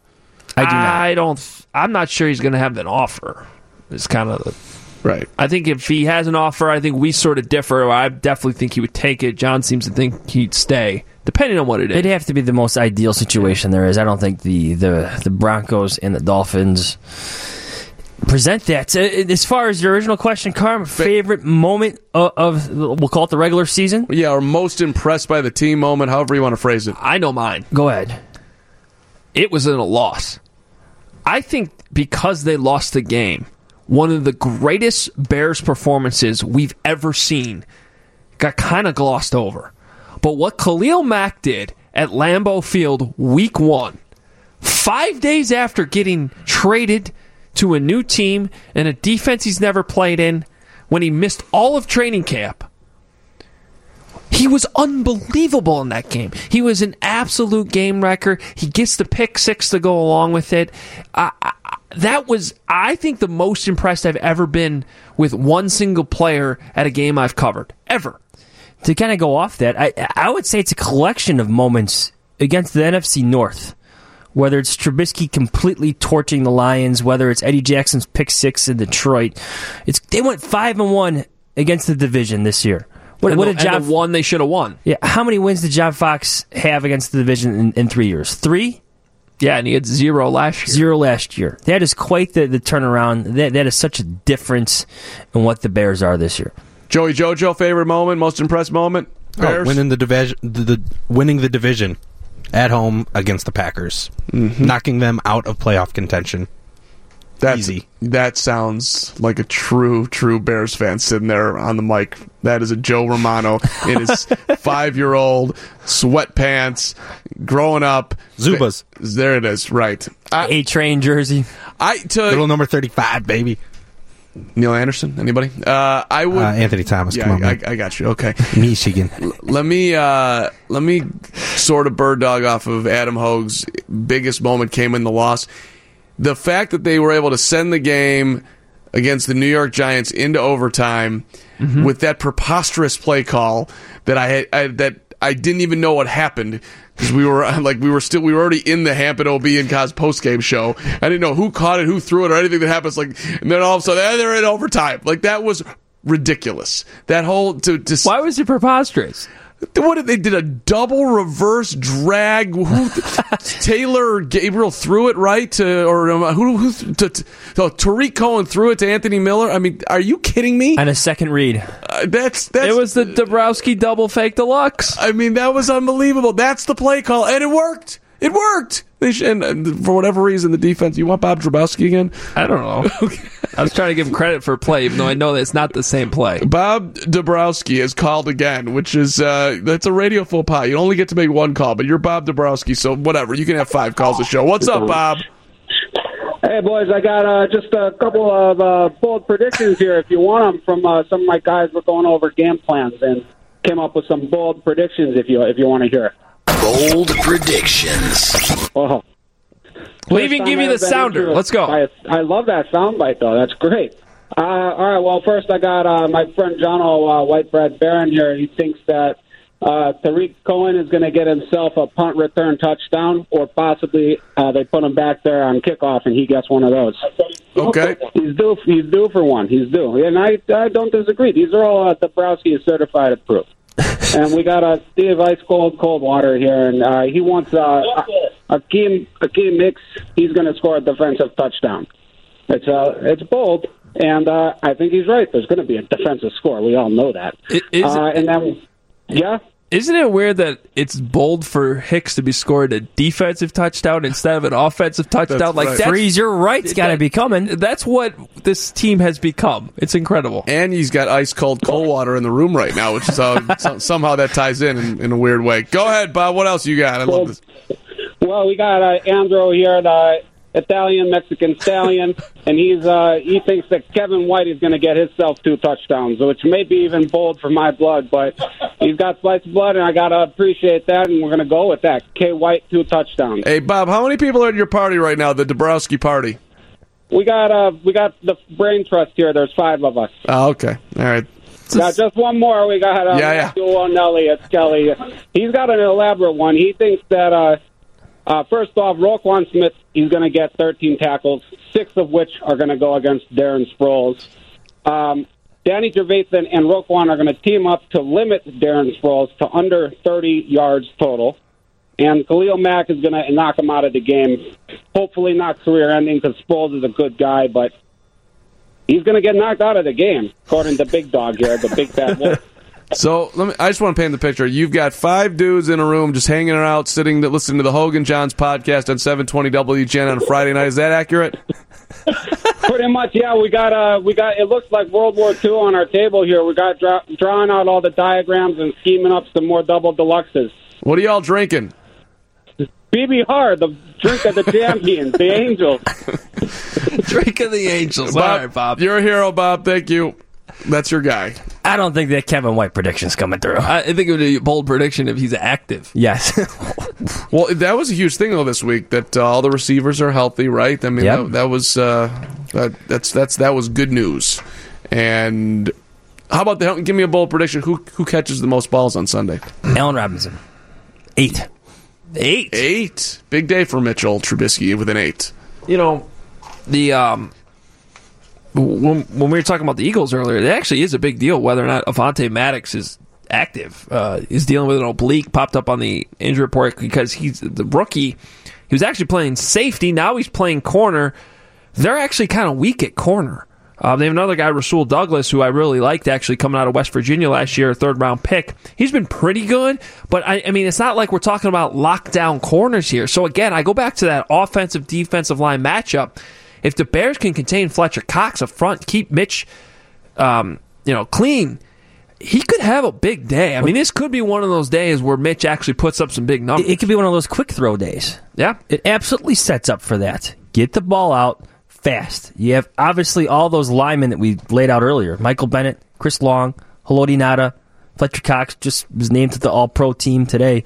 I do not. I don't. I'm not sure he's going to have an offer. It's kind of the, right. I think if he has an offer, I think we sort of differ. I definitely think he would take it. John seems to think he'd stay, depending on what it is. It'd have to be the most ideal situation there is. I don't think the the, the Broncos and the Dolphins present that. Uh, As far as your original question, Carm, favorite moment of, of we'll call it the regular season. Yeah, or most impressed by the team moment, however you want to phrase it. I know mine. Go ahead. It was in a loss. I think because they lost the game, one of the greatest Bears performances we've ever seen got kind of glossed over. But what Khalil Mack did at Lambeau Field week one, five days after getting traded to a new team and a defense he's never played in, when he missed all of training camp, he was unbelievable in that game. He was an absolute game wrecker. He gets the pick six to go along with it. I, I, that was, I think, the most impressed I've ever been with one single player at a game I've covered ever. To kind of go off that, I I would say it's a collection of moments against the NFC North. Whether it's Trubisky completely torching the Lions, whether it's Eddie Jackson's pick six in Detroit, it's they went five and one against the division this year. What, what did John? the one they should have won? Yeah, how many wins did John Fox have against the division in, in three years? Three. Yeah, and he had zero last year. Zero last year. That is quite the, the turnaround. That that is such a difference in what the Bears are this year. Joey Jojo, favorite moment, most impressed moment? Oh, winning the division, the, the winning the division at home against the Packers, Mm-hmm. knocking them out of playoff contention. That's, Easy. That sounds like a true, true Bears fan sitting there on the mic. That is a Joe Romano in his five year old sweatpants, growing up. Zubaz. There it is, right. A train jersey. I to Little number thirty-five, baby. Neal Anderson. Anybody? Uh, I would. Uh, Anthony Thomas. yeah, come on, I. I got you. Okay. Michigan. let me uh, let me sort of bird dog off of Adam Hoge's biggest moment came in the loss. The fact that they were able to send the game against the New York Giants into overtime with that preposterous play call that I I, that I didn't even know what happened because we were like we were still we were already in the Hampton OB and Cos post game show. I didn't know who caught it, who threw it, or anything that happens. Like, and then all of a sudden, eh, they're in overtime. Like that was ridiculous. That whole to, to Why was it preposterous? What did they did a double reverse drag? Who, Taylor or Gabriel threw it right to, or um, who? who to, to, so Tarik Cohen threw it to Anthony Miller. I mean, are you kidding me? On a second read. Uh, that's that's. It was the Dabrowski double fake deluxe. I mean, that was unbelievable. That's the play call, and it worked. It worked. They sh- and, and for whatever reason, the defense. You want Bob Drabowski again? I don't know. I was trying to give him credit for play, even though I know that it's not the same play. Bob Dabrowski is called again, which is uh, that's a radio full pie. You only get to make one call, but you're Bob Dabrowski, so whatever. You can have five calls a show. What's up, Bob? Hey, boys, I got uh, just a couple of uh, bold predictions here if you want them from uh, some of my guys were going over game plans and came up with some bold predictions if you if you want to hear. Bold predictions. Oh. We'll even give you the sounder. Let's go. I, I love that soundbite, though. That's great. Uh, all right, well, first I got uh, my friend John O. Uh, White Bread Baron here. He thinks that uh, Tarik Cohen is going to get himself a punt return touchdown, or possibly uh, they put him back there on kickoff and he gets one of those. Okay. He's due. He's due for one. He's due, and I I don't disagree. These are all uh, Dabrowski is certified approved. And we got a Steve Ice Cold Cold Water here, and uh, he wants uh, a, a key a Akiem Hicks. He's going to score a defensive touchdown. It's uh, it's bold, And uh, I think he's right. There's going to be a defensive score. We all know that. is- uh, and then, yeah. Isn't it weird that it's bold for Hicks to be scored a defensive touchdown instead of an offensive touchdown? like right. that's, Freeze your rights got to be coming. That's what this team has become. It's incredible. And he's got ice cold cold water in the room right now, which is how so- somehow that ties in, in in a weird way. Go ahead, Bob. What else you got? I love this. Well, we got uh, Andro here, the Italian Mexican stallion, and he's uh, he thinks that Kevin White is going to get himself two touchdowns, which may be even bold for my blood, but he's got slice of blood, and I got to appreciate that, and we're going to go with that. K. White two touchdowns. Hey, Bob. How many people are at your party right now? The Dabrowski party. We got uh we got the brain trust here. There's five of us. Oh, okay. All right. Got just one more. We got uh, Yeah, yeah. At Skelly. He's got an elaborate one. He thinks that uh, uh, first off, Roquan Smith he's going to get 13 tackles, six of which are going to go against Darren Sproles. Um, Danny Trevathan and Roquan are going to team up to limit Darren Sproles to under 30 yards total. And Khalil Mack is going to knock him out of the game. Hopefully not career-ending because Sproles is a good guy, but he's going to get knocked out of the game, according to Big Dog here, the Big Fat Wolf. So let me. I just want to paint the picture. You've got five dudes in a room just hanging out, sitting, listening to the Hoge and Jahns podcast on 720 WGN on a Friday night. Is that accurate? Pretty much, yeah. We got uh, we got. It looks like World War II on our table here. We got dra- drawing out all the diagrams and scheming up some more double deluxes. What are y'all drinking? BB Hard, the drink of the champions, the Angels. Drink of the Angels. All right, Bob. You're a hero, Bob. Thank you. That's your guy. I don't think that Kevin White prediction's coming through. I think it would be a bold prediction if he's active. Yes. Well, that was a huge thing though this week that uh, all the receivers are healthy, right? I mean, Yep. that, that was uh, that, that's that's that was good news. And how about the give me a bold prediction? Who who catches the most balls on Sunday? Allen Robinson. Eight. Eight. Eight. Big day for Mitchell Trubisky with an eight. You know, the um, when, when we were talking about the Eagles earlier, it actually is a big deal whether or not Avonte Maddox is active. Uh, he's dealing with an oblique, popped up on the injury report because he's the rookie. He was actually playing safety. Now he's playing corner. They're actually kind of weak at corner. Uh, they have another guy, Rasul Douglas, who I really liked actually coming out of West Virginia last year, third round pick. He's been pretty good, but I, I mean, it's not like we're talking about lockdown corners here. So again, I go back to that offensive defensive line matchup. If the Bears can contain Fletcher Cox up front, keep Mitch, um, you know, clean, he could have a big day. I mean, this could be one of those days where Mitch actually puts up some big numbers. It, it could be one of those quick throw days. Yeah. It absolutely sets up for that. Get the ball out fast. You have obviously all those linemen that we laid out earlier Michael Bennett, Chris Long, Haloti Ngata, Fletcher Cox just was named to the All Pro team today.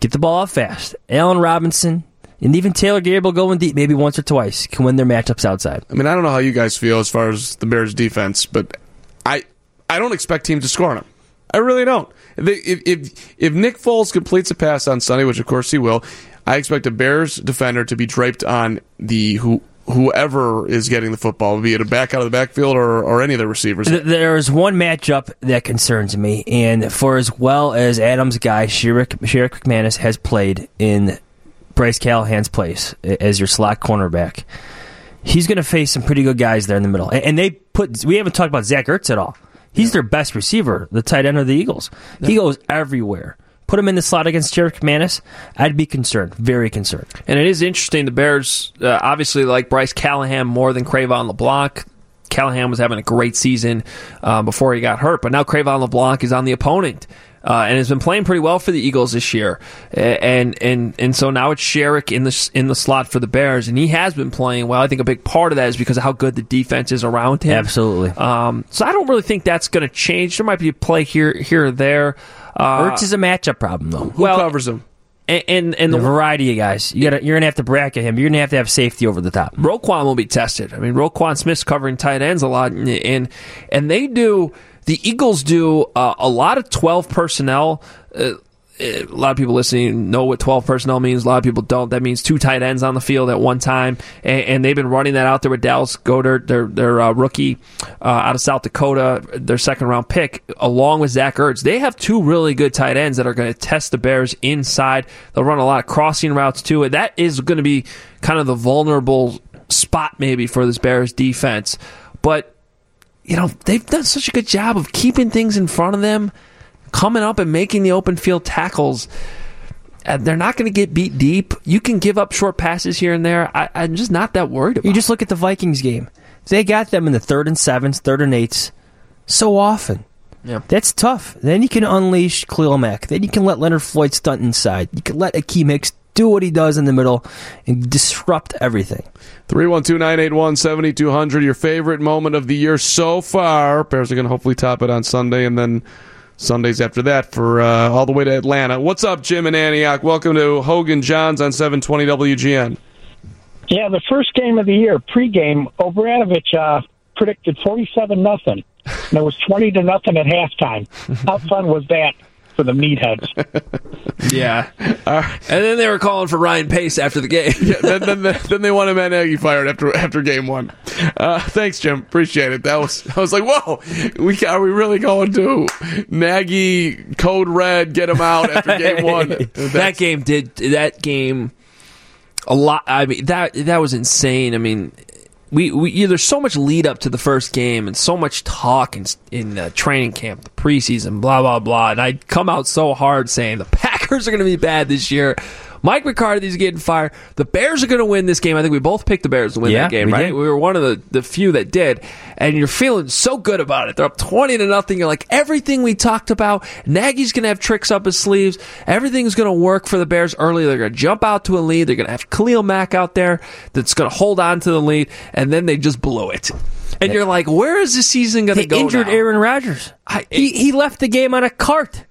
Get the ball out fast. Allen Robinson, and even Taylor Gabriel going deep maybe once or twice can win their matchups outside. I mean, I don't know how you guys feel as far as the Bears' defense, but I I don't expect teams to score on them. I really don't. If, if if Nick Foles completes a pass on Sunday, which of course he will, I expect a Bears defender to be draped on the who whoever is getting the football, be it a back out of the backfield or, or any of the receivers. There is one matchup that concerns me, and for as well as Adams' guy, Sherrick, Sherrick McManis, has played in Bryce Callahan's place as your slot cornerback, he's going to face some pretty good guys there in the middle. And, and they put, we haven't talked about Zach Ertz at all. He's their best receiver, the tight end of the Eagles. He goes everywhere. Put him in the slot against Sherrick McManis, I'd be concerned, very concerned. And it is interesting. The Bears uh, obviously like Bryce Callahan more than Cre'Von LeBlanc. Callahan was having a great season uh, before he got hurt, but now Cre'Von LeBlanc is on the opponent. Uh, and has been playing pretty well for the Eagles this year, and and and so now it's Sherrick in the in the slot for the Bears, and he has been playing well. I think a big part of that is because of how good the defense is around him. Absolutely. Um, so I don't really think that's going to change. There might be a play here here or there. Uh, Ertz is a matchup problem, though. Who covers him? And and, and the the variety of guys. You gotta, you're gonna have to bracket him. You're gonna have to have safety over the top. Roquan will be tested. I mean, Roquan Smith's covering tight ends a lot, and and, and they do. The Eagles do uh, a lot of twelve personnel. Uh, a lot of people listening know what 12 personnel means. A lot of people don't. That means two tight ends on the field at one time, and, and they've been running that out there with Dallas Goedert, their their uh, rookie uh, out of South Dakota, their second round pick, along with Zach Ertz. They have two really good tight ends that are going to test the Bears inside. They'll run a lot of crossing routes too, and that is going to be kind of the vulnerable spot maybe for this Bears defense. but you know they've done such a good job of keeping things in front of them, coming up and making the open field tackles. Uh, they're not going to get beat deep. You can give up short passes here and there. I, I'm just not that worried about. You just look at the Vikings game. They got them in the third and sevens, third and eights, so often. Yeah. That's tough. Then you can unleash Khalil Mack. Then you can let Leonard Floyd stunt inside. You can let Akiem Hicks do what he does in the middle and disrupt everything. 312 981 7200. Your favorite moment of the year so far. Bears are going to hopefully top it on Sunday and then Sundays after that for uh, all the way to Atlanta. What's up, Jim and Antioch? Welcome to Hoge and Jahns on 720 WGN. Yeah, the first game of the year, pregame, Obradovic uh, predicted forty-seven nothing. And it was twenty to nothing at halftime. How fun was that for the meatheads? Yeah. and then they were calling for Ryan Pace after the game. yeah, then, then, then they wanted Matt Nagy fired after after game one. Uh, thanks, Jim. Appreciate it. That was I was like, whoa, we are we really going to Nagy code red? Get him out after game one. that game did that game a lot. I mean that that was insane. I mean. We, we there's so much lead up to the first game and so much talk in in uh, training camp, the preseason, blah blah blah. And I come out so hard saying the Packers are going to be bad this year. Mike McCarthy's getting fired. The Bears are going to win this game. I think we both picked the Bears to win Yeah, that game, we right? did. We were one of the, the few that did. And you're feeling so good about it. They're up 20 to nothing. You're like, everything we talked about, Nagy's going to have tricks up his sleeves. Everything's going to work for the Bears early. They're going to jump out to a lead. They're going to have Khalil Mack out there that's going to hold on to the lead. And then they just blew it. And you're like, where is this season going to go? injured now? Aaron Rodgers. he, he left the game on a cart.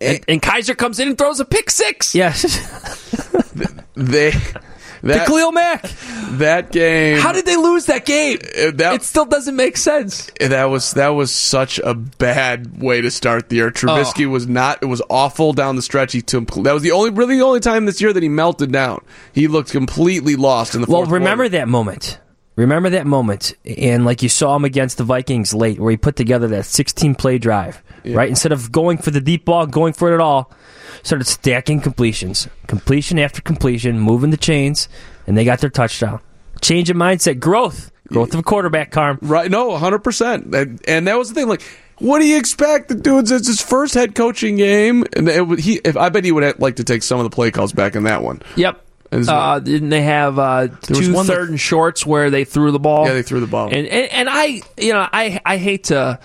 And, and Kizer comes in and throws a pick six. Yes. They that Khalil Mack. that game. How did they lose that game? Uh, that, it still doesn't make sense. That was that was such a bad way to start the year. Trubisky Oh. was not. It was awful down the stretch. He took, that was the only really the only time this year that he melted down. He looked completely lost in the Well, remember quarter. that moment. Remember that moment, and like you saw him against the Vikings late, where he put together that 16 play drive, right? Instead of going for the deep ball, going for it at all, started stacking completions, completion after completion, moving the chains, and they got their touchdown. Change of mindset, growth, growth of a quarterback, Carm. Right? No, hundred percent. And and that was the thing. Like, what do you expect? The dude's it's his first head coaching game, and it, he. If I bet he would have, like to take some of the play calls back in that one. Yep. As Uh, didn't they have uh, two one that- and shorts where they threw the ball? Yeah, they threw the ball. And, and and I, you know, I I hate to.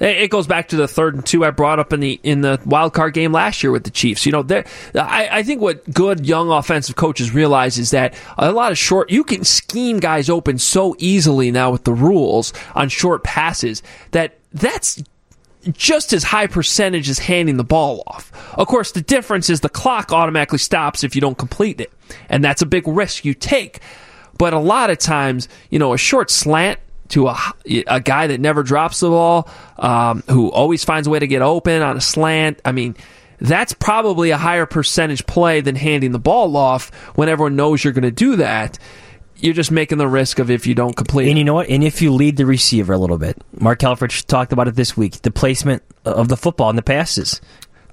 It goes back to the third and two I brought up in the in the wild card game last year with the Chiefs. You know, there- I, I think what good young offensive coaches realize is that a lot of short you can scheme guys open so easily now with the rules on short passes that that's just as high percentage as handing the ball off. Of course, the difference is the clock automatically stops if you don't complete it, and that's a big risk you take. But a lot of times, you know, a short slant to a, a guy that never drops the ball, um, who always finds a way to get open on a slant. I mean, that's probably a higher percentage play than handing the ball off when everyone knows you're going to do that. You're just making the risk of if you don't complete. And you know what? And if you lead the receiver a little bit, Mark Helfrich talked about it this week. The placement of the football and the passes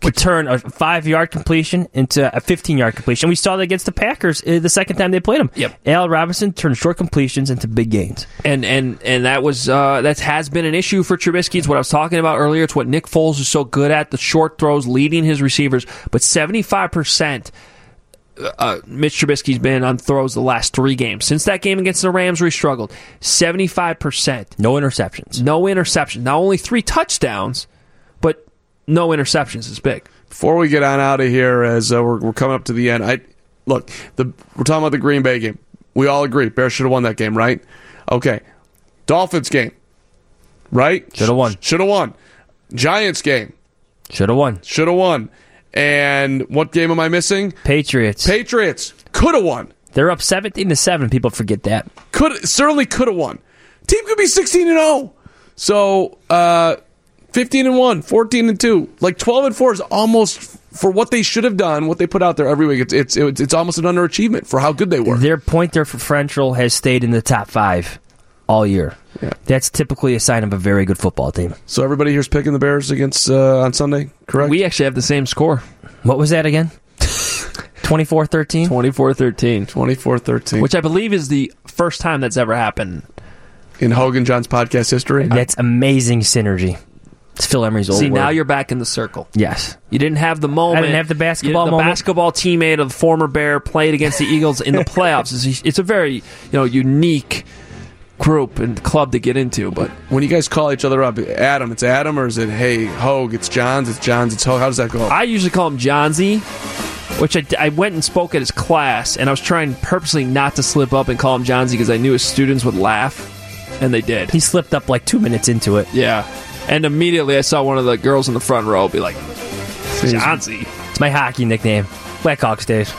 could turn a five yard completion into a 15 yard completion. We saw that against the Packers uh, the second time they played them. Yep. Al Robinson turned short completions into big gains. and and and that was uh, that has been an issue for Trubisky. It's what I was talking about earlier. It's what Nick Foles is so good at: the short throws, leading his receivers. But seventy five percent. Uh, Mitch Trubisky's been on throws the last three games. Since that game against the Rams, where he struggled, 75%. No interceptions. No interceptions. Not only three touchdowns, but no interceptions is big. Before we get on out of here, as uh, we're, we're coming up to the end, I look. The, we're talking about the Green Bay game. We all agree Bears should have won that game, right? Okay. Dolphins game, right? Should have won. Should have won. Giants game, Should have won. should have won. And what game am I missing? Patriots. Patriots could have won. They're up 17 to 7. People forget that. Could certainly could have won. Team could be 16 and 0. So, uh 15 and 1, 14 and 2. Like 12 and 4 is almost for what they should have done, what they put out there every week. It's it's it's, it's almost an underachievement for how good they were. Their point differential has stayed in the top five all year. That's typically a sign of a very good football team. So everybody here's picking the Bears against uh, on Sunday, correct? We actually have the same score. What was that again? 24 13? 24 13. 24 13. Which I believe is the first time that's ever happened in Hoge and Jahns podcast history. That's amazing synergy. It's Phil Emery's old See, word. now you're back in the circle. Yes. You didn't have the moment. I didn't have the basketball You- the moment. basketball teammate of the former Bear played against the Eagles in the playoffs. It's a, it's a very you know unique group and club to get into. But when you guys call each other up, Adam, it's Adam, or is it Hey Hoge? It's Jahns. It's Jahns. It's Hoge. How does that go? I usually call him Jahnsy, which I, I went and spoke at his class, and I was trying purposely not to slip up and call him Jahnsy because I knew his students would laugh, and they did. He slipped up like two minutes into it. Yeah, and immediately I saw one of the girls in the front row be like, Jahnsy. It's my hockey nickname. Blackhawks days.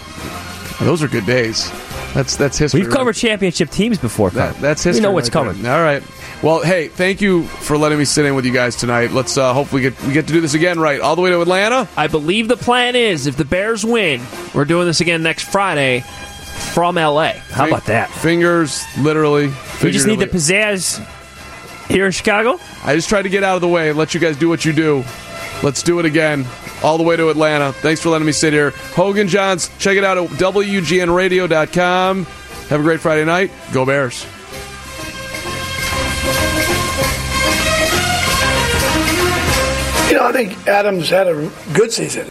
Those are good days. That's that's history. We've covered championship teams before. That, that's history. We know what's right coming. there. All right. Well, hey, thank you for letting me sit in with you guys tonight. Let's uh, hopefully get we get to do this again. Right, all the way to Atlanta. I believe the plan is if the Bears win, we're doing this again next Friday from LA. How about that? Fingers, literally. We just need the pizzazz here in Chicago. I just tried to get out of the way and let you guys do what you do. Let's do it again. All the way to Atlanta. Thanks for letting me sit here. Hoge and Jahns, check it out at WGNradio.com. Have a great Friday night. Go Bears. You know, I think Adams had a good season.